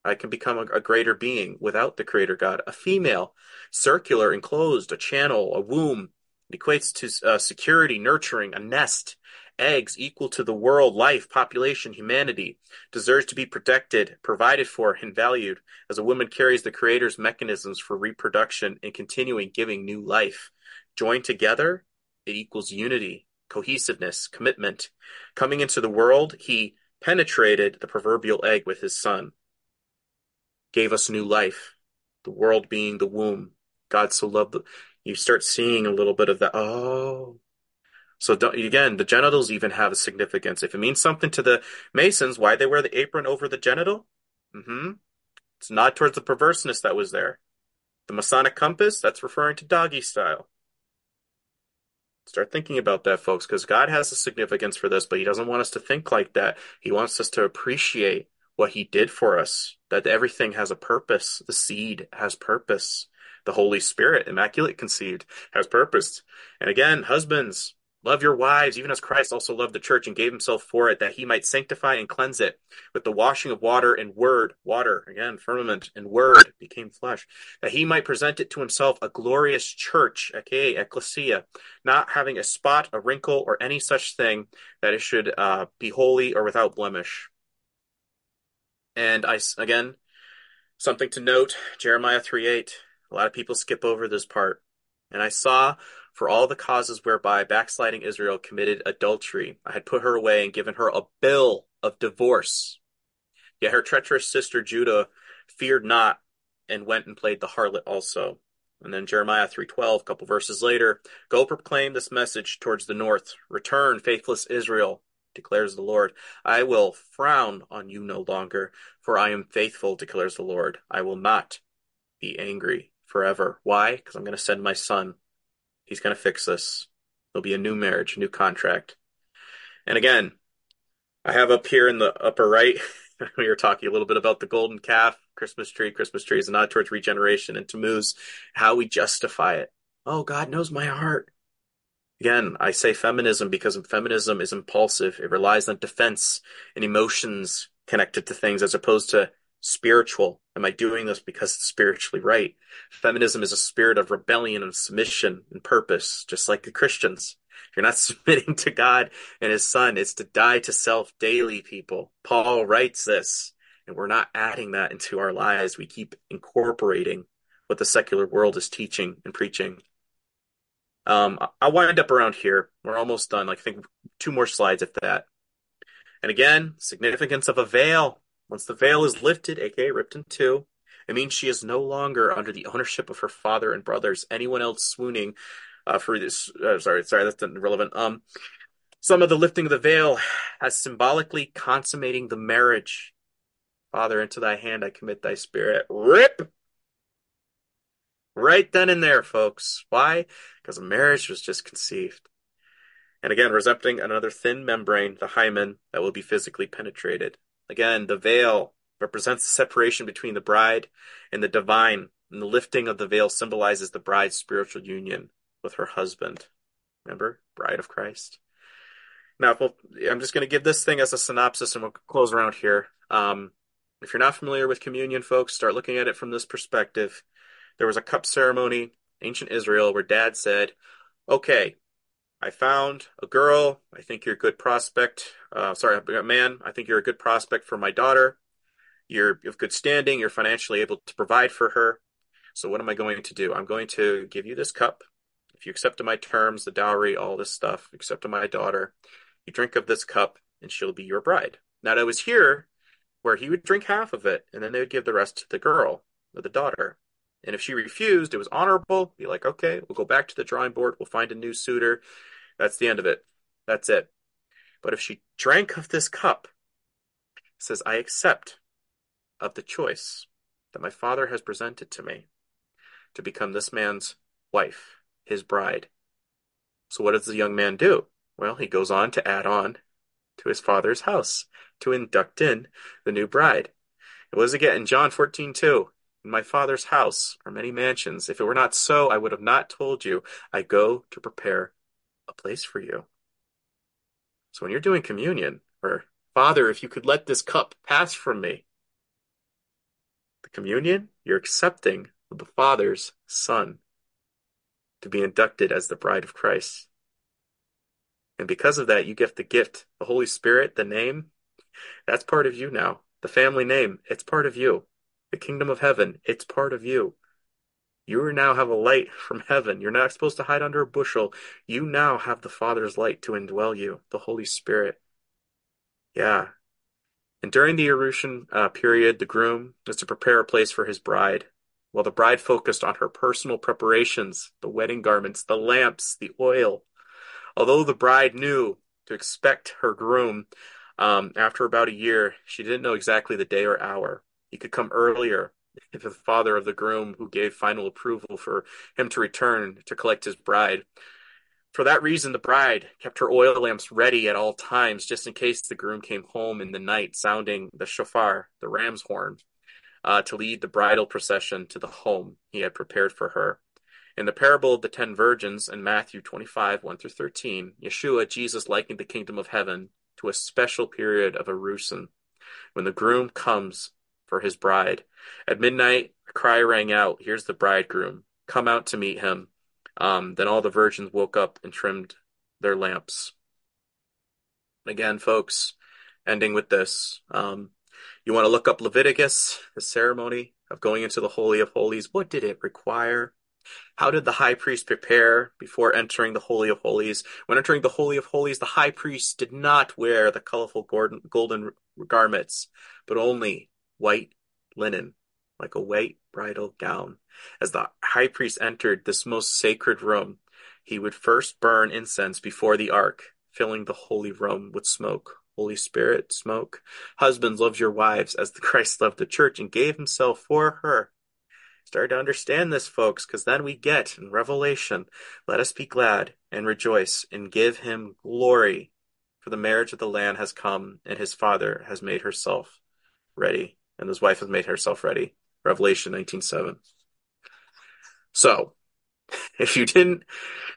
I can become a, a, greater being without the creator God. A female, circular, enclosed, a channel, a womb. It equates to uh, security, nurturing, a nest eggs equal to the world, life, population, humanity, deserves to be protected, provided for, and valued as a woman carries the Creator's mechanisms for reproduction and continuing giving new life. Joined together, it equals unity, cohesiveness, commitment. Coming into the world, he penetrated the proverbial egg with his son, gave us new life, the world being the womb. God so loved the. You start seeing a little bit of that. Oh, so don't again, the genitals even have a significance. If it means something to the Masons, why they wear the apron over the genital? Mm-hmm. It's not towards the perverseness that was there. The Masonic compass, that's referring to doggy style. Start thinking about that, folks, because God has a significance for this, but He doesn't want us to think like that. He wants us to appreciate what He did for us, that everything has a purpose. The seed has purpose. The Holy Spirit, immaculate conceived, has purpose. And again, husbands, love your wives, even as Christ also loved the church and gave himself for it, that he might sanctify and cleanse it with the washing of water and word. Water, again, firmament, and word became flesh, that he might present it to himself a glorious church, aka ecclesia, not having a spot, a wrinkle, or any such thing, that it should uh, be holy or without blemish. And I, again, something to note Jeremiah 3 8. A lot of people skip over this part. And I saw for all the causes whereby backsliding Israel committed adultery, I had put her away and given her a bill of divorce. Yet her treacherous sister Judah feared not and went and played the harlot also. And then Jeremiah 3:12, a couple verses later, go proclaim this message towards the north. Return, faithless Israel, declares the Lord. I will frown on you no longer, for I am faithful, declares the Lord. I will not be angry forever. Why? Because I'm going to send my son. He's going to fix this. There'll be a new marriage, a new contract. And again, I have up here in the upper right, we were talking a little bit about the golden calf, Christmas tree. Christmas tree is a nod towards regeneration and Tammuz, how we justify it. Oh, God knows my heart. Again, I say feminism because feminism is impulsive. It relies on defense and emotions connected to things as opposed to spiritual. Am I doing this because it's spiritually right? Feminism is a spirit of rebellion and submission and purpose, just like the Christians. If you're not submitting to God and His Son, it's to die to self daily, people. Paul writes this, and we're not adding that into our lives. We keep incorporating what the secular world is teaching and preaching. Um, I'll wind up around here. We're almost done. Like I think two more slides if that. And again, significance of a veil. Once the veil is lifted, aka ripped in two, it means she is no longer under the ownership of her father and brothers. Anyone else swooning uh, for this? Uh, sorry, sorry, that's irrelevant. Um, some of the lifting of the veil as symbolically consummating the marriage. Father, into thy hand I commit thy spirit. Rip. Right then and there, folks. Why? Because a marriage was just conceived. And again, resembling another thin membrane, the hymen, that will be physically penetrated. Again, the veil represents the separation between the bride and the divine, and the lifting of the veil symbolizes the bride's spiritual union with her husband. Remember, bride of Christ. Now, I'm just going to give this thing as a synopsis, and we'll close around here. Um, if you're not familiar with communion, folks, start looking at it from this perspective. There was a cup ceremony, ancient Israel, where dad said, Okay, I found a girl. I think you're a good prospect. Uh, sorry, a man. I think you're a good prospect for my daughter. You're of good standing. You're financially able to provide for her. So, what am I going to do? I'm going to give you this cup. If you accept my terms, the dowry, all this stuff, accept my daughter, you drink of this cup, and she'll be your bride. Now, that was here where he would drink half of it, and then they would give the rest to the girl or the daughter. And if she refused, it was honorable. Be like, okay, we'll go back to the drawing board. We'll find a new suitor. That's the end of it. That's it. But if she drank of this cup, says, I accept of the choice that my father has presented to me to become this man's wife, his bride. So what does the young man do? Well, he goes on to add on to his father's house to induct in the new bride. It was again in John 14, 2. In my Father's house are many mansions. If it were not so, I would have not told you. I go to prepare a place for you. So when you're doing communion, or Father, if you could let this cup pass from me, the communion, you're accepting of the Father's Son to be inducted as the bride of Christ. And because of that, you get the gift, the Holy Spirit, the name, that's part of you now. The family name, it's part of you the kingdom of heaven. It's part of you. You now have a light from heaven. You're not supposed to hide under a bushel. You now have the Father's light to indwell you, the Holy Spirit. Yeah. And during the Erusin uh, period, the groom was to prepare a place for his bride, while the bride focused on her personal preparations, the wedding garments, the lamps, the oil. Although the bride knew to expect her groom um, after about a year, she didn't know exactly the day or hour. He could come earlier if the father of the groom who gave final approval for him to return to collect his bride. For that reason, the bride kept her oil lamps ready at all times, just in case the groom came home in the night sounding the shofar, the ram's horn. uh, to lead the bridal procession to the home he had prepared for her. In the parable of the ten virgins in Matthew 25, 1 through 13, Yeshua, Jesus likened the kingdom of heaven to a special period of Arusin, when the groom comes for his bride. At midnight, a cry rang out, Here's the bridegroom. Come out to meet him. Um, then all the virgins woke up and trimmed their lamps. Again, folks, ending with this. Um, you want to look up Leviticus, the ceremony of going into the Holy of Holies. What did it require? How did the high priest prepare before entering the Holy of Holies? When entering the Holy of Holies, the high priest did not wear the colorful golden garments, but only white linen, like a white bridal gown. As the high priest entered this most sacred room, he would first burn incense before the ark, filling the holy room with smoke. Holy Spirit, smoke. Husbands, love your wives as the Christ loved the church and gave himself for her Start to understand this, folks, because then we get in Revelation, let us be glad and rejoice and give him glory, for the marriage of the Lamb has come, and his father has made herself ready, and his wife has made herself ready. Revelation 19:7. So, if you didn't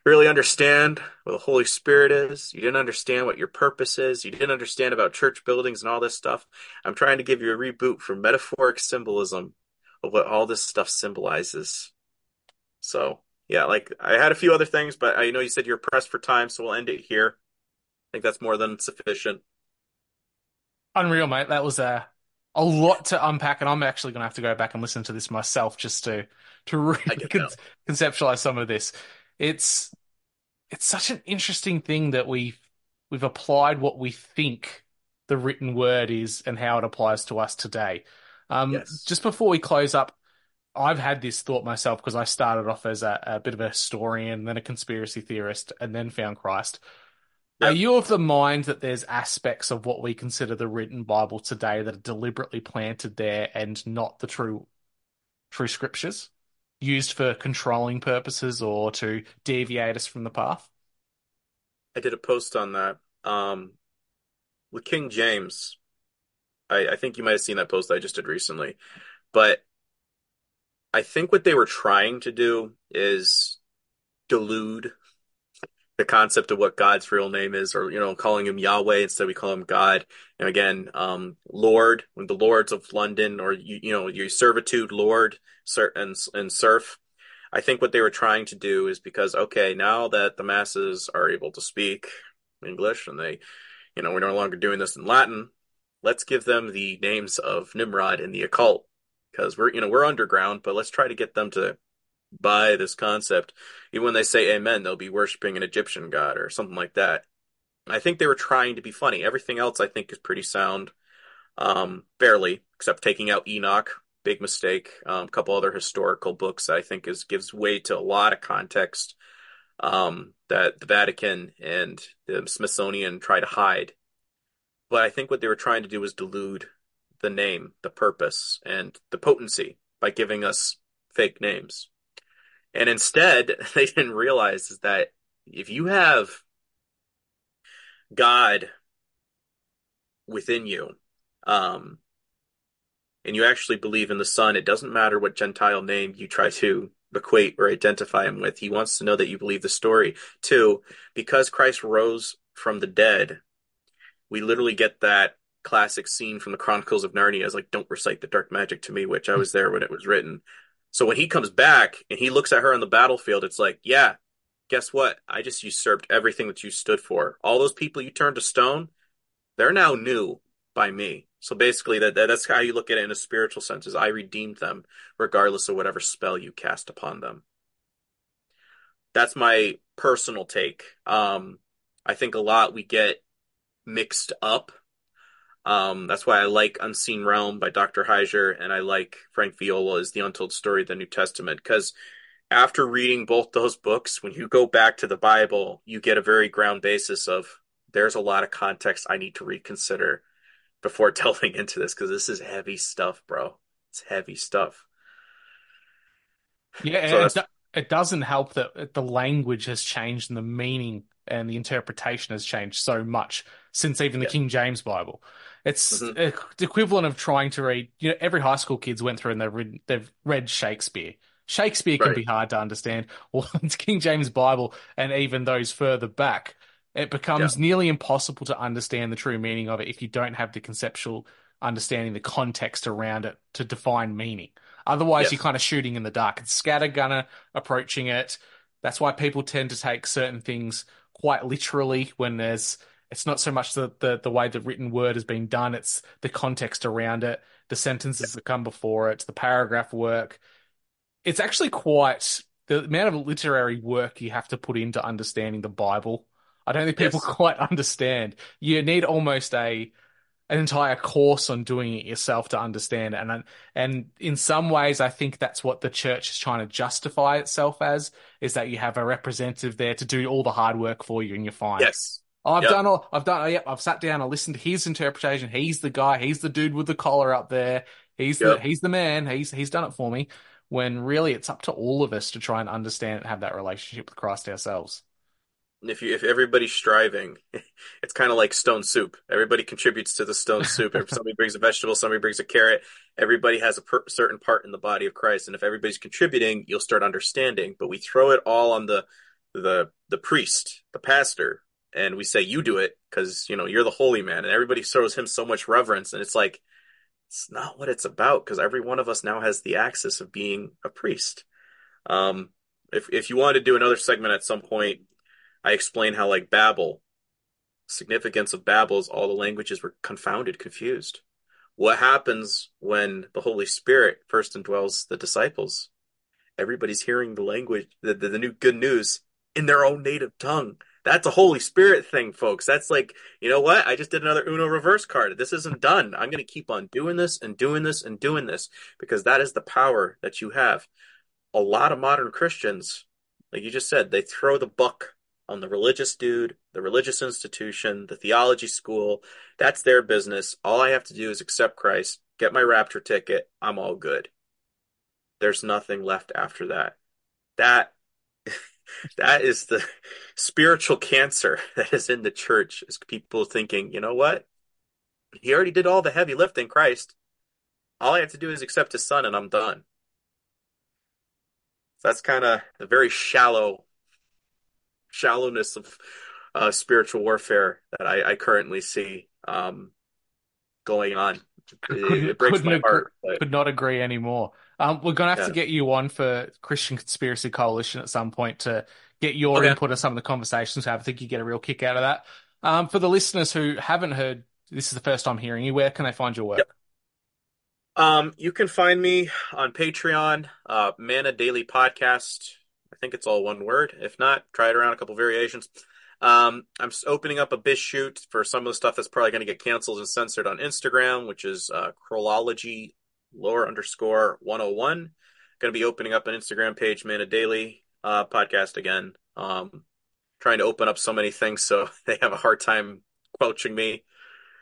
really understand what the Holy Spirit is, you didn't understand what your purpose is, you didn't understand about church buildings and all this stuff, I'm trying to give you a reboot for metaphoric symbolism of what all this stuff symbolizes. So yeah, like I had a few other things, but I know you said you're pressed for time, so we'll end it here. I think that's more than sufficient. Unreal, mate. That was a a lot to unpack, and I'm actually going to have to go back and listen to this myself just to to really con- conceptualize some of this. It's it's such an interesting thing that we've we've applied what we think the written word is and how it applies to us today. Um, yes. Just before we close up, I've had this thought myself because I started off as a, a, bit of a historian, then a conspiracy theorist, and then found Christ. Yep. Are you of the mind that there's aspects of what we consider the written Bible today that are deliberately planted there and not the true true scriptures, used for controlling purposes or to deviate us from the path? I did a post on that. Um, with King James, I, I think you might have seen that post I just did recently. But I think what they were trying to do is delude the concept of what God's real name is, or you know, calling him Yahweh instead we call him God. And again, um, Lord, when the lords of London, or you, you know, your servitude, Lord, ser- and and serf. I think what they were trying to do is because okay, now that the masses are able to speak English and they, you know, we're no longer doing this in Latin, let's give them the names of Nimrod and the occult because we're you know we're underground, but let's try to get them to buy this concept. Even when they say amen, they'll be worshiping an Egyptian god or something like that. I think they were trying to be funny. Everything else I think is pretty sound. Um, barely, except taking out Enoch, big mistake. Um, a couple other historical books I think is gives way to a lot of context um, that the Vatican and the Smithsonian try to hide but I think what they were trying to do was delude the name, the purpose, and the potency by giving us fake names. And instead, they didn't realize is that if you have God within you, um, and you actually believe in the Son, it doesn't matter what Gentile name you try to equate or identify him with. He wants to know that you believe the story. Two, because Christ rose from the dead, we literally get that classic scene from the Chronicles of Narnia is like, don't recite the dark magic to me, which I was there when it was written. So when he comes back and he looks at her on the battlefield, it's like, yeah, guess what? I just usurped everything that you stood for. All those people you turned to stone, they're now new by me. So basically, that, that's how you look at it in a spiritual sense: is I redeemed them, regardless of whatever spell you cast upon them. That's my personal take. Um, I think a lot we get mixed up. Um, that's why I like Unseen Realm by Dr. Heiser, and I like Frank Viola's The Untold Story of the New Testament, because after reading both those books, when you go back to the Bible, you get a very ground basis of there's a lot of context I need to reconsider before delving into this, because this is heavy stuff, bro. It's heavy stuff. Yeah, so it, it doesn't help that the language has changed and the meaning and the interpretation has changed so much since even the yeah. King James Bible. It's Mhm. uh, the equivalent of trying to read. You know, every high school kids went through and they've read, they've read Shakespeare. Shakespeare can be hard to understand, or it's King James Bible, and even those further back. It becomes nearly impossible to understand the true meaning of it if you don't have the conceptual understanding, the context around it to define meaning. Otherwise, Yes. you're kind of shooting in the dark. It's scattergunner approaching it. That's why people tend to take certain things quite literally when there's it's not so much the, the, the way the written word has been done, it's the context around it, the sentences that come before it, the paragraph work. It's actually quite the amount of literary work you have to put into understanding the Bible. I don't think people Yes. quite understand. You need almost a an entire course on doing it yourself to understand it. And and in some ways, I think that's what the church is trying to justify itself as is that you have a representative there to do all the hard work for you, and you're fine. Yes. Oh, I've Yep. done all. I've done. Yep. I've sat down. I listened to his interpretation. He's the guy. He's the dude with the collar up there. He's the he's the man. He's he's done it for me. When really, it's up to all of us to try and understand and have that relationship with Christ ourselves. if you if everybody's striving, it's kind of like stone soup. Everybody contributes to the stone soup. If somebody brings a vegetable, somebody brings a carrot. Everybody has a per- certain part in the body of Christ, and if everybody's contributing, you'll start understanding. But we throw it all on the the the priest, the pastor, and we say you do it because you know you're the holy man, and everybody throws him so much reverence, and it's like it's not what it's about because every one of us now has the access of being a priest. Um, if if you want to do another segment at some point, I explain how like Babel, significance of Babel is all the languages were confounded, confused. What happens when the Holy Spirit first indwells the disciples? Everybody's hearing the language, the, the, the new good news in their own native tongue. That's a Holy Spirit thing, folks. That's like, you know what? I just did another Uno reverse card. This isn't done. I'm going to keep on doing this and doing this and doing this because that is the power that you have. A lot of modern Christians, like you just said, they throw the buck on the religious dude, the religious institution, the theology school. That's their business. All I have to do is accept Christ, get my rapture ticket. I'm all good. There's nothing left after that. That that is the spiritual cancer that is in the church is people thinking, you know what? He already did all the heavy lifting, Christ. All I have to do is accept his son and I'm done. So That's kind of the very shallow shallowness of uh, spiritual warfare that I, I currently see um, going on. It, it breaks Couldn't my agree- heart. But Could not agree anymore. Um, we're gonna have to get you on for Christian Conspiracy Coalition at some point to get your Okay. input on some of the conversations we have. I think you get a real kick out of that. Um, for the listeners who haven't heard, this is the first time hearing you. Where can they find your work? Yep. Um, you can find me on Patreon, uh, Mana Daily Podcast. I think it's all one word. If not, try it around a couple variations. Um, I'm opening up a BitChute for some of the stuff that's probably going to get canceled and censored on Instagram, which is uh, lower underscore 101. Going to be opening up an Instagram page, Man Mana Daily uh, Podcast again. Um, trying to open up so many things so they have a hard time quelching me.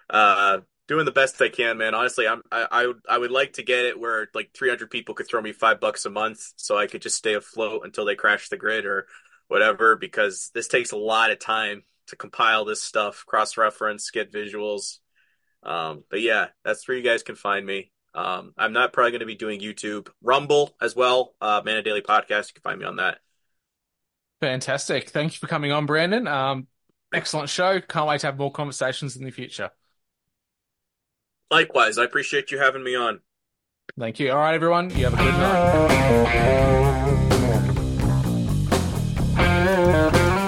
Uh, doing the best I can, man. Honestly, I'm I, I would I would like to get it where like 300 people could throw me five bucks a month, so I could just stay afloat until they crash the grid or whatever. Because this takes a lot of time to compile this stuff, cross reference, get visuals. Um, but yeah, that's where you guys can find me. Um, I'm not probably going to be doing YouTube, Rumble as well. Uh, Man Daily Podcast. You can find me on that. Fantastic. Thank you for coming on, Brandon. Um, excellent show. Can't wait to have more conversations in the future. Likewise, I appreciate you having me on. Thank you. All right, everyone. You have a good night.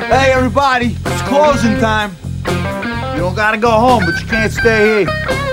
Hey, everybody, it's closing time. You don't gotta go home, but you can't stay here.